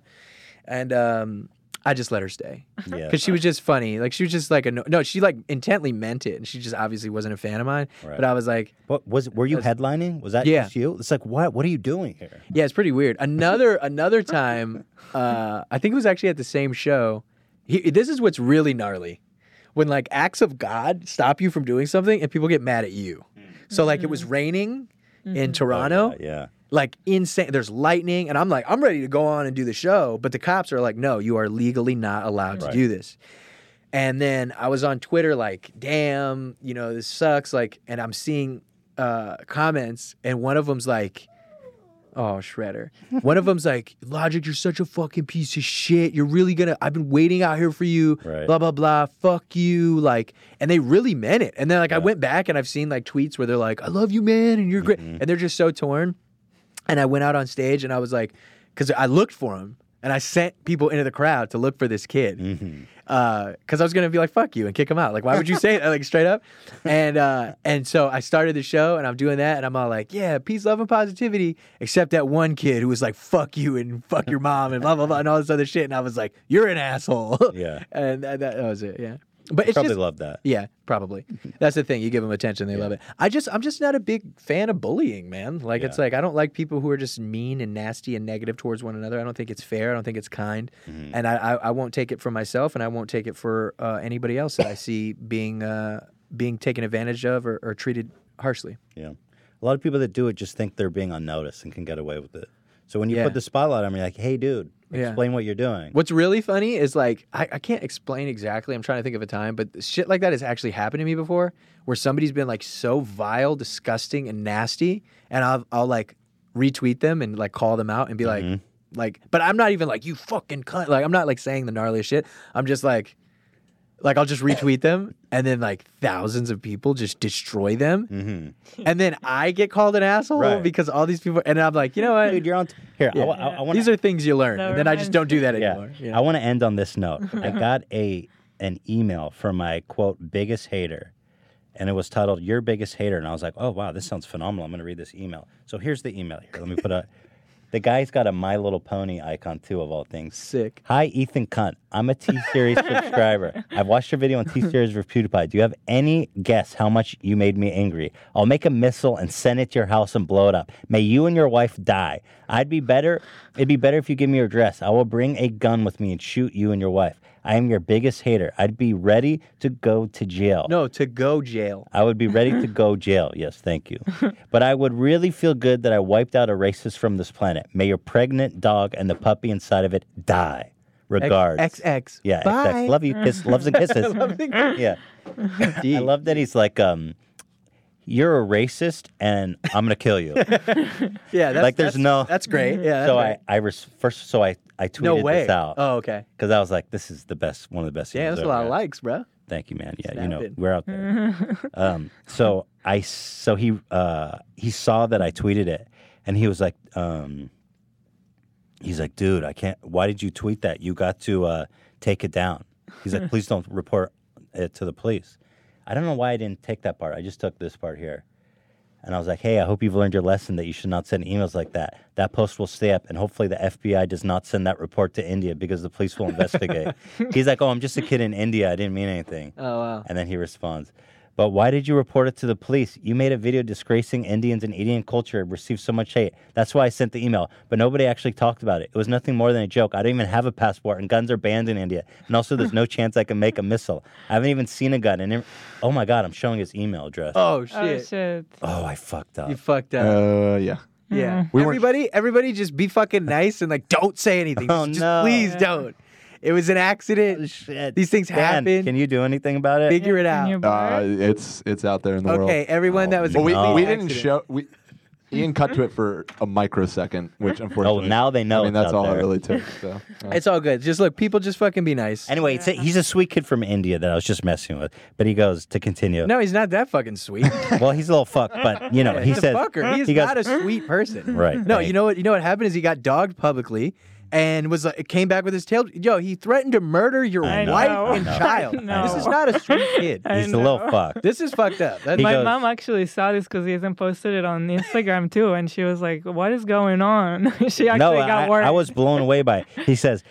And um I just let her stay Yeah. because she was just funny. Like she was just like a no, no. She like intently meant it, and she just obviously wasn't a fan of mine. Right. But I was like, What was were you headlining? Was that Yeah. just you? It's like what what are you doing here? yeah, it's pretty weird. Another another time, uh, I think it was actually at the same show. He, this is what's really gnarly, when like acts of God stop you from doing something, and people get mad at you. So like it was raining in Toronto. Oh, yeah. like insane. There's lightning, and I'm like, I'm ready to go on and do the show, but the cops are like, no, you are legally not allowed Right. to do this. And then I was on Twitter like, damn, you know, this sucks. Like, and I'm seeing uh, comments, and one of them's like, Oh, shredder. One of them's like, Logic, you're such a fucking piece of shit. You're really gonna. I've been waiting out here for you. Right. Blah blah blah. Fuck you. Like, and they really meant it. And then like I went back and I've seen like tweets where they're like, I love you, man, and you're great, Mm-hmm. and they're just so torn. And I went out on stage and I was like, because I looked for him and I sent people into the crowd to look for this kid. Mm-hmm. Because I was gonna be like, "Fuck you" and kick him out. Like, why would you say it like straight up? And uh, and so I started the show and I'm doing that and I'm all like, "Yeah, peace, love, and positivity." Except that one kid who was like, "Fuck you" and "fuck your mom" and blah blah blah and all this other shit. And I was like, "You're an asshole." Yeah. and that, that was it. Yeah. But it's Probably just love that. yeah, probably. That's the thing. You give them attention, they love it. I just, I'm just not a big fan of bullying, man. Like, it's like I don't like people who are just mean and nasty and negative towards one another. I don't think it's fair. I don't think it's kind, Mm-hmm. and I, I, I won't take it for myself, and I won't take it for uh, anybody else that I see being, uh, being taken advantage of or, or treated harshly. Yeah. A lot of people that do it just think they're being unnoticed and can get away with it. So when you Yeah. put the spotlight on me, like, hey, dude, Yeah. explain what you're doing. What's really funny is like I, I can't explain exactly. I'm trying to think of a time, but shit like that has actually happened to me before, where somebody's been like so vile, disgusting, and nasty, and I'll I'll like retweet them and like call them out and be like, mm-hmm. like, but I'm not even like you fucking cunt. Like I'm not like saying the gnarliest shit. I'm just like, like I'll just retweet them, and then like thousands of people just destroy them, Mm-hmm. and then I get called an asshole Right. because all these people, and I'm like, you know what? Dude, you're on. T- Here, Yeah. I, I, I want These are things you learn, and then I just don't do that yeah. anymore. you know? I want to end on this note. I got a an email from my quote biggest hater, and it was titled "Your biggest hater," and I was like, "Oh wow, this sounds phenomenal." I'm going to read this email. So here's the email. Here, let me put a. The guy's got a My Little Pony icon too, of all things. Sick. Hi, Ethan Cunt. I'm a T Series subscriber. I've watched your video on T Series for PewDiePie. Do you have any guess how much you made me angry? I'll make a missile and send it to your house and blow it up. May you and your wife die. I'd be better. It'd be better if you give me your address. I will bring a gun with me and shoot you and your wife. I am your biggest hater. I'd be ready to go to jail. No, to go jail. I would be ready to go jail. Yes, thank you. But I would really feel good that I wiped out a racist from this planet. May your pregnant dog and the puppy inside of it die. Regards. XX. Yeah, Bye. XX. Love you. Kiss, loves and kisses. yeah. I love that he's like, um, you're a racist and I'm gonna kill you. Yeah, that's, like there's that's- no. That's great. Yeah. so. I, I res- first, so I, I tweeted no way. this out Oh, okay. because I was like, this is the best, one of the best. Yeah, that's a lot of likes, bro. Thank you, man. Yeah, you know, we're out there. um, so I, so he, uh, he saw that I tweeted it, and he was like, um, he's like, dude, I can't. Why did you tweet that? You got to uh, take it down. He's like, please don't report it to the police. I don't know why I didn't take that part. I just took this part here. And I was like, hey, I hope you've learned your lesson that you should not send emails like that. That post will stay up, and hopefully the FBI does not send that report to India because the police will investigate. He's like, oh, I'm just a kid in India. I didn't mean anything. Oh wow. And then he responds, But why did you report it to the police? You made a video disgracing Indians and Indian culture, received so much hate. That's why I sent the email. But nobody actually talked about it. It was nothing more than a joke. I don't even have a passport, and guns are banned in India. And also, there's no chance I can make a missile. I haven't even seen a gun. And it- oh my God, I'm showing his email address. Oh Oh shit. shit. Oh, I fucked up. You fucked up. Uh, yeah. yeah. We weren't- everybody, everybody, just be fucking nice and like don't say anything. Oh, just, just no. please Yeah. don't. It was an accident. Shit. These things Dan, happen. Can you do anything about it? Figure it out. Uh, it's it's out there in the world. Okay, everyone that was. a But we, we didn't accident. show. We, Ian cut to it for a microsecond, which unfortunately. Oh, now they know I mean, that's all there. it really took. So, yeah. It's all good. Just look, people just fucking be nice. Anyway, it's a, he's a sweet kid from India that I was just messing with. But he goes to continue. No, he's not that fucking sweet. Well, he's a little fuck, but you know, he he's says a fucker. He's he goes, not a sweet person. Right, No, right. you know what? You know what happened is he got dogged publicly. And was like, came back with his tail. Yo, he threatened to murder your I wife I and child. This is not a sweet kid. I he's a little know. fuck. This is fucked up. That's My goes- mom actually saw this because he hasn't posted it on Instagram too, and she was like, "What is going on?" she actually no, got I, worried. I was blown away by it. He says,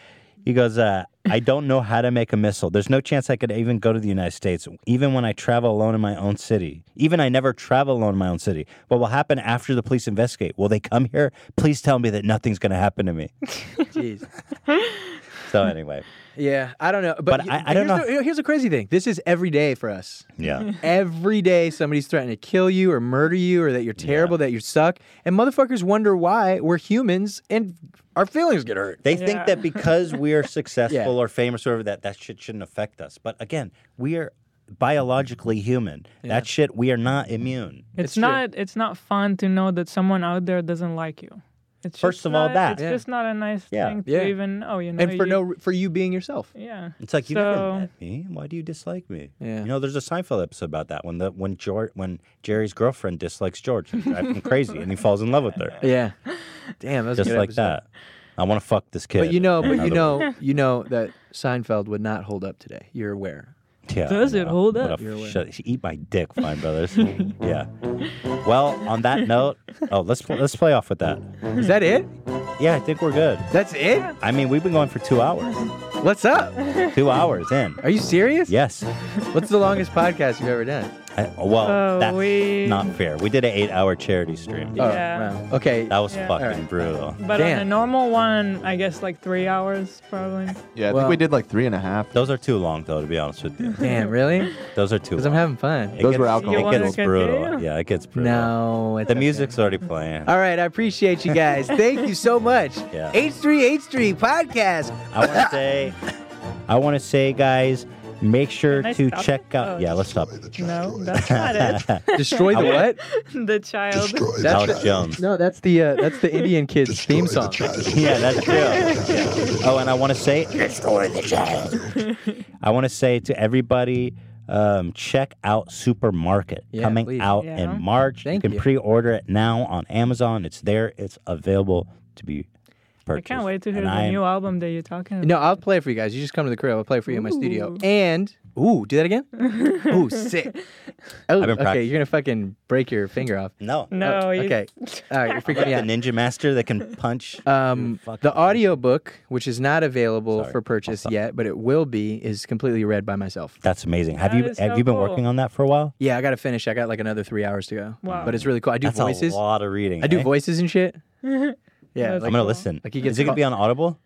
he goes, uh, I don't know how to make a missile. There's no chance I could even go to the United States, even when I travel alone in my own city. Even I never travel alone in my own city. What will happen after the police investigate? Will they come here? Please tell me that nothing's going to happen to me. Jeez. So anyway, Yeah, I don't know. But, But I- I don't here's know. The, here's a crazy thing. This is every day for us. yeah. Every day somebody's threatening to kill you or murder you or that you're terrible, that you suck. And motherfuckers wonder why we're humans and our feelings get hurt. They think that because we are successful Yeah. or famous or whatever, that that shit shouldn't affect us. But again, we are biologically human. That shit, we are not immune. it's It's true. not. It's not fun to know that someone out there doesn't like you. It's First just of all, not- that. it's Yeah. just not a nice Yeah. thing to even. Oh, you know, and for you, no for you being yourself. Yeah. It's like you never So- met me. Why do you dislike me? Yeah. You know, there's a Seinfeld episode about that when the when George when Jerry's girlfriend dislikes George, it drives him crazy, and he falls in love with her. Yeah. Damn, that's a Just good like episode. that. I want to fuck this kid. But you know, but you know, you know that Seinfeld would not hold up today. You're aware. Yeah, Does I it hold up? a You're shut- eat my dick, fine brothers. yeah. Well, on that note, oh, let's pl- let's play off with that. Is that it? Yeah, I think we're good. That's it? I mean, we've been going for two hours. What's up? Two hours in. Are you serious? Yes. What's the longest podcast you've ever done? I, well, Oh, that's we- not fair. We did an eight-hour charity stream. Oh, Yeah. wow. Okay. That was Yeah. fucking Alright. brutal. But on a normal one, I guess like three hours probably. Yeah, I Well- think we did like three and a half. Those are too long, though. To be honest with you, Damn, really? those are too. Because I'm having fun. It Those gets, were alcohol It wanna gets brutal. Yeah, it gets brutal. No. It's The okay. music's already playing. All right, I appreciate you guys. Thank you so much. Yeah. H3H3 podcast. I want to say, I want to say, guys, make sure to check it? out. Oh, yeah, let's stop. No, that's not it. Destroy the what? the child. That's Alex the- Jones. No, that's the uh, that's the Indian kids theme song. Yeah, that's true. Yeah. Oh, and I want to say, destroy the child. I want to say to everybody, um, check out Supermarket Yeah, coming please. out Yeah. in March. Thank you can you. pre-order it now on Amazon. It's there. It's available to be I can't wait to hear And the I am- new album that you're talking about. No, I'll play it for you guys. You just come to the crib. I'll play it for you in my studio. And ooh, do that again. ooh, sick. Oh, been okay. practicing. You're gonna fucking break your finger off. No, No, Oh, you- okay. All right, you're freaking me the out. Ninja Master that can punch. Um, fucking- the audiobook, which is not available Sorry. for purchase I'll yet, but it will be, is completely read by myself. That's amazing. Have That you have so you been cool. working on that for a while? Yeah, I got to finish. I got like another three hours to go. Wow. But it's really cool. I do That's voices. a lot of reading. I do eh? voices and shit. Yeah, like, I'm gonna listen. Like he Is it gonna be on Audible?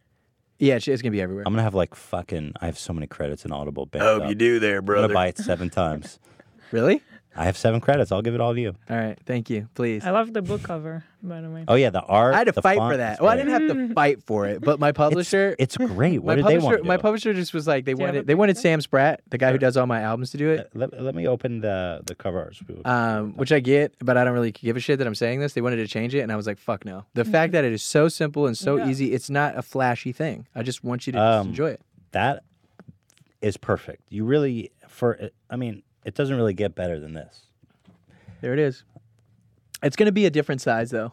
yeah, it's, it's gonna be everywhere. I'm gonna have like fucking. I have so many credits in Audible. banked Oh, up. you do there, I'm gonna buy it seven times. Really? I have seven credits. I'll give it all to you. All right, thank you. Please. I love the book cover, by the way. Oh yeah, the art. I had to fight font for that. Well, I didn't have to fight for it, but my publisher, It's great. What my did they publisher, want to my publisher just was like they you have wanted they wanted? Sam Spratt, the guy who does all my albums, to do it. let, let me open the the cover art. so people can see Um, which I get, but I don't really give a shit that I'm saying this. They wanted to change it, and I was like, "Fuck no!" The fact that it is so simple and so Yeah. easy, it's not a flashy thing. I just want you to just Um, enjoy it. that is perfect. You really for I mean, it doesn't really get better than this. There it is. It's going to be a different size though.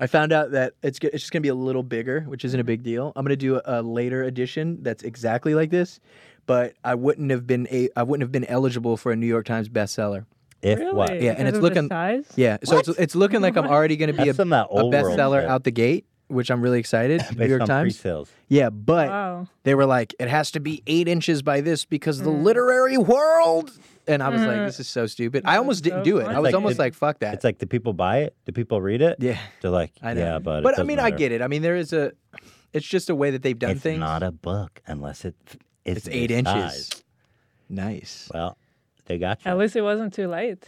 I found out that it's it's just going to be a little bigger, which isn't a big deal. I'm going to do a, a later edition that's exactly like this, but I wouldn't have been a I wouldn't have been eligible for a New York Times bestseller. If really? what? Yeah, and it's looking- size. Yeah, so it's it's looking like I'm already going to be That's a, some of that a bestseller out the gate, which I'm really excited. New York on Times. pre-sales. Yeah, but Wow. they were like, it has to be eight inches by this because Mm. the literary world. And I was like, this is so stupid. I almost didn't do it. funny. I was Like, almost it- like, fuck that. It's like, do people buy it? Do people read it? yeah, They're like, I know. yeah, but it but I doesn't mean, I get it. I mean, there is a. It's just a way that they've done It's things. not a book unless it it's, it's eight inches. size. Nice. Well, they got you. At least it wasn't too late.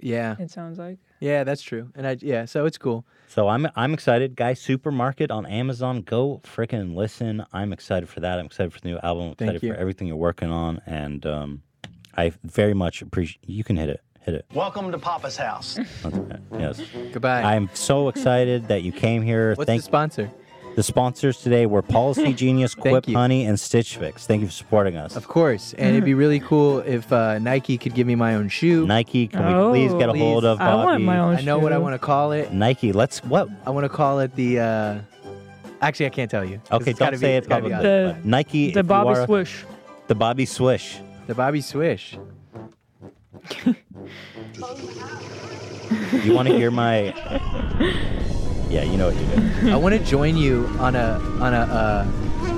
Yeah, It sounds like. Yeah, that's true. And I, yeah, so it's cool. So I'm I'm excited, guys. Supermarket on Amazon. Go freaking listen. I'm excited for that. I'm excited for the new album. I'm Thank excited you. for everything you're working on, and um, I very much appreciate. You can hit it. Hit it. Welcome to Papa's house. That's right. Yes. Goodbye. I'm so excited that you came here. What's Thank the sponsor? The sponsors today were Policy Genius, Quip you. Honey, and Stitch Fix. Thank you for supporting us. Of course, and it'd be really cool if uh, Nike could give me my own shoe. Nike, can we please get a Oh, hold of. Bobby? I want my own I know what I want to call it. Nike, let's what? I want to call it the. Uh, actually, I can't tell you. Okay, don't say it it's gotta be publicly. The- Nike, The Bobby are- Swish. the Bobby Swish. The Bobby Swish. You want to hear my? Yeah, you know what you do. I want to join you on a on a uh,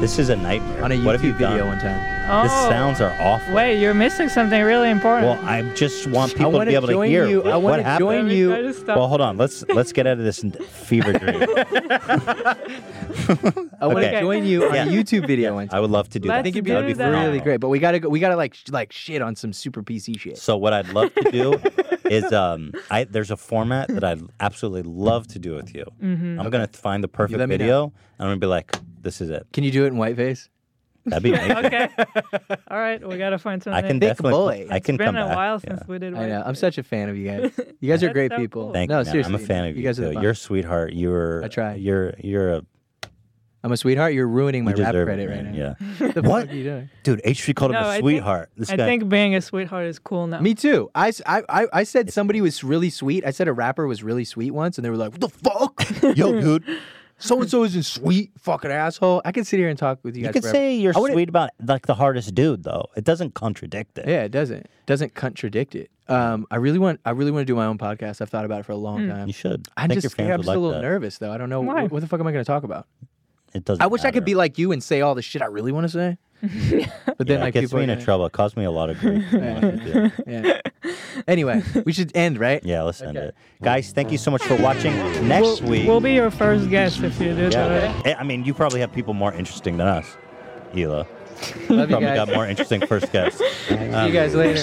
This is a nightmare. on a YouTube what have you video done? one time. The Oh. sounds are awful. Wait, you're missing something really important. Well, I just want people to be able to hear you. I what want to happened. join you. try to stop. Well, hold on. Let's let's get out of this fever dream. I want to Okay. join you on Yeah. a YouTube video one time. I would love to do I that. I think it'd be, that'd be that. really great. But we gotta go. We gotta like sh- like shit on some super PC shit. So what I'd love to do is um I there's a format that I'd absolutely love to do with you. Mm-hmm. I'm gonna find the perfect let me know. video. and I'm gonna be like, this is it. Can you do it in whiteface? That'd be amazing. okay. All right, we gotta find something. I can Big definitely. boy. I can it's been a back. while yeah. since we did. I know. I'm such a fan of you guys. You guys are That's great so people. cool. Thank no, you, man. seriously. I'm a fan of you, You guys are too. the You're a sweetheart. You're. I try. You're. You're a. I'm a sweetheart. You're ruining my you rap deserve credit it, right man. now. Yeah. The What? fuck are you doing? Dude, H3 called No, him I a think- sweetheart. this I guy. think being a sweetheart is cool now. Me too. I, s- I, I- I said somebody was really sweet. I said a rapper was really sweet once, and they were like, "What the fuck, yo, dude? So and so isn't sweet, fucking asshole." I can sit here and talk with you You guys. could forever. say you're I wouldn't- sweet about like the hardest dude, though. It doesn't contradict it. Yeah, it doesn't doesn't contradict it. Um, I really want I really want to do my own podcast. I've thought about it for a long time. You should. I I'm think just your fans I'm would just like a little that. nervous though. I don't know Why? what, what the fuck am I going to talk about. It doesn't. I wish I could be like you and say all the shit I really want to say. but then Yeah, like it gets people me are in a gonna- trouble. It costs me a lot of grief. to be honest with you. Yeah. anyway, we should end right. Yeah, let's end Okay. it. Guys, thank you so much for watching. Next we'll, week. we'll be your first guest if you do yeah. that. Eh, I mean, you probably have people more interesting than us. Hila. Love you Probably guys. got more interesting first guests. See you um, guys later.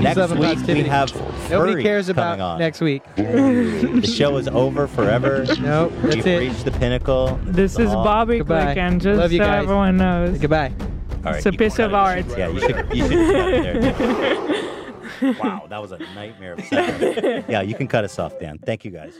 Next love week we positivity. have Nobody Furry cares coming about on. next week. The show is over forever. Nope, that's We've it. reached the pinnacle. This The is law. Bobby Goodbye. Click, and just Love you so guys. everyone knows, Goodbye. All right, it's a keep piece going. of art. Yeah, you should. You should cut there. wow, that was a nightmare of a second. Yeah, you can cut us off, Dan. Thank you, guys.